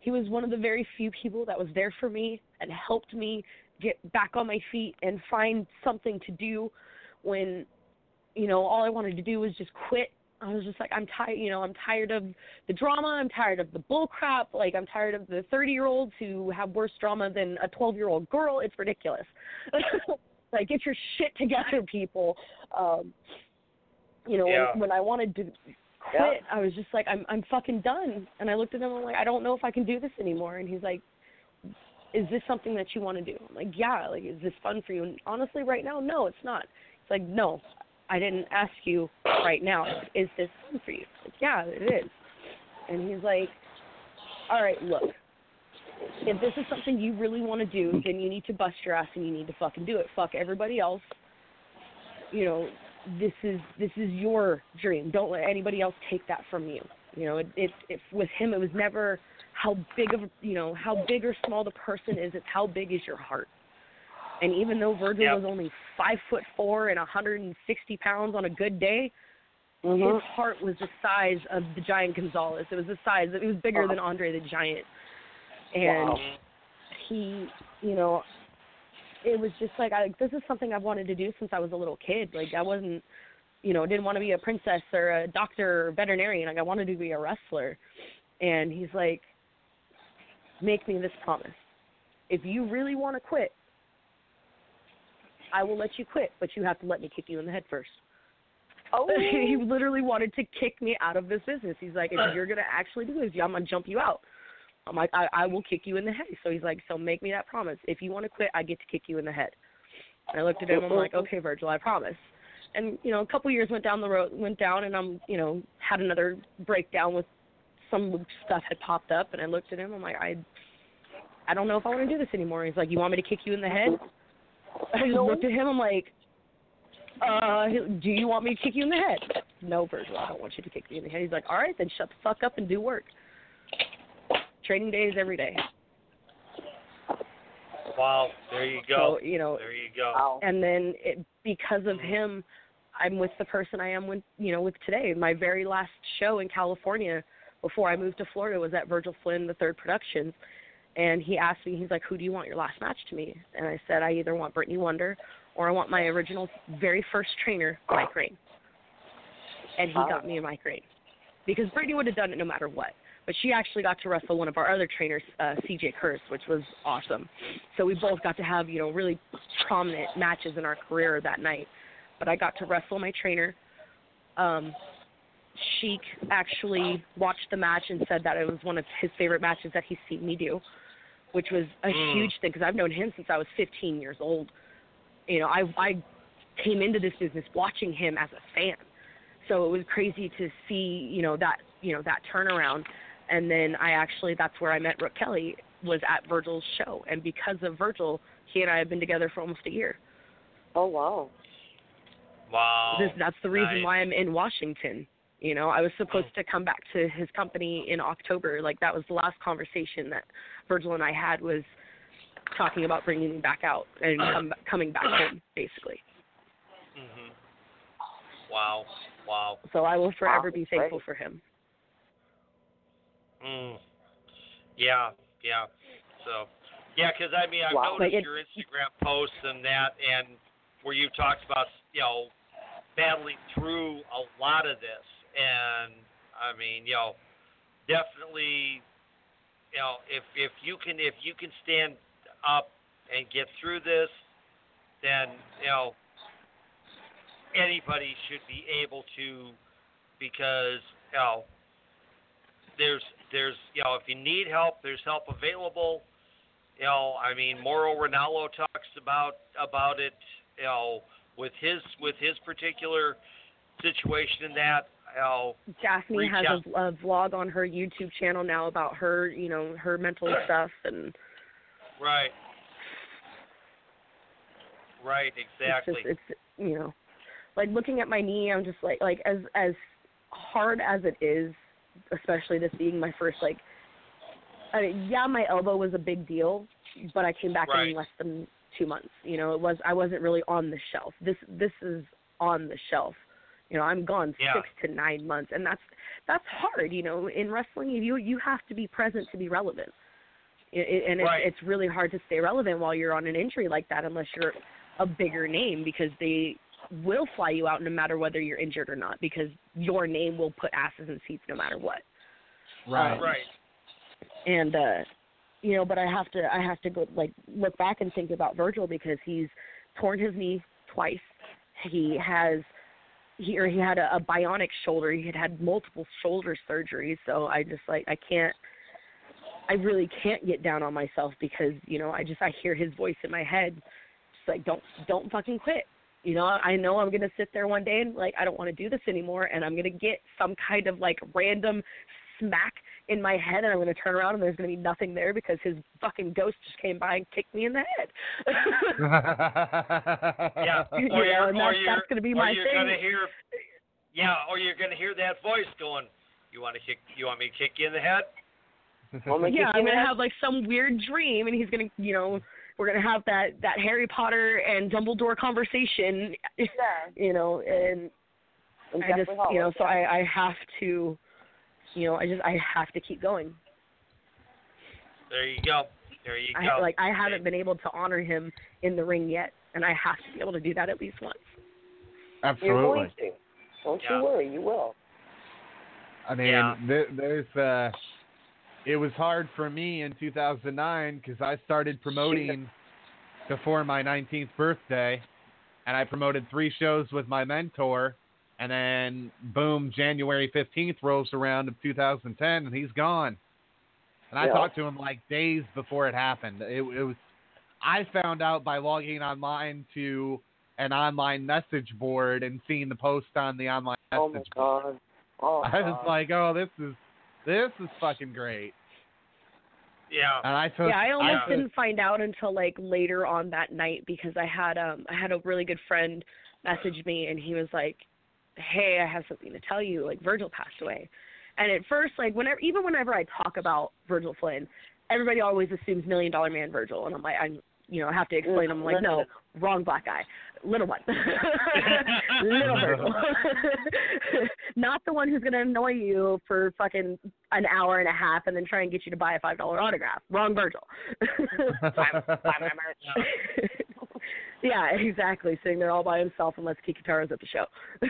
he was one of the very few people that was there for me and helped me get back on my feet and find something to do when you know all i wanted to do was just quit i was just like i'm tired you know i'm tired of the drama i'm tired of the bull crap like i'm tired of the 30 year olds who have worse drama than a 12 year old girl it's ridiculous like get your shit together people um you know, Yeah. when, when I wanted to quit, I was just like, I'm I'm fucking done. And I looked at him and I'm like, I don't know if I can do this anymore. And he's like, Is this something that you want to do? I'm like, Yeah. Like, is this fun for you? And honestly, right now, no, it's not. It's like, no, I didn't ask you right now. Is this fun for you? Like, yeah, it is. And he's like, All right, look. If this is something you really want to do, then you need to bust your ass and you need to fucking do it. Fuck everybody else. You know, this is this is your dream. Don't let anybody else take that from you. You know, it, it, it with him it was never how big of you know how big or small the person is. It's how big is your heart. And even though Virgil Yep. was only five foot four and 160 pounds on a good day, Mhm. his heart was the size of the giant Gonzalez. It was the size. It was bigger Wow. than Andre the Giant. And Wow. he, you know, it was just like I this is something I've wanted to do since I was a little kid. Like I wasn't you know, didn't want to be a princess or a doctor or veterinarian. Like I wanted to be a wrestler. And he's like, Make me this promise. If you really want to quit, I will let you quit, but you have to let me kick you in the head first. Oh. he literally wanted to kick me out of this business. He's like, if you're gonna actually do this, I'm gonna jump you out. I'm like, I, I will kick you in the head. So he's like, so make me that promise. If you want to quit, I get to kick you in the head. And I looked at him. I'm like, okay, Virgil, I promise. And you know, a couple years went down the road, went down, and I'm, you know, had another breakdown with some stuff had popped up, and I looked at him. I'm like, I, I don't know if I want to do this anymore. He's like, you want me to kick you in the head? I just looked at him. I'm like, uh, do you want me to kick you in the head? No, Virgil, I don't want you to kick me in the head. He's like, all right, then shut the fuck up and do work. Training days every day. Wow, there you go. So, you know, there you go. and then it, because of him, I'm with the person I am with, you know, with today. My very last show in California before I moved to Florida was at Virgil Flynn, the Third Productions, and he asked me, he's like, "Who do you want your last match to be?" And I said, "I either want Brittany Wonder or I want my original, very first trainer, Mike Rain." And he got me a Mike Rain because Brittany would have done it no matter what. But she actually got to wrestle one of our other trainers, uh, CJ Kurz, which was awesome. So we both got to have, you know, really prominent matches in our career that night. But I got to wrestle my trainer. Um, Sheik actually watched the match and said that it was one of his favorite matches that he's seen me do, which was a Mm. huge thing because I've known him since I was 15 years old. You know, I I came into this business watching him as a fan, so it was crazy to see you know that you know that turnaround. And then I actually that's where I met Rook Kelly was at Virgil's show, and because of Virgil, he and I have been together for almost a year. Oh wow. Wow. This, that's the reason nice. why I'm in Washington. You know, I was supposed to come back to his company in October. Like that was the last conversation that Virgil and I had was talking about bringing me back out and come, coming back home, basically. hmm Wow. Wow. So I will forever be thankful for him. Mm. Yeah. Yeah. So. Yeah, because I mean, I've Wow. noticed Like it- your Instagram posts and that, and where you talked about, you know, battling through a lot of this, and I mean, you know, definitely, you know, if if you can if you can stand up and get through this, then you know anybody should be able to, because you know there's there's you know if you need help, there's help available. You know, I mean, Mauro Ranallo talks about about it. You know, with his with his particular situation in that. Know, Daffney has out. a, a vlog on her YouTube channel now about her, you know, her mental stuff and Right. Right. Exactly. It's just it's you know, like looking at my knee, I'm just like like as as hard as it is, especially this being my first like. I mean, yeah, my elbow was a big deal, but I came back Right. in less than two months. You know, it was I wasn't really on the shelf. This this is on the shelf. You know, I'm gone Yeah. six to nine months, and that's that's hard. You know, in wrestling, you you have to be present to be relevant. It, and Right. it's, it's really hard to stay relevant while you're on an injury like that unless you're a bigger name because they will fly you out no matter whether you're injured or not because your name will put asses in seats no matter what. Right. Right. And uh you know, but I have to I have to go like look back and think about Virgil because he's torn his knee twice. He has he or he had a, a bionic shoulder. He had had multiple shoulder surgeries. So I just like I can't I really can't get down on myself because you know I just I hear his voice in my head, just like don't don't fucking quit. You know I know I'm gonna sit there one day and like I don't want to do this anymore, and I'm gonna get some kind of like random smack in my head, and I'm gonna turn around and there's gonna be nothing there because his fucking ghost just came by and kicked me in the head. Yeah. You Or know, you're, and or that's- that's gonna be or my you're thing. gonna hear. Yeah, or you're gonna hear that voice going. You want to kick? You want me to kick you in the head? yeah, I'm gonna have like some weird dream, and he's gonna, you know, we're gonna have that that Harry Potter and Dumbledore conversation. You know, and In I just, you know, so. I I have to, you know, I just I have to keep going. There you go. There you I go. like I haven't been able to honor him in the ring yet, and I have to be able to do that at least once. Absolutely. You're going to. Don't Yeah. you worry, you will. I mean, Yeah. there, there's uh, it was hard for me in 2009 because I started promoting before my 19th birthday, and I promoted three shows with my mentor, and then boom, January 15th rolls around of 2010, and he's gone. And I Yeah. talked to him like days before it happened. It, it was I found out by logging online to an online message board and seeing the post on the online Oh my message board. god. Oh, I was God. like, oh, this is this is fucking great. Yeah. And I took yeah, I almost took- didn't find out until like later on that night because I had um I had a really good friend message me and he was like, "Hey, I have something to tell you. Like Virgil passed away." And at first, like whenever even whenever I talk about Virgil Flynn, everybody always assumes Million Dollar Man Virgil, and I'm like, I'm you know I have to explain. I'm like, no, wrong black guy, little one, little Virgil, not the one who's gonna annoy you for fucking an hour and a half and then try and get you to buy a five dollar autograph. Wrong Virgil. Yeah, exactly. Sitting there all by himself and let's kick guitars at the show.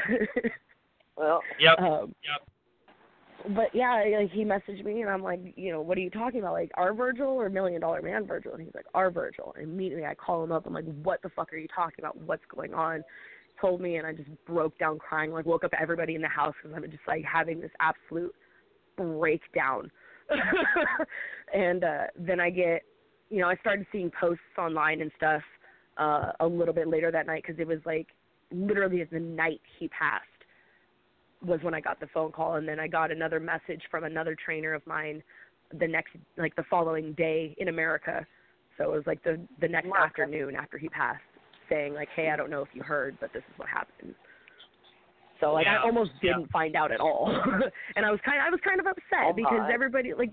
well, Yep. Um, yep. but yeah, like he messaged me and I'm like, you know, what are you talking about? Like our Virgil or Million Dollar Man Virgil? And he's like, our Virgil. And immediately I call him up. I'm like, what the fuck are you talking about? What's going on? Told me and I just broke down crying. Like woke up everybody in the house because I'm just like having this absolute breakdown. and uh then I get, you know, I started seeing posts online and stuff uh a little bit later that night because it was like literally the night he passed was when I got the phone call, and then I got another message from another trainer of mine the next, like the following day in America. So it was like the the next America. afternoon after he passed, saying like, "Hey, I don't know if you heard, but this is what happened." So like Yeah, I almost didn't find out at all, and I was kind I was kind of upset Oh, because my. everybody like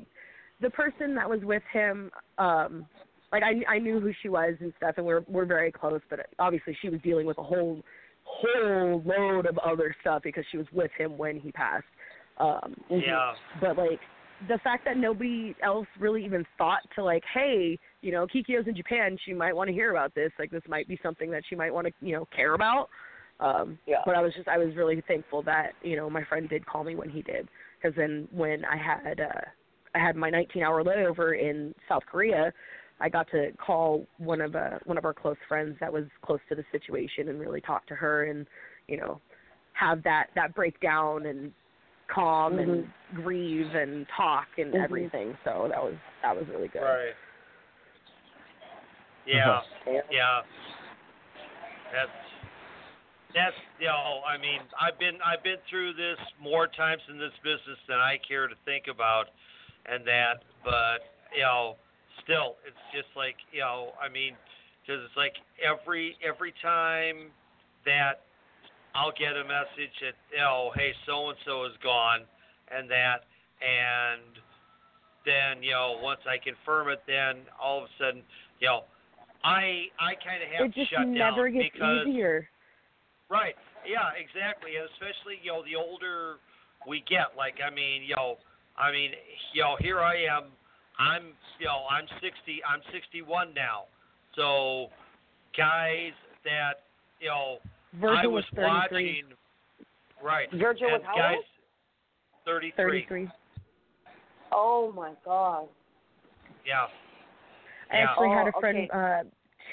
the person that was with him, um, like I I knew who she was and stuff, and we're we're very close, but obviously she was dealing with a whole whole load of other stuff because she was with him when he passed. Um Yeah. but like the fact that nobody else really even thought to like, hey, you know, Kikyo's in Japan, she might want to hear about this. Like this might be something that she might want to, you know, care about. Um Yeah. but I was just I was really thankful that, you know, my friend did call me when he did because then when I had uh I had my 19-hour layover in South Korea, I got to call one of uh one of our close friends that was close to the situation and really talk to her and, you know, have that that breakdown and calm and grieve and talk and Mhm. everything. So that was that was really good. Right. Yeah. Yeah. Yeah. That's that's you know, I mean, I've been I've been through this more times in this business than I care to think about and that, but you know, still it's just like, you know, I mean, cuz it's like every every time that I'll get a message that, you know, hey, so and so is gone and that and then, you know, once I confirm it then all of a sudden, you know, I I kind of have It to shut never down gets because easier. Right. Yeah, exactly. And especially, you know, the older we get, like I mean, you know, I mean, you know, here I am. I'm, you know, I'm 60. I'm 61 now. So, guys that, you know, Virgil I was was watching. Right. Virgil was how guys, old? 33. 33. Oh my god. Yeah. I Yeah. actually had a Oh, friend okay. uh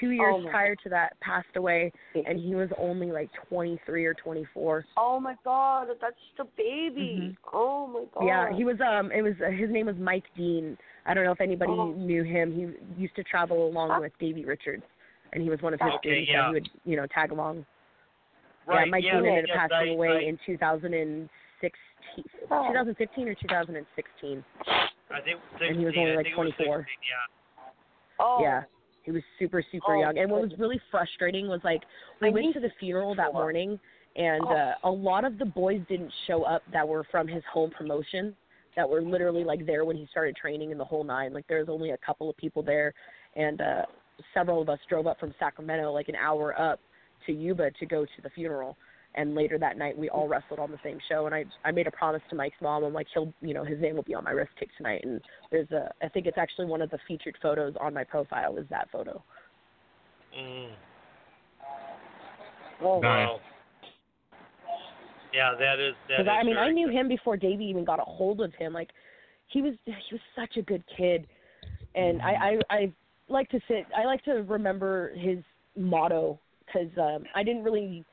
two years Oh, my prior to that passed away and he was only like 23 or 24. Oh my god, that's just a baby. Oh my god. Mm-hmm. Yeah, he was um it was uh, his name was Mike Dean. I don't know if anybody Oh. knew him. He used to travel along with Davey Richards and he was one of his Okay, students yeah. that he would, you know, tag along. Right. yeah, Mike yeah, Dean ended yes, up passing I, away I, in 2016 Oh. 2015 or 2016. I think and he was 16, only like think it was 24. 16, yeah. Oh. Yeah. He was super, super Oh, young. And what was really frustrating was like we I went to the funeral that morning and Oh. uh, a lot of the boys didn't show up that were from his home promotion that were literally like there when he started training in the whole nine. Like there was only a couple of people there and uh several of us drove up from Sacramento like an hour up to Yuba to go to the funeral. And later that night, we all wrestled on the same show. And I I made a promise to Mike's mom. I'm like, he'll you know his name will be on my wrist tape tonight. And there's a I think it's actually one of the featured photos on my profile is that photo. Mm. Oh, Nice. Wow. Yeah, that is that Because I mean, I knew good. him before Davey even got a hold of him. Like, he was he was such a good kid, and I I, I like to sit. I like to remember his motto because um, I didn't really.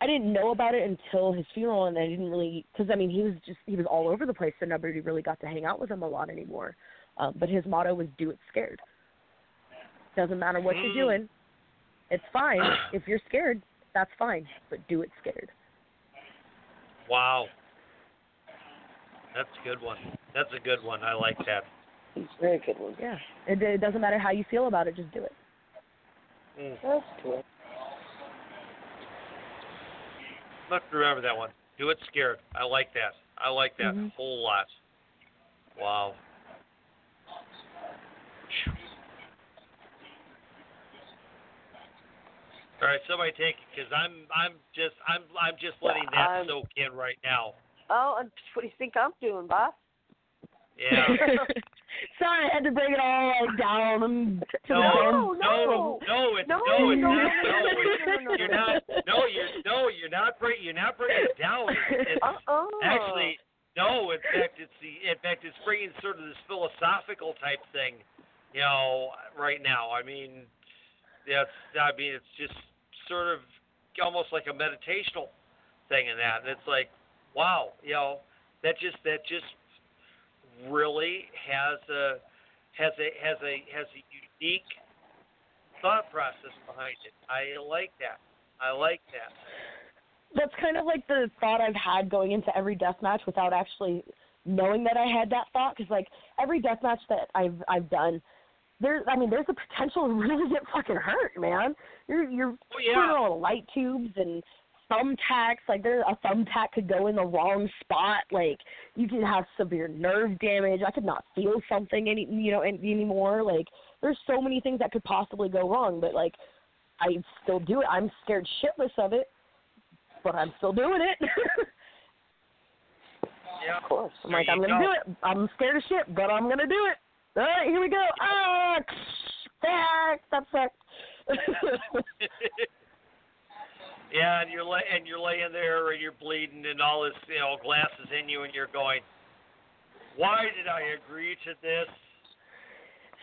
I didn't know about it until his funeral, and I didn't really because I mean he was just he was all over the place, so nobody really got to hang out with him a lot anymore. Um, but his motto was "Do it scared." Doesn't matter what you're Mm. doing, it's fine. if you're scared, that's fine, but do it scared. Wow. That's a good one. That's a good one. I like that. It's very good one. Yeah. It, it doesn't matter how you feel about it, just do it. Mm. Let's do it. Let's remember that one. Do it scared. I like that. I like that Mhm. a whole lot. Wow. All right, somebody take it because I'm I'm just I'm I'm just letting that I'm- soak in right now. Oh, and what do you think I'm doing, boss? Yeah. Sorry, I had to bring it all like down and to No, the no, bone. no, no, it's No, no, it's no, not. no, No, no, it's, no, no, no, you're no. not. No, you're no, you're not bring, You're not bringing it down. It's, it's Uh-uh. actually no. In fact, it's the. In fact, it's bringing sort of this philosophical type thing. You know, right now. I mean, that's. I mean, it's just sort of almost like a meditational thing in that. And it's like, wow, you know, that just that just really has a has a has a has a unique thought process behind it. I like that. I like that. That's kind of like the thought I've had going into every death match without actually knowing that I had that thought. Because like every death match that I've I've done, there's I mean there's a potential to really get fucking hurt, man. You're you're Oh, yeah. putting on light tubes and thumbtacks. Like there, a thumbtack could go in the wrong spot. Like you could have severe nerve damage. I could not feel something any you know any, anymore. Like there's so many things that could possibly go wrong. But like I still do it. I'm scared shitless of it, but I'm still doing it. Yeah. Of course. I'm like, I'm gonna go. do it. I'm scared of shit, but I'm gonna do it. All right, here we go. Ah, that sucked. yeah, and you're lay- and you're laying there and you're bleeding and all this, you know, glass is in you and you're going, why did I agree to this?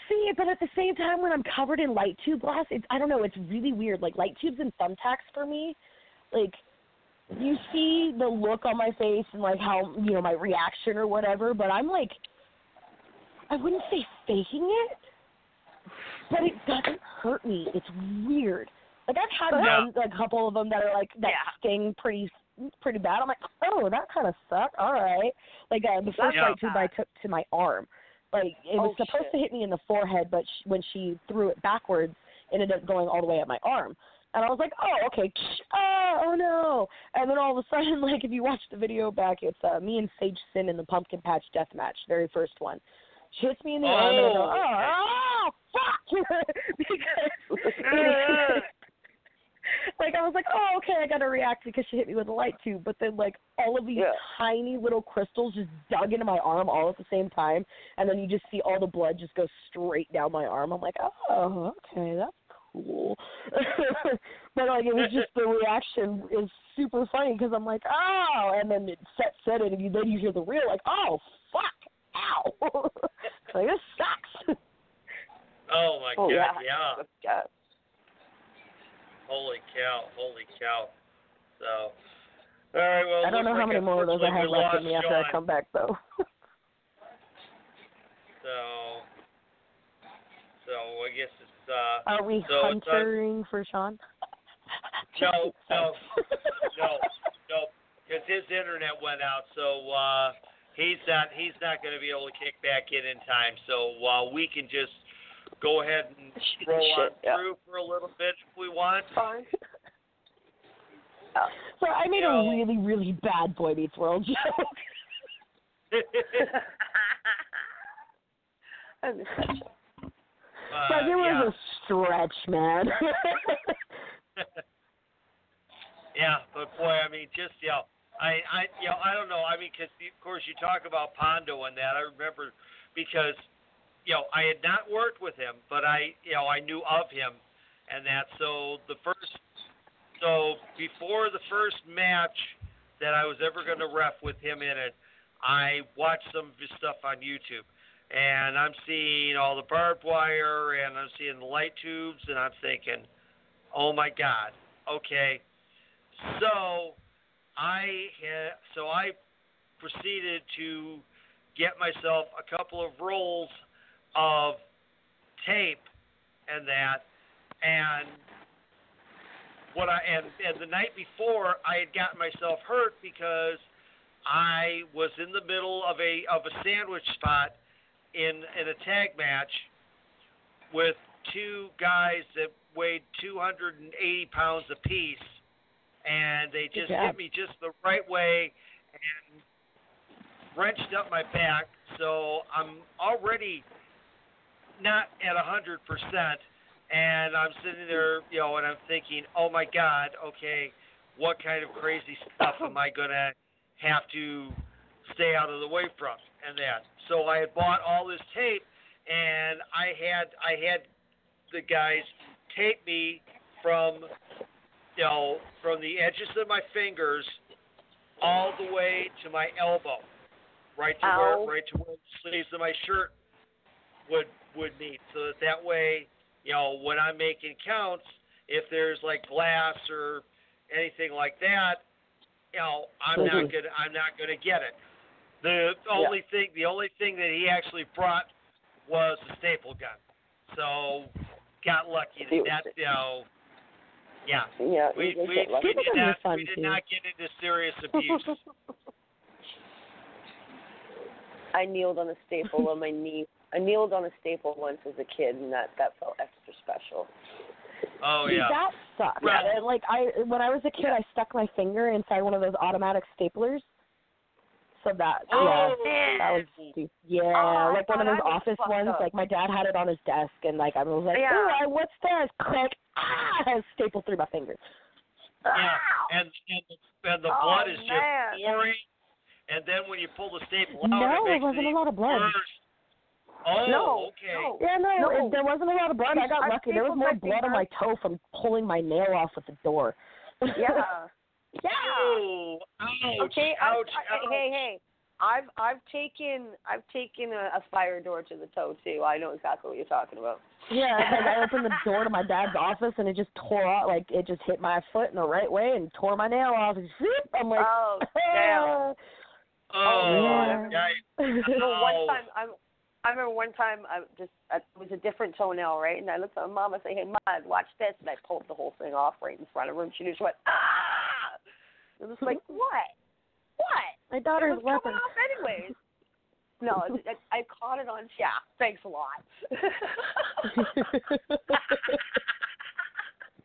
See, but at the same time, when I'm covered in light tube glass, it's I don't know. It's really weird. Like light tubes and thumbtacks for me, like you see the look on my face and like how you know my reaction or whatever. But I'm like, I wouldn't say faking it, but it doesn't hurt me. It's weird. Like I've had Yeah. one, like a couple of them that are like that sting pretty pretty bad. I'm like, oh, that kind of sucked. All right. Like uh, the first Yeah. tube I took to my arm, like it was Oh, supposed shit. to hit me in the forehead, but sh- when she threw it backwards, it ended up going all the way up my arm. And I was like, oh, okay, oh, oh no. And then all of a sudden, like if you watch the video back, it's uh, me and Sage Sin in the Pumpkin Patch Death Match, very first one. She hits me in the arm, and I go, Oh, oh, oh fuck, because like I was like, oh, okay, I got to react because she hit me with a light tube. But then like all of these Yeah. tiny little crystals just dug into my arm all at the same time, and then you just see all the blood just go straight down my arm. I'm like, oh, okay, that's cool. but like it was just the reaction is super funny because I'm like, oh, and then it sets in, and you, then you hear the real like, oh, fuck, ow, like this sucks. Oh my Oh, god, yeah. yeah. Yeah. Holy cow, holy cow. So all right, well I don't know looks how like many more of those I have left in me after. I come back though. So so I guess it's uh Are we so uh, for Sean? No, no, no, no, because his internet went out, so uh, he's not he's not going to be able to kick back in in time. So uh, we can just go ahead and roll on yeah. through for a little bit if we want. Fine. Uh, so I made You know- a really, really bad Boy Meets World joke. I miss that show. Uh, but it was a stretch, man. yeah. Yeah, but boy, I mean, just you know, I, I, you know, I don't know. I mean, because of course you talk about Pondo and that. I remember because, you know, I had not worked with him, but I, you know, I knew of him, and that. So the first, so before the first match that I was ever going to ref with him in it, I watched some of his stuff on YouTube. And I'm seeing all the barbed wire, and I'm seeing the light tubes, and I'm thinking, oh my God, okay. So I had, so I proceeded to get myself a couple of rolls of tape and that, and what I and and the night before I had gotten myself hurt because I was in the middle of a of a sandwich spot in in a tag match with two guys that weighed 280 pounds apiece, and they just hit me just the right way and wrenched up my back. So I'm already not at a hundred percent, and I'm sitting there, you know, and I'm thinking, oh my God, okay, what kind of crazy stuff am I gonna have to stay out of the way from and that. So I had bought all this tape and I had I had the guys tape me from you know from the edges of my fingers all the way to my elbow, right to Ow. where right to where the sleeves of my shirt would would meet, so that that way you know when I'm making counts, if there's like glass or anything like that, you know I'm not Mhm. gonna I'm not gonna get it. The only thing the only thing that he actually brought was a staple gun. So got lucky that that you know yeah. Yeah, We we, we did not we did too. not get into serious abuse. I kneeled on a staple on my knee. I kneeled on a staple once as a kid, and that that felt extra special. oh See, yeah. that sucks. Right. And, Like I, when I was a kid, I stuck my finger inside one of those automatic staplers. So that, Oh, yeah, that was. Yeah, Oh, I like one of those office ones. up. Like my dad had it on his desk, and like I was like, Yeah. oh, I, what's this? Click. Ah, I stapled through my finger. Yeah, and and the, and the Oh, blood is man. just pouring, and then when you pull the staple out, No, it there makes wasn't it a lot of blood. worse. Oh, no, okay. no. Yeah, no, No. It, there wasn't a lot of blood. I got I lucky. There was more blood on my toe from pulling my nail off with the door. Yeah. Yeah. Oh, ouch, Okay. I, ouch, I, ouch. hey, hey. I've I've taken I've taken a, a fire door to the toe too. I know exactly what you're talking about. Yeah, like I opened the door to my dad's office and it just tore out, like it just hit my foot in the right way and tore my nail off. And zoop, I'm like, Oh, damn. Oh, Oh, yeah. Well, one Oh. time I I remember one time I just I, it was a different toenail, right? And I looked at my mom and I said, "Hey, mom, watch this," and I pulled the whole thing off right in front of her, and she just went, "Ah!" It was like, "What? What?" my It daughter's was coming weapon. off anyways. No, I, I caught it on. Yeah, thanks a lot.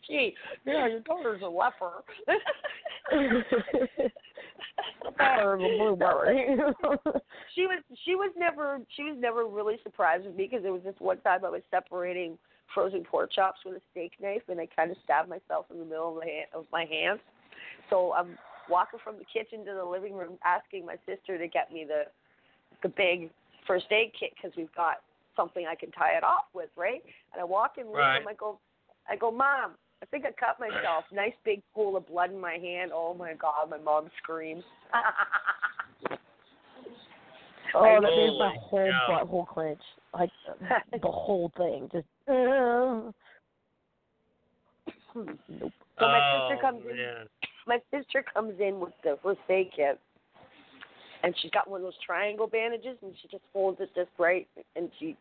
Gee, yeah, your daughter's a leper. Daughter's blueberry. she was she was never she was never really surprised with me because there was this one time I was separating frozen pork chops with a steak knife and I kind of stabbed myself in the middle of my hand, of my hands. So I'm walking from the kitchen to the living room asking my sister to get me the the big first aid kit because we've got something I can tie it off with, right? And I walk in the living room, Right. I go I go, Mom, I think I cut myself. Nice big pool of blood in my hand. Oh my god, my mom screams. oh, that made my Holy whole cow. butthole clench. Like the whole thing. Just. Uh, nope. So my oh, sister comes in my sister comes in with the first aid kit and she's got one of those triangle bandages and she just folds it just right and she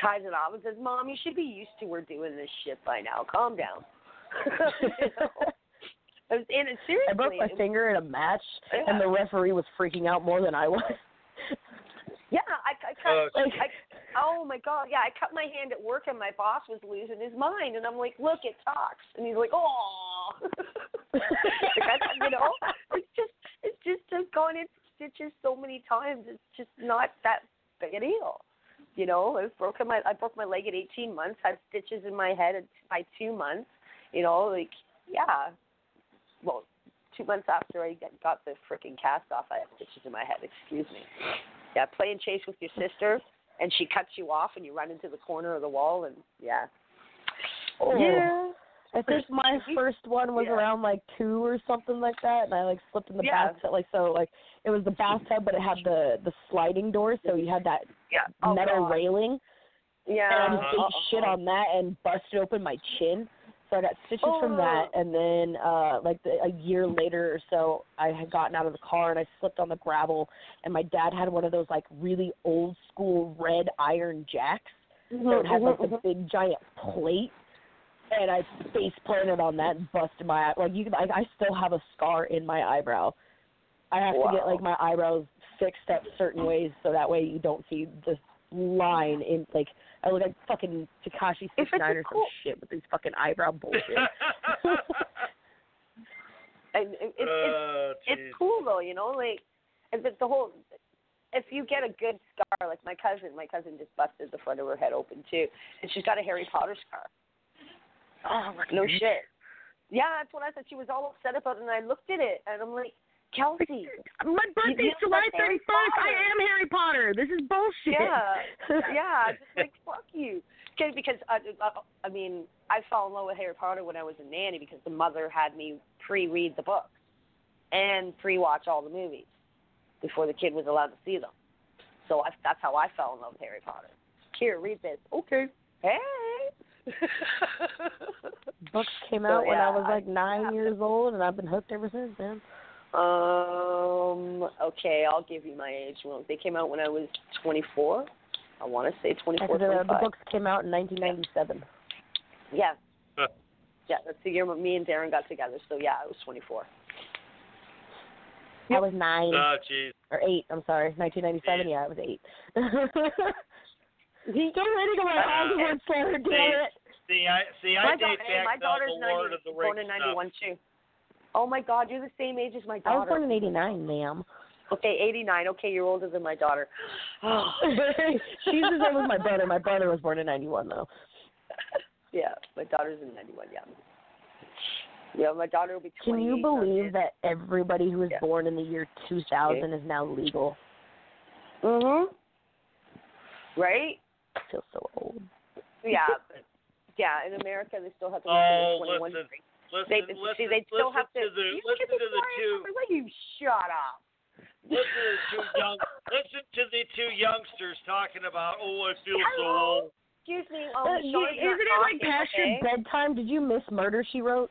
ties it off and says, Mom, you should be used to her doing this shit by now. Calm down. You know? I was in it seriously. I broke my finger in a match, Yeah. and the referee was freaking out more than I was. Yeah, I, I cut. Oh, Like- I, oh my god, yeah, I cut my hand at work and my boss was losing his mind, and I'm like, look, it talks, and he's like, oh, like you know, it's just, it's just I've gone into stitches so many times, it's just not that big a deal. You know, I've broken my, I broke my leg at 18 months, had stitches in my head at, by two months. You know, like, yeah, well, two months after I got the freaking cast off, I had stitches in my head. Excuse me. Yeah, playing chase with your sister, and she cuts you off, and you run into the corner of the wall, and yeah. Oh. Yeah. I think my first one was Yeah. around like two or something like that, and I like slipped in the Yeah. bathtub. Like so, like it was the bathtub, but it had the the sliding door, so you had that Yeah. Oh, metal God. railing. Yeah. And I just ate shit on that and busted open my chin. So I got stitches from Oh. that, and then uh like the, a year later or so, I had gotten out of the car and I slipped on the gravel, and my dad had one of those like really old school red iron jacks. Mm-hmm, so it had like mm-hmm, the mm-hmm. big giant plate, and I face planted on that and busted my eye. Like you, like I still have a scar in my eyebrow. I have to get like my eyebrows fixed up certain ways so that way you don't see this line in like I look like fucking Tekashi If six nine a or some cool- shit with these fucking eyebrow bullshit. And it, it, Oh, it's it's cool though, you know, like and the, the whole. If you get a good scar, like my cousin, my cousin just busted the front of her head open too, and she's got a Harry Potter scar. Oh, no shit. Yeah, that's what I said. She was all upset about it, and I looked at it, and I'm like, Kelsey, My birthday's you July thirty first. I am Harry Potter. This is bullshit. Yeah, yeah, just like fuck you. Okay, because uh, uh, I mean, I fell in love with Harry Potter when I was a nanny because the mother had me pre-read the books and pre-watch all the movies before the kid was allowed to see them. So I, that's how I fell in love with Harry Potter. Here, read this. Okay. Hey. Books came So, out when I was like nine years old, and I've been hooked ever since, man. Um. Okay, I'll give you my age. Well, they came out when I was 24. I want to say 24, Because the, the books came out in 1997. Yeah. Yeah, that's the year me and Darren got together. So yeah, I was 24. I was nine Oh, jeez. or eight. I'm sorry, 1997. Yeah, I was eight. Still waiting on my Uh, Hogwarts letter, damn it. See, I see. I my date daughter, hey, back my to daughter's the Lord 90, of the Rings. born Rings in stuff. 91 too. Oh my God, you're the same age as my daughter. I was born in '89, ma'am. Okay, 89. Okay, you're older than my daughter. She's the same as my brother. My brother was born in '91, though. yeah, my daughter's in 91. Yeah. Yeah, my daughter will be 28. Can you believe that everybody who was born in the year 2000 is now legal? Mhm. Right? I feel so old. Yeah, but yeah, in America they still have to wait Oh, till they're 21. listen, listen, they, listen, see, they still listen have to. to the you listen can be to the two Will you shut up? listen to the two young listen to the two youngsters talking about oh I feel so old. Excuse me. Uh, Um, you- Sean's not isn't it like talking, past okay? your bedtime? Did you miss Murder She Wrote?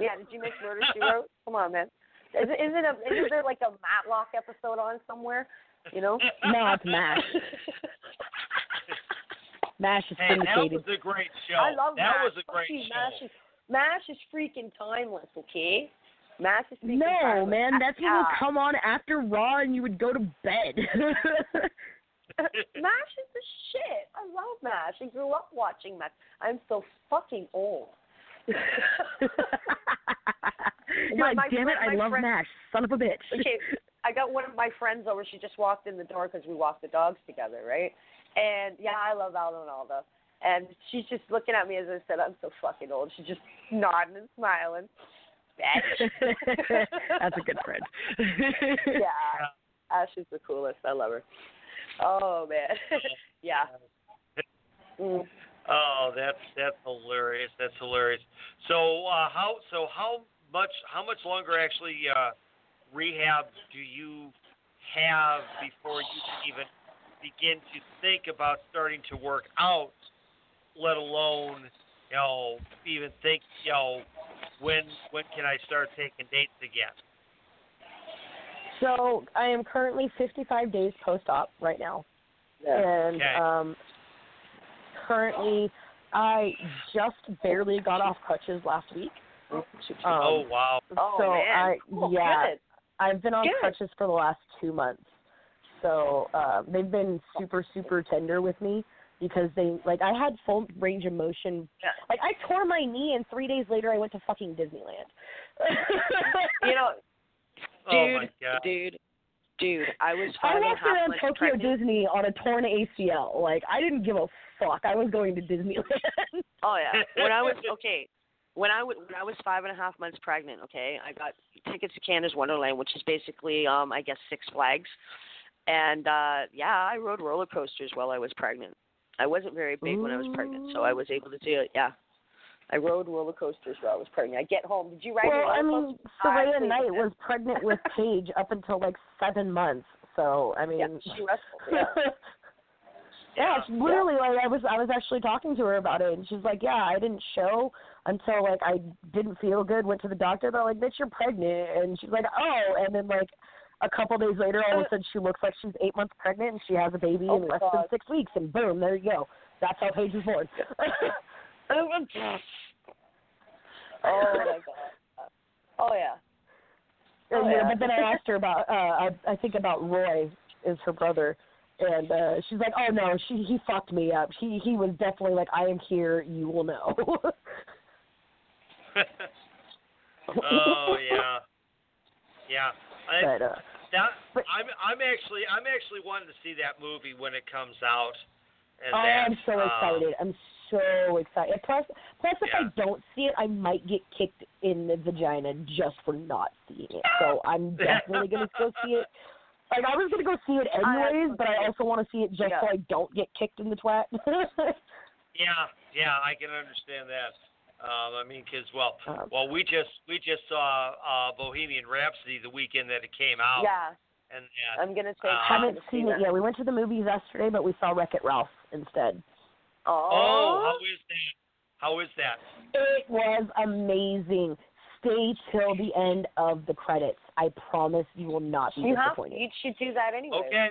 Yeah, did you miss Murder She Wrote? Come on, man. Is it, isn't, a, isn't there like a Matlock episode on somewhere? You know? No, it's MASH. MASH is Hey, that was a great show. I love that MASH. was a great Fucking show. MASH is, MASH is freaking timeless, okay? MASH is freaking No, timeless. man, that's what would come on after Raw, and you would go to bed. MASH is the shit. I love MASH. I grew up watching MASH. I'm so fucking old. You're My- like, my damn it, I love friend- MASH. Son of a bitch. okay, I got one of my friends over. She just walked in the door because we walk the dogs together, right? And yeah, I love Aldo Ronaldo. And she's just looking at me as I said, I'm so fucking old. She's just nodding and smiling. That's a good friend. yeah. Ash is the coolest. I love her. Oh man. yeah. Mm. Oh, that's that's hilarious. That's hilarious. So uh, how so how much how much longer actually uh, rehab do you have before you can even begin to think about starting to work out, let alone you know even think you know when when can I start taking dates again? So I am currently 55 days post-op right now, and Okay. um, currently I just barely got off crutches last week. Um, oh wow. Oh, so man. I Cool. yeah, Good. I've been on Good. crutches for the last two months. So uh, they've been super super tender with me because they like I had full range of motion. Like I tore my knee and three days later I went to fucking Disneyland. You know, Oh dude, my god. dude, dude, I was I five and walked around Tokyo pregnant. Disney on a torn ACL. Like I didn't give a fuck. I was going to Disneyland. Oh yeah. When I was okay, when I w- when I was five and a half months pregnant, okay, I got tickets to Canada's Wonderland, which is basically, um, I guess, Six Flags, and uh yeah, I rode roller coasters while I was pregnant. I wasn't very big when I was pregnant, so I was able to do it. Yeah, I rode roller coasters while I was pregnant. I get home. Did you ride? well, roller I mean, Saraya Knight was pregnant with Paige up until like seven months. So I mean, Yeah, she wrestled. Yeah. yeah, it's literally like I was I was actually talking to her about it, and she's like, "Yeah, I didn't show until like I didn't feel good. Went to the doctor. They're like, "Bitch, you're pregnant," and she's like, "Oh," and then like a couple days later, all of a sudden she looks like she's eight months pregnant, and she has a baby Oh in my less than six weeks, and boom, there you go. That's how Paige was born. oh my god. Oh yeah. And, Oh, yeah, yeah. but then I asked her about uh I I think about Roy is her brother and uh she's like, Oh no, she he fucked me up. He he was definitely like, I am here, you will know. oh yeah, yeah. I, but uh that I'm I'm actually I'm actually wanting to see that movie when it comes out. And oh, that, I'm so um, excited. I'm so excited. Plus plus if Yeah. I don't see it I might get kicked in the vagina just for not seeing it. So I'm definitely gonna go see it. Like I was gonna go see it anyways, but I also want to see it just so I don't get kicked in the twat. Yeah, yeah, I can understand that. Um, I mean, because well, Um, well, we just we just saw uh, Bohemian Rhapsody the weekend that it came out. Yeah. And that, I'm gonna say uh, Haven't seen it yet. We went to the movies yesterday, but we saw Wreck It Ralph instead. Oh, how is that? How is that? It was amazing. Stay till the end of the credits. I promise you will not be You have. disappointed. You should do that anyway. Okay.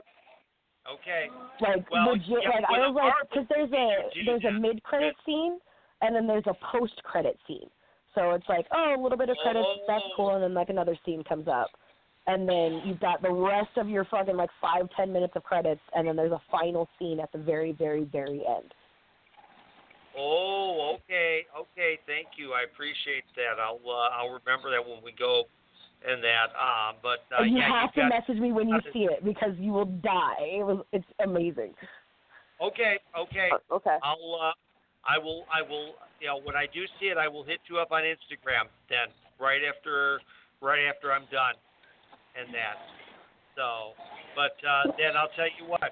Okay. Like Well, legit, yeah, like I was like, because there's a there's a mid credit scene, and then there's a post credit scene. So it's like, oh, a little bit of credits, that's cool, and then like another scene comes up, and then you've got the rest of your fucking like five ten minutes of credits, and then there's a final scene at the very very very end. Oh, okay, okay. Thank you. I appreciate that. I'll uh, I'll remember that when we go and that. Um, but uh, and you yeah, have to got, message me when you see it because you will die. It was it's amazing. Okay, okay. okay. I'll uh, I will I will you know when I do see it I will hit you up on Instagram then right after right after I'm done and that. So, but uh, then I'll tell you what.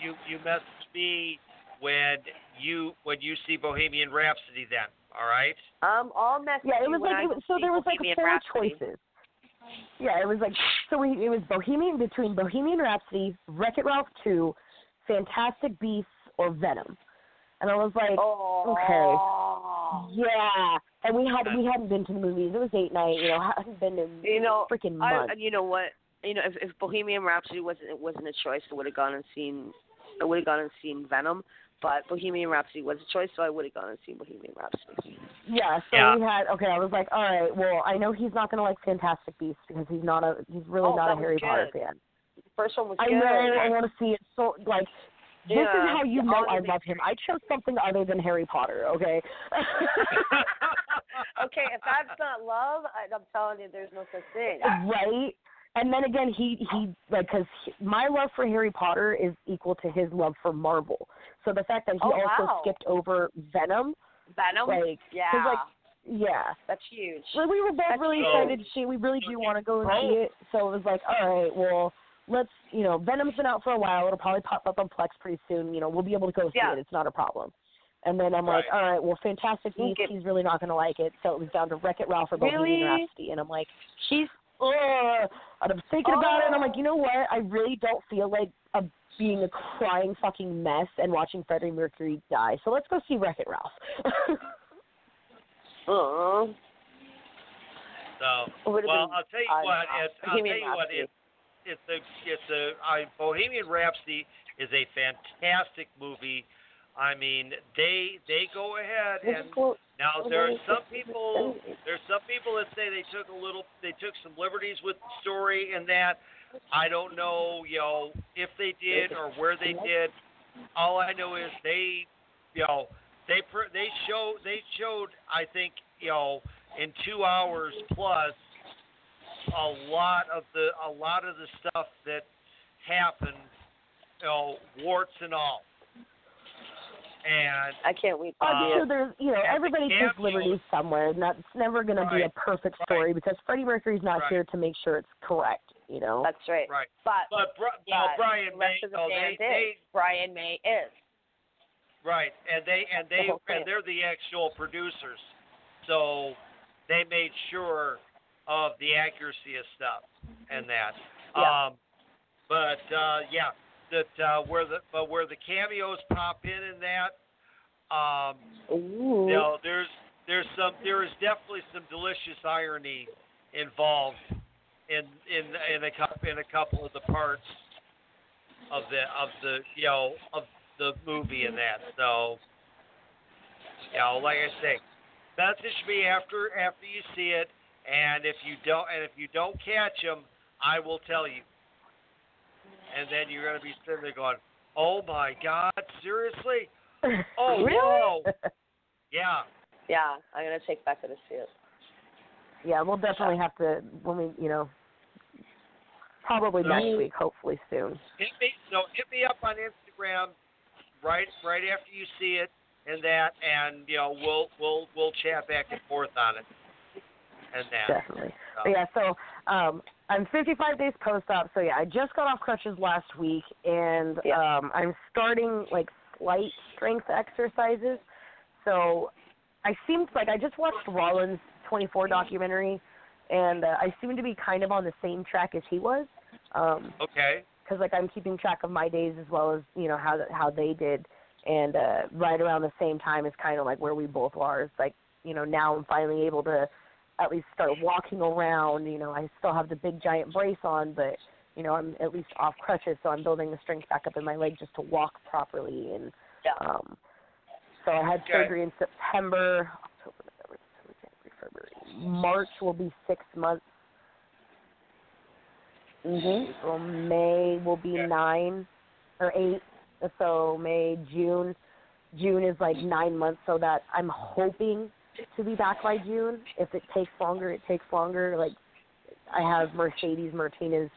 You you message me when you when you see Bohemian Rhapsody then. All right. Um, I'll message Yeah, it was when like I it was, so see there was like Bohemian four Rhapsody. choices. Yeah, it was like so we it was Bohemian between Bohemian Rhapsody, Wreck It Ralph two, Fantastic Beasts, or Venom. And I was like, Oh. okay, yeah. And we had we hadn't been to the movies. It was date night, you know, hadn't been in You know, freaking I, you know what? You know, if, if Bohemian Rhapsody wasn't it wasn't a choice, I would have gone and seen. I would have gone and seen Venom, but Bohemian Rhapsody was a choice, so I would have gone and seen Bohemian Rhapsody. Yeah, so Yeah. we had okay. I was like, all right, well, I know he's not gonna like Fantastic Beasts because he's not a he's really Oh, not a Harry good. Potter fan. The first one was I good. know. I want to see it. So like, this is how you know I love him. I chose something other than Harry Potter. Okay. okay, if that's not love, I, I'm telling you, there's no such thing. right. And then again, he he like because my love for Harry Potter is equal to his love for Marvel. So the fact that he Oh, also wow. skipped over Venom, Venom. like, yeah, like, yeah. that's huge. Well, we were both That's really huge. excited to see. We really do want to go and see oh. it. So it was like, all right, well, let's, you know, Venom's been out for a while. It'll probably pop up on Plex pretty soon. You know, we'll be able to go see Yeah. it. It's not a problem. And then I'm like, all right, well, Fantastic We'll Beasts, get- he's really not going to like it. So it was down to Wreck It Ralph or Bohemian Really? Rhapsody. And I'm like, she's, ugh. And I'm thinking about it, and I'm Oh. like, you know what? I really don't feel like a, being a crying fucking mess and watching Freddie Mercury die. So let's go see Wreck It Ralph. Uh, So, well, I'll tell you odd. what. It's, I'll tell you what. Rhapsody. It's it's a it's a I, Bohemian Rhapsody is a fantastic movie. I mean, they they go ahead and now there are some people there's some people that say they took a little they took some liberties with the story and that. I don't know, you know, if they did or where they did. All I know is they, you know, they they show they showed I think you know in two hours plus a lot of the a lot of the stuff that happened, you know, warts and all. and I can't wait. to I'm see sure there's, you know, everybody takes liberties somewhere, and that's never going to be a Right, perfect right. story because Freddie Mercury's not Right. here to make sure it's correct. You know. That's right. right. But But Bri- yeah, well, Brian May, the though, band they, they Brian May is. right, and they and they whole thing. and they're the actual producers, so they made sure of the accuracy of stuff and that. Yeah. Um, but uh, yeah, that uh, where the but where the cameos pop in and that. Um, Ooh. you know, there's there's some there is definitely some delicious irony involved in in in a couple in a couple of the parts of the of the you know of the movie and that. So you know, like I say, message me after after you see it, and if you don't and if you don't catch them, I will tell you. And then you're gonna be sitting there going, "Oh my God, seriously? Oh really? whoa, yeah." Yeah, I'm gonna take back to see it. yeah, we'll definitely have to when we, you know, probably So- next week, hopefully soon. hit me so hit me up on Instagram right right after you see it and that and you know we'll we'll we'll chat back and forth on it and that. Definitely. So, But yeah, so um I'm 55 days post op. So yeah, I just got off crutches last week, and Yeah. um I'm starting like slight strength exercises. So I seemed like I just watched Rollins 24 documentary, and uh, I seem to be kind of on the same track as he was. Um, Okay. because like I'm keeping track of my days as well as you know how th- how they did, and uh, right around the same time is kind of like where we both are. It's like you know now I'm finally able to at least start walking around. You know I still have the big giant brace on, but you know I'm at least off crutches, so I'm building the strength back up in my leg just to walk properly. And Yeah. um, so I had surgery in September, October, November, December, January, February, March will be six months. Mhm. April, May will be nine or eight. So May, June. June is like nine months, so that I'm hoping to be back by June. If it takes longer, it takes longer. Like I have Mercedes Martinez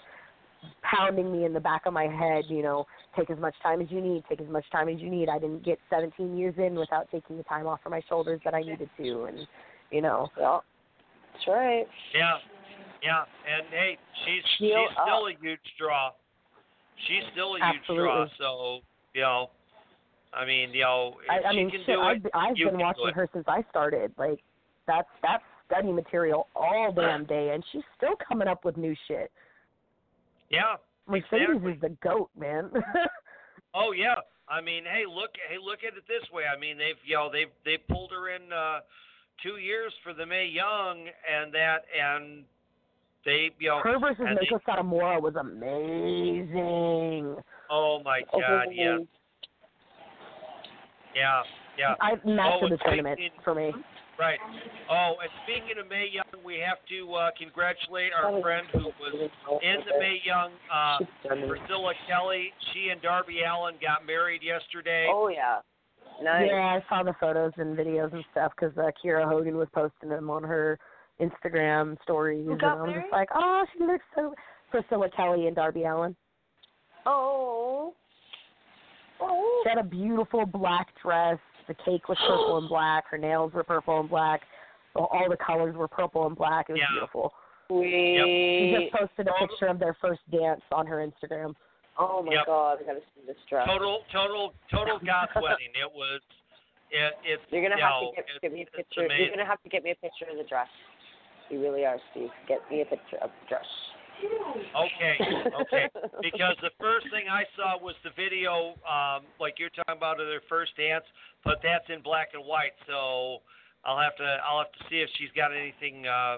pounding me in the back of my head, you know, take as much time as you need, take as much time as you need. I didn't get 17 years in without taking the time off for my shoulders that I needed to, and you know, Yeah. That's right. Yeah. Yeah. And hey, she's Heal she's still a huge draw. She's still a huge draw, Absolutely. so you know I mean, you know, I, I she mean, can shit, do it, I've, I've been watching her since I started. Like, that's that's study material all damn day, and she's still coming up with new shit. Yeah. Mercedes Exactly. is the goat, man. Oh yeah. I mean, hey, look, hey, look at it this way. I mean, they've, you know, they've they pulled her in uh, two years for the Mae Young and that, and they, you know, her versus Meiko Satomura was amazing. oh my God, yeah, yeah, yeah. I match Oh, of the tournament speaking- for me. Right. Oh, and speaking of Mae Young, we have to uh, congratulate our friend who was in the Mae Young, uh, Priscilla Kelly. She and Darby Allin got married yesterday. Oh yeah. Nice. Yeah, I saw the photos and videos and stuff because uh, Kiera Hogan was posting them on her Instagram stories, and I'm married? just like, oh, she looks so. Priscilla Kelly and Darby Allin. Oh. Oh. She had a beautiful black dress. The cake was purple and black. Her nails were purple and black. All all the colors were purple and black. It was Yeah. beautiful. She Sweet. just posted a picture of their first dance on her Instagram. Oh my Yep. god, I gotta see this dress. Total, total, total goth wedding. It was. It, it's. You're gonna you have know, to get, get me a picture. You're gonna have to get me a picture of the dress. You really are, Steve. Get me a picture of the dress. Okay, okay. Because the first thing I saw was the video, um, like you're talking about of their first dance, but that's in black and white. So I'll have to, I'll have to see if she's got anything uh,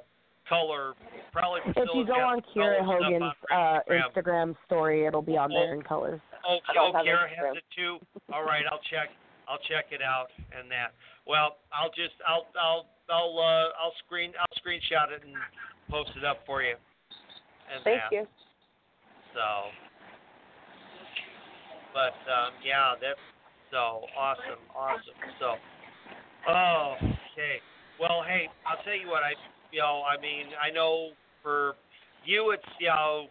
color. Probably. If you go on Kiera Hogan's on uh, Instagram. Story, it'll be on there in colors. Oh, oh Instagram. has it too. All right, I'll check. I'll check it out and that. Well, I'll just I'll I'll I'll uh, I'll screen I'll screenshot it and post it up for you. And Thank that. you. So, but um, yeah, that's so awesome, awesome. So, oh, okay. Well, hey, I'll tell you what. I, you know, I mean, I know for you, it's you know,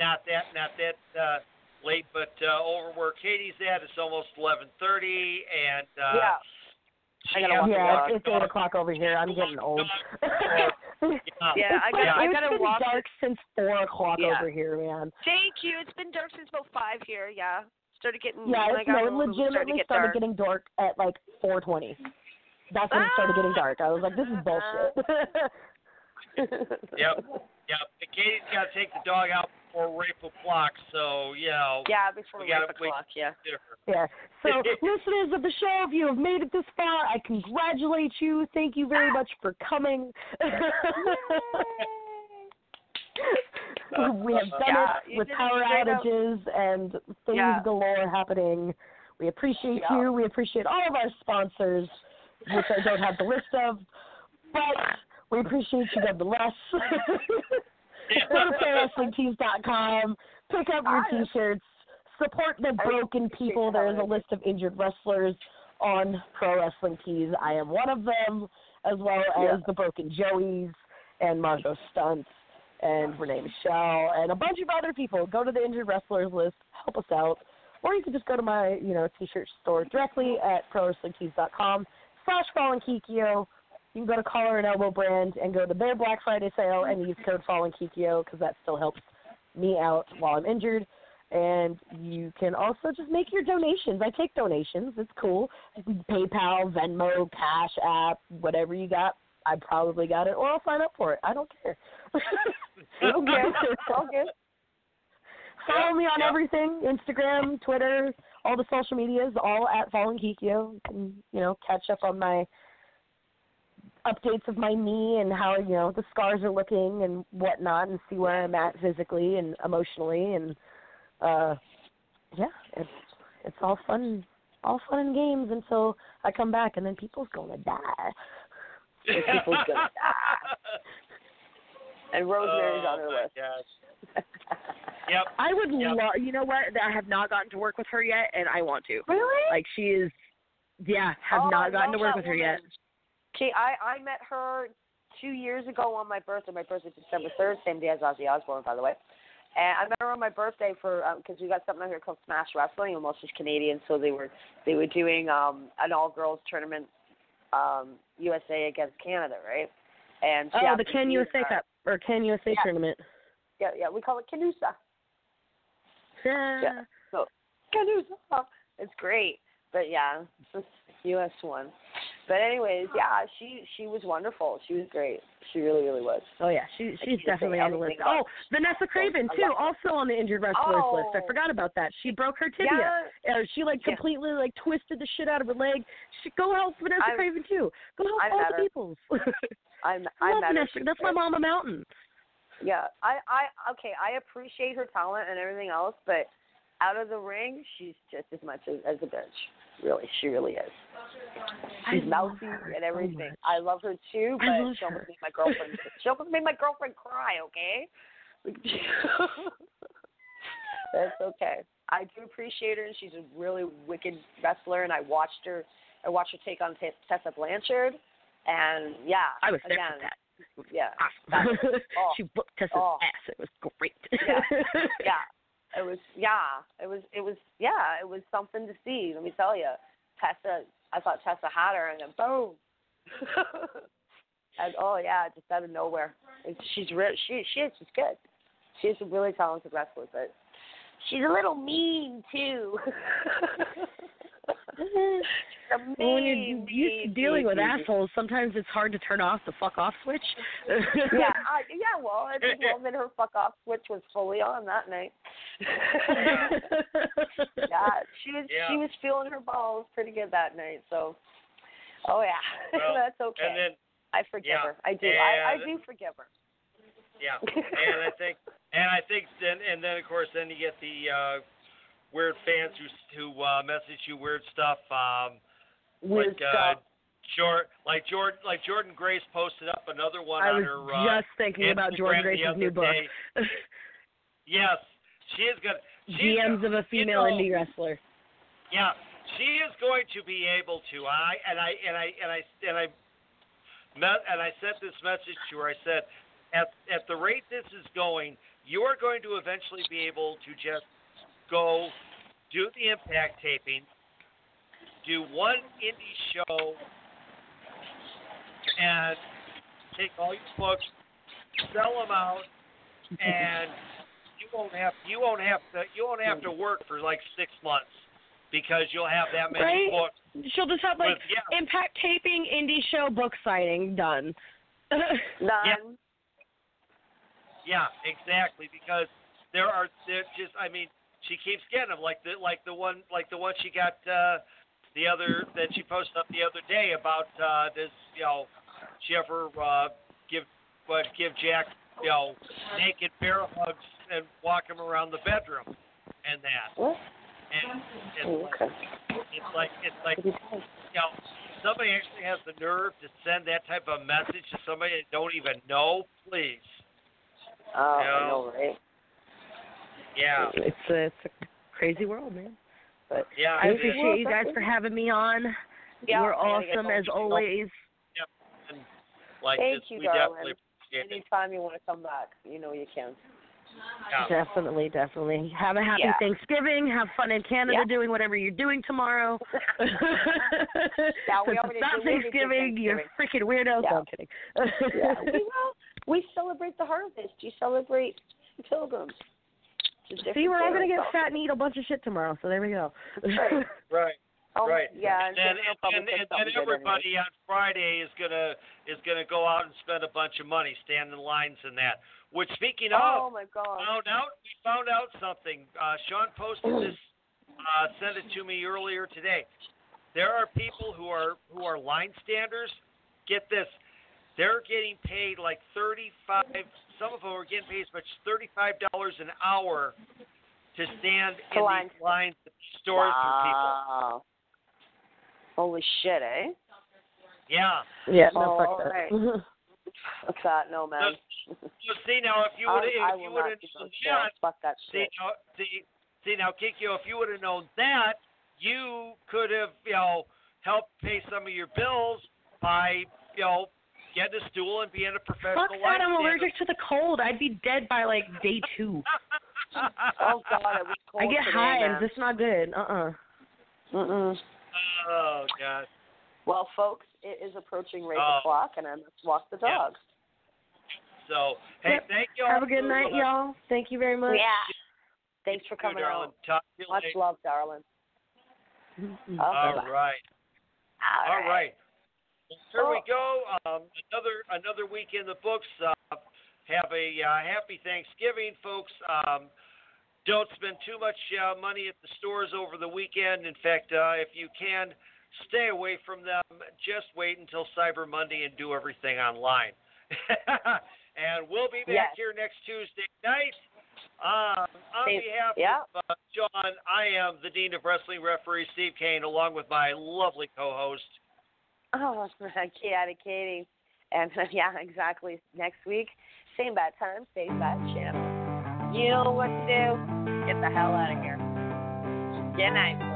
not that, not that uh, late, but uh, over where Katie's at, it's almost 11:30, and uh, yeah. I gotta has walk Yeah, walk it's, it's eight o'clock over here. I'm getting old. Yeah, I gotta, I it's gotta been walk. dark since four o'clock Yeah. over here, man. Thank you. It's been dark since about five here. Yeah, started getting. Yeah, when I it's, got no, it home, was starting to legitimately get started dark. getting dark at like 4:20. That's when it started getting ah! dark. I was like, this is bullshit. Yep, yep. And Katie's got to take the dog out before rape o'clock, so you know. Yeah, before we rape wait o'clock, yeah. to. Yeah. So, listeners of the show, if you have made it this far, I congratulate you. Thank you very much for coming. we have done Yeah, it with power straight up. outages and things Yeah. galore happening. We appreciate Yeah. you. We appreciate all of our sponsors, which I don't have the list of, but we appreciate you nonetheless. Go to ProWrestlingTees.com, pick up your t-shirts, support the broken people. There is a list of injured wrestlers on Pro Wrestling Tees. I am one of them, as well as Yeah. the Broken Joeys and Margot Stunts and Renee Michelle and a bunch of other people. Go to the injured wrestlers list, help us out, or you can just go to my you know t-shirt store directly at ProWrestlingTees.com slash Fallen Kikyo. You can go to Collar and Elbow Brand and go to their Black Friday sale and use code Fallen Kikyo because that still helps me out while I'm injured. And you can also just make your donations. I take donations. It's cool. PayPal, Venmo, Cash App, whatever you got. I probably got it, or I'll sign up for it. I don't care. Okay, all good. Follow me on everything: Instagram, Twitter, all the social medias, all at Fallen Kikyo. You can, you know, catch up on my updates of my knee and how you know the scars are looking and whatnot, and see where I'm at physically and emotionally, and uh, yeah, it's it's all fun, all fun and games until I come back, and then people's gonna die. And people's gonna die. And Rosemary's oh, on her my list. Gosh. Yep. I would Yep. love. You know what? I have not gotten to work with her yet, and I want to. Really? Like she is. Yeah, have Oh, not gotten to work that with her yet. She, I, I met her two years ago on my birthday. My birthday's December third, same day as Ozzy Osbourne, by the way. And I met her on my birthday for because we got something out here called Smash Wrestling, and most is Canadian, so they were they were doing um an all girls tournament, um USA against Canada, right? And she Oh, the happened to Can be USA Cup or Can USA Yeah. tournament. Yeah, yeah, we call it Canusa. Yeah. Yeah. So Canusa. It's great. But yeah, US one. But anyways, yeah, she she was wonderful. She was great. She really, really was. Oh yeah, she she's can't definitely on the list. Oh. Vanessa Kraven too, also on the injured wrestlers list. I Oh. forgot about that. She broke her tibia. Uh, she like Yeah. completely like twisted the shit out of her leg. She go help Vanessa I'm- Kraven too. Go help I all the her. peoples. I'm I love met her. Vanessa. That's my mama mountain. Yeah, I I okay. I appreciate her talent and everything else, but out of the ring, she's just as much as, as a bitch. Really, she really is. She's I mouthy and everything. much. I love her too, but she almost her. made my girlfriend. she almost made my girlfriend cry. Okay. That's okay. I do appreciate her, and she's a really wicked wrestler. And I watched her. I watched her take on T- Tessa Blanchard, and yeah, I was there again, for that. Yeah, Awesome. that was- oh, she booked Tessa's oh. ass. It was great. Yeah. yeah, it was. Yeah, it was. It was. Yeah, it was something to see. Let me tell you, Tessa. I thought Tessa had her, and then boom. and oh yeah, just out of nowhere. And she's re- she she is just good. She's a really talented wrestler, but she's a little mean too. She's Well, when you're mean, used to dealing mean, with mean. assholes, sometimes it's hard to turn off the fuck off switch. yeah, I, yeah. Well, I think well, then her fuck off switch was fully on that night. yeah, she was Yeah. she was feeling her balls pretty good that night. So, oh yeah, Well, that's okay. And then I forgive yeah, her. I do. I, I do forgive her. Yeah, and I think, and I think, then, and then of course, then you get the uh, weird fans who who uh, message you weird stuff. Um, Weird like, uh, stuff. Like Jordan, like Jordan Grace posted up another one I on was her. Uh, just thinking about Jordan Grace's new book. Yes, she is gonna. She's, GMs of a female you know, indie wrestler. Yeah, she is going to be able to. I and I and I and I and I met and I sent this message to her. I said, at at the rate this is going, you are going to eventually be able to just go do the impact taping, do one indie show, and take all your books, sell them out, and you won't have you won't have to you won't have to work for like six months because you'll have that many Right? books. She'll just have like With- yeah. impact taping, indie show, book signing, done. Done. Yeah, exactly. Because there are there just I mean she keeps getting them like the like the one like the one she got uh, the other that she posted up the other day about uh, this you know she ever uh, give what give Jack you know naked bear hugs and walk him around the bedroom and that What? and Oh, it's okay. like it's like it's like you know somebody actually has the nerve to send that type of message to somebody that don't even know please Oh, Yeah. I know, right? Yeah It's a, it's a crazy world, man. But Yeah, I it is. appreciate you guys for having me on. Yeah, We're I gotta get awesome as always. and like Thank this, you, we darling. definitely. Anytime you want to come back, you know you can. Yeah. Definitely, definitely. Have a happy Yeah. Thanksgiving. Have fun in Canada Yeah. doing whatever you're doing tomorrow. Yeah, we Since already it's not did- we already did Thanksgiving, you're freaking weirdos. Yeah. No, I'm kidding. yeah, we will. We celebrate the harvest. You celebrate pilgrims. It's a See, different we're all gonna get fat and eat a bunch of shit tomorrow. So there we go. Right. Right. Oh, right. Yeah, and, And General and, and, and, something and good everybody on Friday is gonna is gonna go out and spend a bunch of money, stand in lines and that. Which speaking anyway. Oh of, my God. found out we found out something. Uh, Sean posted this, uh, sent it to me earlier today. There are people who are who are line standers. Get this, they're getting paid like thirty five. Some of them are getting paid as much as thirty five dollars an hour to stand To in line- these lines at stores for people. Holy shit, eh? Yeah. Yeah, no, Oh, fuck that. right. Fuck that, no man. So see now, if you I, would I if you would have do known that, Fuck that see now, see, see now, Kikyo, if you would have known that, you could have you know helped pay some of your bills by you know getting a stool and being a professional. Fuck that! I'm line allergic to the cold. I'd be dead by like day two. Oh God, it was cold I get today, hives. man. It's not good. Uh uh Mm-mm. Oh God. Well, folks, it is approaching race Oh. o'clock, and I must walk the Yeah. dog. So hey, Yep. thank you. Have a good night, y'all. Thank you very much. Yeah. Thanks for coming darling. out. Talk to you Much later. love, darling. Mhm. All bye-bye. right. All All right. Here we Oh. go. Um, another another week in the books. Uh, have a uh, happy Thanksgiving, folks. Um, don't spend too much uh, money at the stores over the weekend. In fact, uh, if you can, stay away from them. Just wait until Cyber Monday and do everything online. and we'll be back Yes. here next Tuesday night. Um, on Same- behalf yeah. of uh, John, I am the Dean of Wrestling Referee Steve Kane, along with my lovely co-host. Oh, chaotic Katie. And yeah, exactly. Next week, same bad time, same bad channel. You know what to do. Get the hell out of here. Good night,